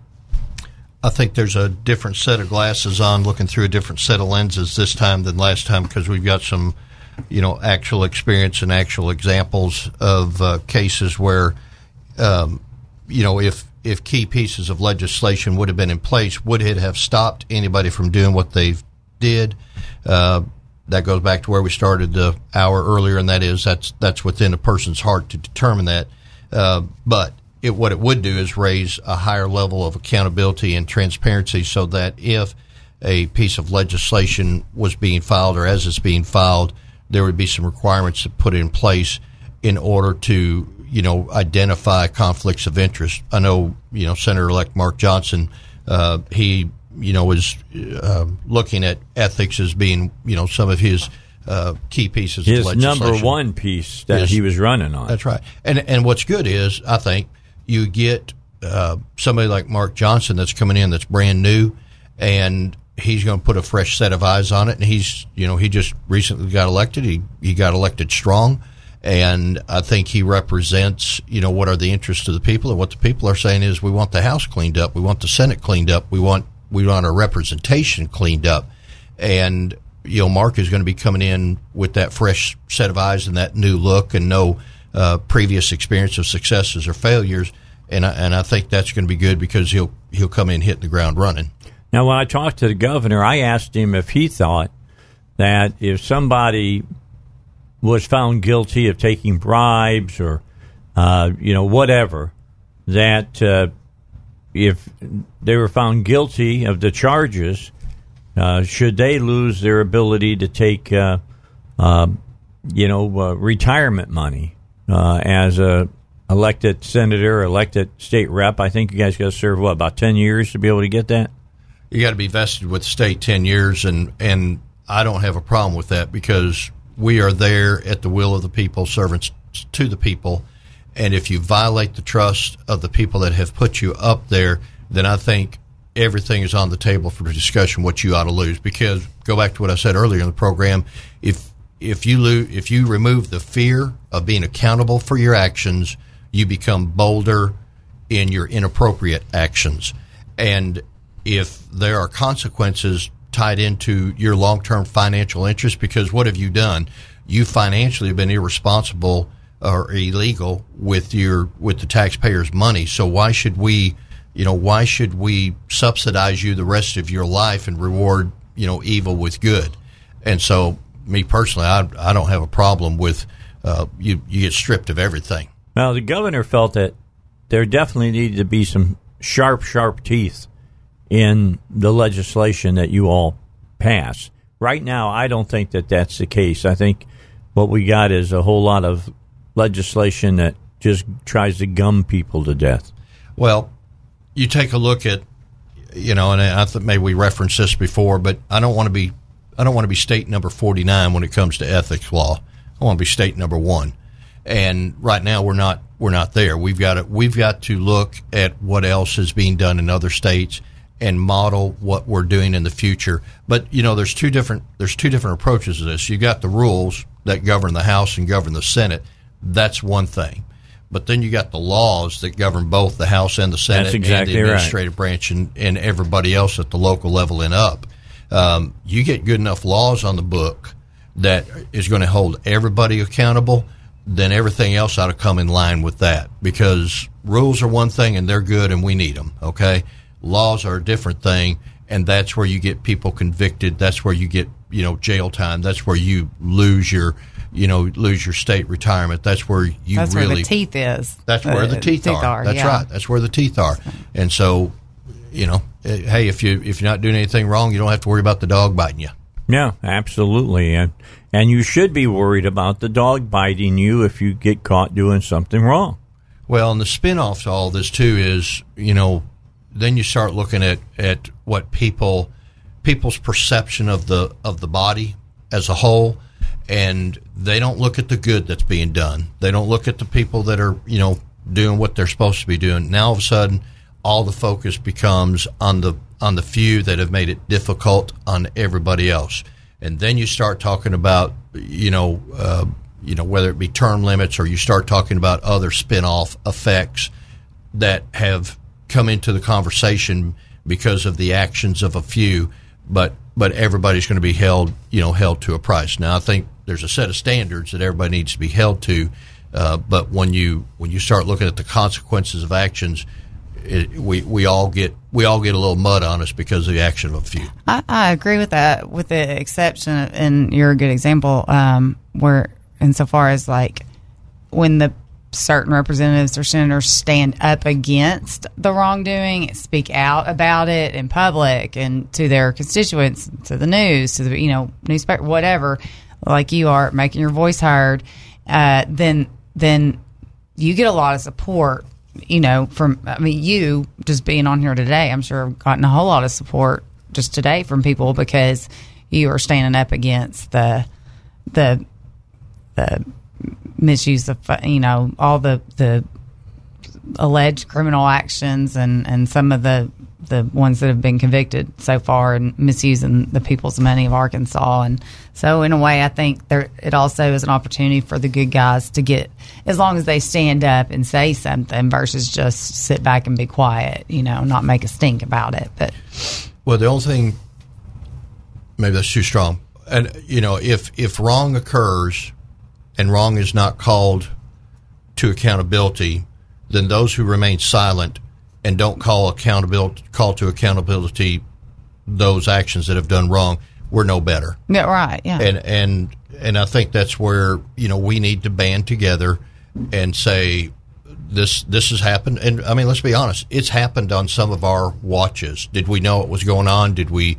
I think there's a different set of glasses on, looking through a different set of lenses this time than last time because we've got some you know, actual experience and actual examples of uh, cases where, um, you know, if if key pieces of legislation would have been in place, would it have stopped anybody from doing what they did? Uh, that goes back to where we started the hour earlier, and that is that's that's within a person's heart to determine that. Uh, but it, what it would do is raise a higher level of accountability and transparency, so that if a piece of legislation was being filed or as it's being filed, there would be some requirements to put in place in order to you know identify conflicts of interest. I know you know Senator-elect Mark Johnson. Uh, he you know was uh, looking at ethics as being you know some of his uh, key pieces. His of number one piece that he was running on. That's right. And and what's good is I think you get uh, somebody like Mark Johnson that's coming in that's brand new, and he's going to put a fresh set of eyes on it. And he's, you know, he just recently got elected. He he got elected strong, and I think he represents, you know, what are the interests of the people. And what the people are saying is, we want the House cleaned up, we want the Senate cleaned up, we want we want our representation cleaned up, and you know, Mark is going to be coming in with that fresh set of eyes and that new look and no uh, previous experience of successes or failures. And I, and I think that's going to be good because he'll he'll come in hitting the ground running. Now, when I talked to the governor, I asked him if he thought that if somebody was found guilty of taking bribes or, uh, you know, whatever, that uh, if they were found guilty of the charges, uh, should they lose their ability to take, uh, uh, you know, uh, retirement money Uh, as a elected senator, elected state rep? I think you guys got to serve what about ten years to be able to get that you got to be vested with the state 10 years and and I don't have a problem with that because we are there at the will of the people servants to the people and if you violate the trust of the people that have put you up there then I think everything is on the table for discussion what you ought to lose because go back to what I said earlier in the program if if you lose if you remove the fear of being accountable for your actions you become bolder in your inappropriate actions and if there are consequences tied into your long term financial interest because what have you done? You financially have been irresponsible or illegal with your with the taxpayers' money. So why should we, you know, why should we subsidize you the rest of your life and reward you know evil with good? And so, me personally, I I don't have a problem with uh, you you get stripped of everything. Well, the governor felt that there definitely needed to be some sharp, sharp teeth in the legislation that you all pass. Right now, I don't think that that's the case. I think what we got is a whole lot of legislation that just tries to gum people to death. Well, you take a look at you know, and I think maybe we referenced this before, but I don't want to be I don't want to be state number 49 when it comes to ethics law. I want to be state number 1. And right now we're not we're not there. We've got to we've got to look at what else is being done in other states and model what we're doing in the future. But you know, there's two different there's two different approaches to this. You got the rules that govern the House and govern the Senate. That's one thing. But then you got the laws that govern both the House and the Senate exactly and the right. administrative branch and, and everybody else at the local level and up. Um, you get good enough laws on the book that is going to hold everybody accountable, then everything else ought to come in line with that. Because rules are one thing and they're good and we need them. Okay, laws are a different thing, and that's where you get people convicted. That's where you get you know jail time. That's where you lose your you know lose your state retirement. That's where you That's really where the teeth is. that's where the teeth, are. That's yeah. right. That's where the teeth are. And so, you know, eh, hey, if you if you're not doing anything wrong, you don't have to worry about the dog biting you. Yeah, absolutely. And and you should be worried about the dog biting you if you get caught doing something wrong. Well, and the spin-off to all this too is, you know, then you start looking at at what people people's perception of the of the body as a whole and they don't look at the good that's being done. They don't look at the people that are, you know, doing what they're supposed to be doing. Now all of a sudden all the focus becomes on the on the few that have made it difficult on everybody else. And then you start talking about, you know, uh, you know whether it be term limits or you start talking about other spin-off effects that have come into the conversation because of the actions of a few, but but everybody's going to be held you know held to a price. Now I think there's a set of standards that everybody needs to be held to, uh, but when you when you start looking at the consequences of actions, it, we we all get we all get a little mud on us because of the action of a few. I, I agree with that, with the exception, of, and you're a good example, um, where insofar as like when the certain representatives or senators stand up against the wrongdoing, speak out about it in public and to their constituents, to the news, to the you know newspaper, whatever, like you are making your voice heard, uh, then then you get a lot of support. You know, from I mean, you just being on here today, I'm sure I've gotten a whole lot of support just today from people because you are standing up against the the the misuse of you know all the the alleged criminal actions and and some of the the ones that have been convicted so far and misusing the people's money of Arkansas and so in a way I think there it also is an opportunity for the good guys to get as long as they stand up and say something versus just sit back and be quiet you know not make a stink about it but Well, the only thing, maybe that's too strong. And you know, if if wrong occurs, and wrong is not called to accountability, then those who remain silent and don't call accountability call to accountability those actions that have done wrong, we're no better. Yeah right yeah. And and and I think that's where you know we need to band together and say this this has happened. And I mean let's be honest it's happened on some of our watches. Did we know it was going on? Did we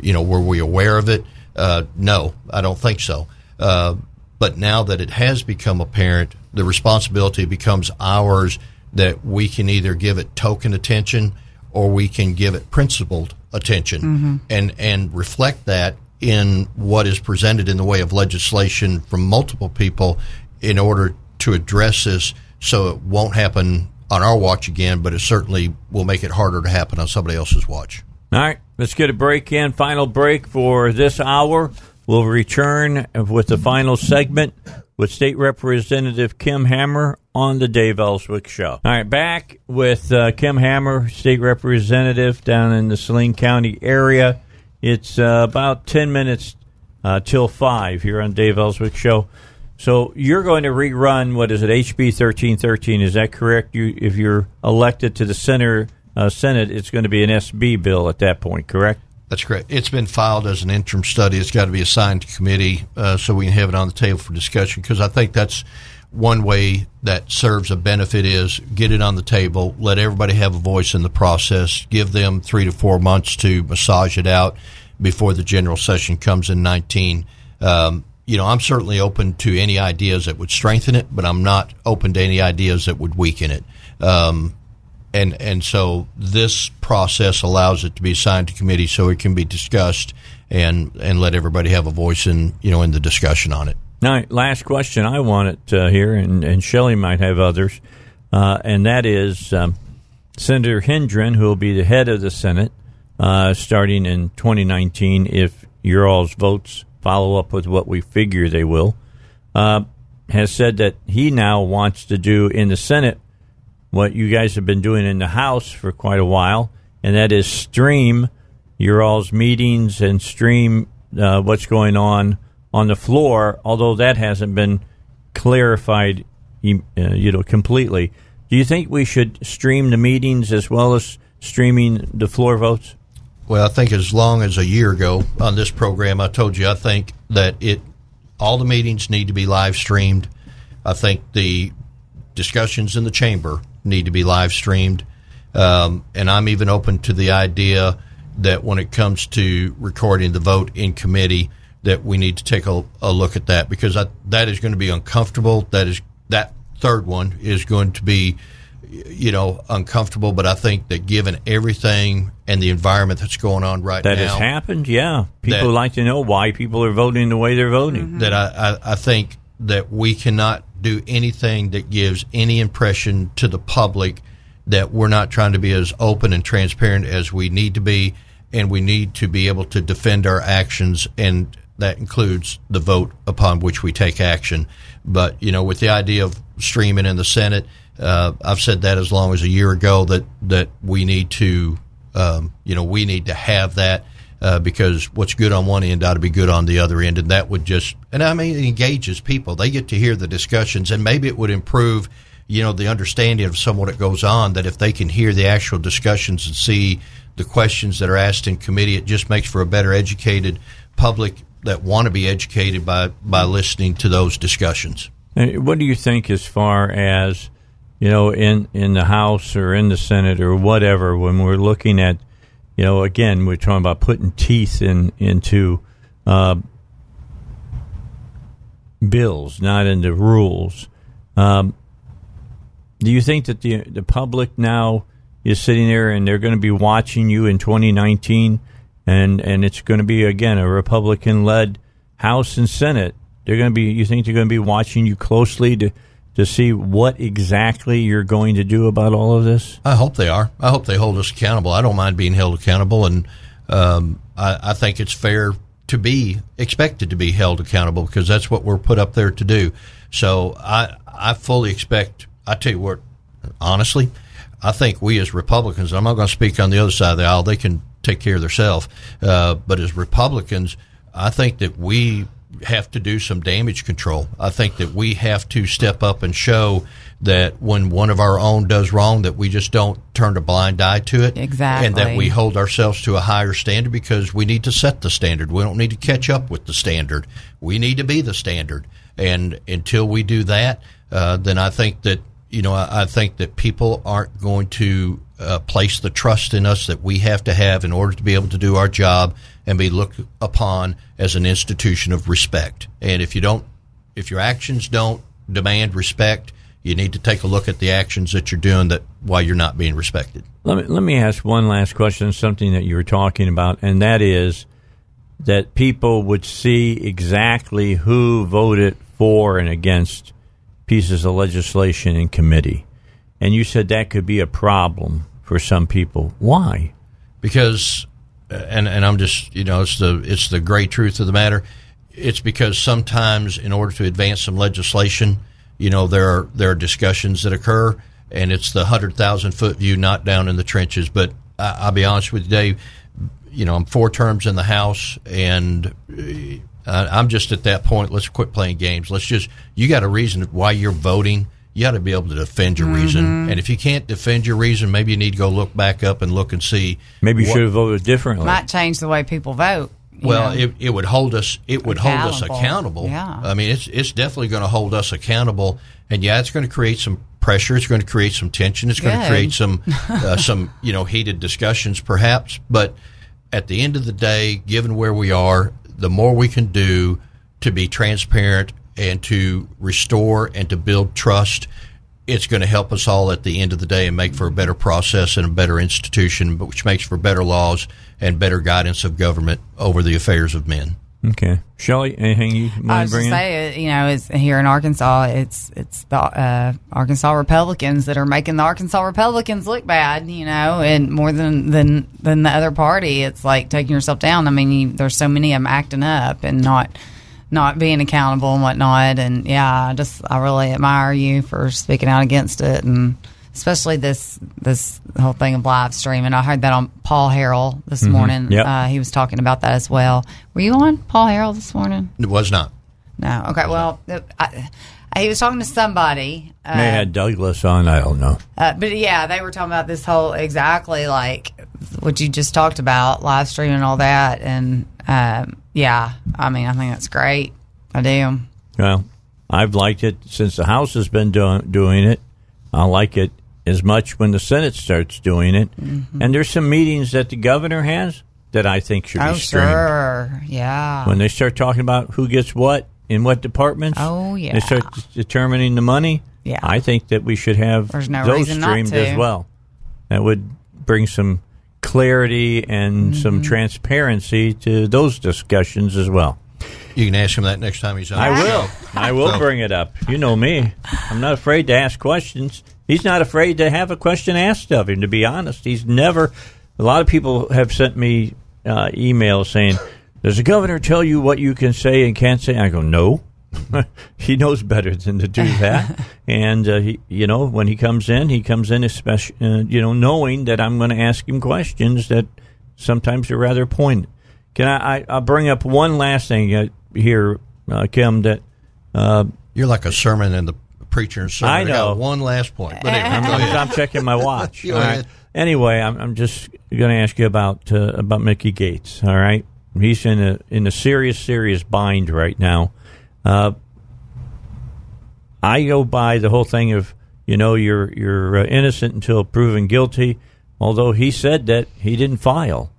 you know were we aware of it? Uh, no I don't think so. Uh, but now that it has become apparent the responsibility becomes ours that we can either give it token attention or we can give it principled attention mm-hmm. and and reflect that in what is presented in the way of legislation from multiple people in order to address this so it won't happen on our watch again but it certainly will make it harder to happen on somebody else's watch All right, let's get a break in. Final break for this hour. We'll return with the final segment with State Representative Kim Hammer on the Dave Elswick Show. All right, back with uh, Kim Hammer, State Representative down in the Saline County area. It's uh, about 10 minutes uh, till 5 here on Dave Elswick Show. So you're going to rerun, what is it, HB 1313, is that correct? You, If you're elected to the center, uh, Senate, it's going to be an SB bill at that point, correct? That's correct. It's been filed as an interim study. It's got to be assigned to committee uh, so we can have it on the table for discussion because I think that's one way that serves a benefit is get it on the table, let everybody have a voice in the process, give them three to four months to massage it out before the general session comes in 19. Um, you know, I'm certainly open to any ideas that would strengthen it, but I'm not open to any ideas that would weaken it. Um, and and so this process allows it to be assigned to committee so it can be discussed and and let everybody have a voice in you know in the discussion on it. Now, last question I want it uh, here, and, and Shelley might have others, uh, and that is um, Senator Hendren, who will be the head of the Senate uh, starting in 2019, if your all's votes follow up with what we figure they will, uh, has said that he now wants to do in the Senate what you guys have been doing in the House for quite a while, and that is stream your all's meetings and stream uh, what's going on on the floor. Although that hasn't been clarified, you know, completely. Do you think we should stream the meetings as well as streaming the floor votes? Well, I think as long as a year ago on this program, I told you I think that it all the meetings need to be live streamed. I think the discussions in the chamber need to be live streamed, um, and I'm even open to the idea that when it comes to recording the vote in committee, that we need to take a, a look at that because I, that is going to be uncomfortable. That is that third one is going to be you know uncomfortable but i think that given everything and the environment that's going on right that now that has happened yeah people that, like to know why people are voting the way they're voting mm-hmm. that I, I, I think that we cannot do anything that gives any impression to the public that we're not trying to be as open and transparent as we need to be and we need to be able to defend our actions and that includes the vote upon which we take action but you know with the idea of streaming in the senate uh, I've said that as long as a year ago that that we need to, um, you know, we need to have that uh, because what's good on one end ought to be good on the other end, and that would just, and I mean, it engages people. They get to hear the discussions, and maybe it would improve, you know, the understanding of some what it goes on. That if they can hear the actual discussions and see the questions that are asked in committee, it just makes for a better educated public that want to be educated by by listening to those discussions. What do you think as far as you know, in in the House or in the Senate or whatever, when we're looking at, you know, again, we're talking about putting teeth in into uh, bills, not into rules. Um, do you think that the the public now is sitting there and they're going to be watching you in 2019, and and it's going to be again a Republican led House and Senate? They're going to be. You think they're going to be watching you closely to to see what exactly you're going to do about all of this? I hope they are. I hope they hold us accountable. I don't mind being held accountable, and um, I, I, think it's fair to be expected to be held accountable because that's what we're put up there to do. So I I fully expect. I tell you what, honestly, I think we as Republicans. I'm not going to speak on the other side of the aisle. They can take care of themselves. Uh, but as Republicans, I think that we have to do some damage control. I think that we have to step up and show that when one of our own does wrong, that we just don't turn a blind eye to it. Exactly. And that we hold ourselves to a higher standard because we need to set the standard. We don't need to catch up with the standard. We need to be the standard. And until we do that, uh, then I think that, you know, I, I think that people aren't going to uh, place the trust in us that we have to have in order to be able to do our job and be looked upon as an institution of respect. And if you don't, if your actions don't demand respect, you need to take a look at the actions that you're doing that why you're not being respected. Let me let me ask one last question, something that you were talking about, and that is that people would see exactly who voted for and against pieces of legislation in committee. And you said that could be a problem for some people. Why? Because, uh, and and I'm just you know it's the it's the great truth of the matter. It's because sometimes in order to advance some legislation, you know there are there are discussions that occur, and it's the hundred thousand foot view, not down in the trenches. But I, will be honest with you, Dave. You know, I'm four terms in the House, and uh, I'm just at that point. Let's quit playing games. Let's just you got a reason why you're voting you got to be able to defend your mm-hmm. reason. And if you can't defend your reason, maybe you need to go look back up and look and see. Maybe you what, should have voted differently. Might change the way people vote. Well, it, it would hold us. It would hold us accountable. Yeah. I mean, it's it's definitely going to hold us accountable. And yeah, it's going to create some pressure. It's going to create some tension. It's Good. going to create some uh, some you know heated discussions, perhaps. But at the end of the day, given where we are, the more we can do to be transparent and to restore and to build trust, it's going to help us all at the end of the day and make for a better process and a better institution, but which makes for better laws and better guidance of government over the affairs of men. Okay, Shelley, anything you I want was to bring just in? you know, it's here in Arkansas, it's it's the uh, Arkansas Republicans that are making the Arkansas Republicans look bad, you know, and more than than than the other party, it's like taking yourself down. I mean, you, there's so many of them acting up and not not being accountable and whatnot. And yeah, I just I really admire you for speaking out against it and. Especially this this whole thing of live streaming. I heard that on Paul Harrell this morning. Yep. Uh, he was talking about that as well. Were you on Paul Harrell this morning? It was not. No. Okay. Well, I, I, he was talking to somebody. Uh, May had Douglas on. I don't know. uh, but yeah, they were talking about this whole exactly like what you just talked about, live streaming and all that. And um, yeah, I mean, I think that's great. I do. Well, I've liked it since the House has been do- doing it. I like it as much when the Senate starts doing it. Mm-hmm. And there's some meetings that the governor has that I think should Oh, be streamed. sure. Yeah. When they start talking about who gets what in what departments, Oh, yeah. they start determining the money. Yeah. I think that we should have no those streamed as well. That would bring some clarity and Mm-hmm. some transparency to those discussions as well. You can ask him that next time he's on. I will. I will So- bring it up. You know me. I'm not afraid to ask questions. He's not afraid to have a question asked of him. To be honest, he's never. A lot of people have sent me uh, emails saying, "Does the governor tell you what you can say and can't say?" I go, "No." he knows better than to do that, and uh, he, you know, when he comes in, he comes in, especially, uh, you know, knowing that I'm going to ask him questions that sometimes are rather pointed. Can I? I I'll bring up one last thing uh, here, uh, Kim. That uh, You're like a sermon and the preacher's sermon. I know. got one last point. But anyway, I'm, I'm, checking my watch. Go all right? Anyway, I'm, I'm just going to ask you about uh, about Mickey Gates. All right, he's in a in a serious serious bind right now. Uh, I go by the whole thing of you know you're you're uh, innocent until proven guilty. Although he said that he didn't file,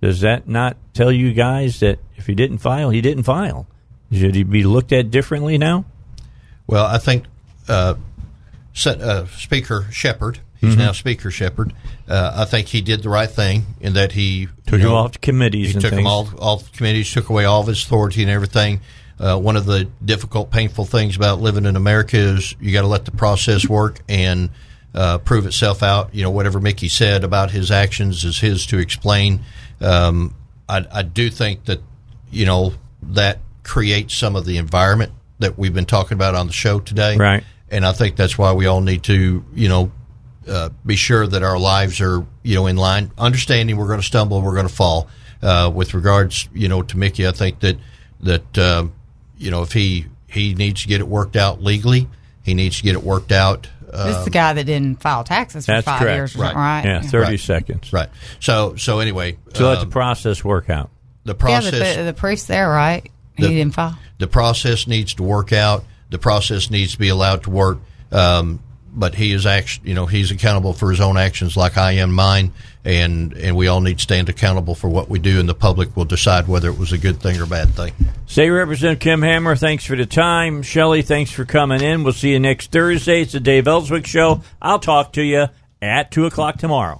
does that not tell you guys that if he didn't file, he didn't file? Should he be looked at differently now? Well, I think uh, uh, Speaker Shepherd, he's Mm-hmm. now Speaker Shepherd. Uh, I think he did the right thing in that he Took you him know, off committees He took things. him all off committees, took away all of his authority and everything. Uh, one of the difficult, painful things about living in America is you got to let the process work and uh, prove itself out. You know, whatever Mickey said about his actions is his to explain. Um, I, I do think that you know that creates some of the environment that we've been talking about on the show today. Right. And I think that's why we all need to, you know, uh, be sure that our lives are, you know, in line. Understanding we're going to stumble, we're going to fall. Uh, with regards, you know, to Mickey, I think that that um, you know if he he needs to get it worked out legally, he needs to get it worked out. Uh, this is the guy that didn't file taxes for five correct. years, Right. right? Yeah, thirty Right. seconds. right. So so anyway, So let the um, process work out. the Yeah, process the, the priest there, right? He The- didn't file. the process needs to work out. The process needs to be allowed to work. Um, but he is act, you know, he's accountable for his own actions, like I am mine, and and we all need to stand accountable for what we do, and the public will decide whether it was a good thing or bad thing. State Representative Kim Hammer, thanks for the time. Shelley, thanks for coming in. We'll see you next Thursday. It's the Dave Elswick Show. I'll talk to you at 2 o'clock tomorrow.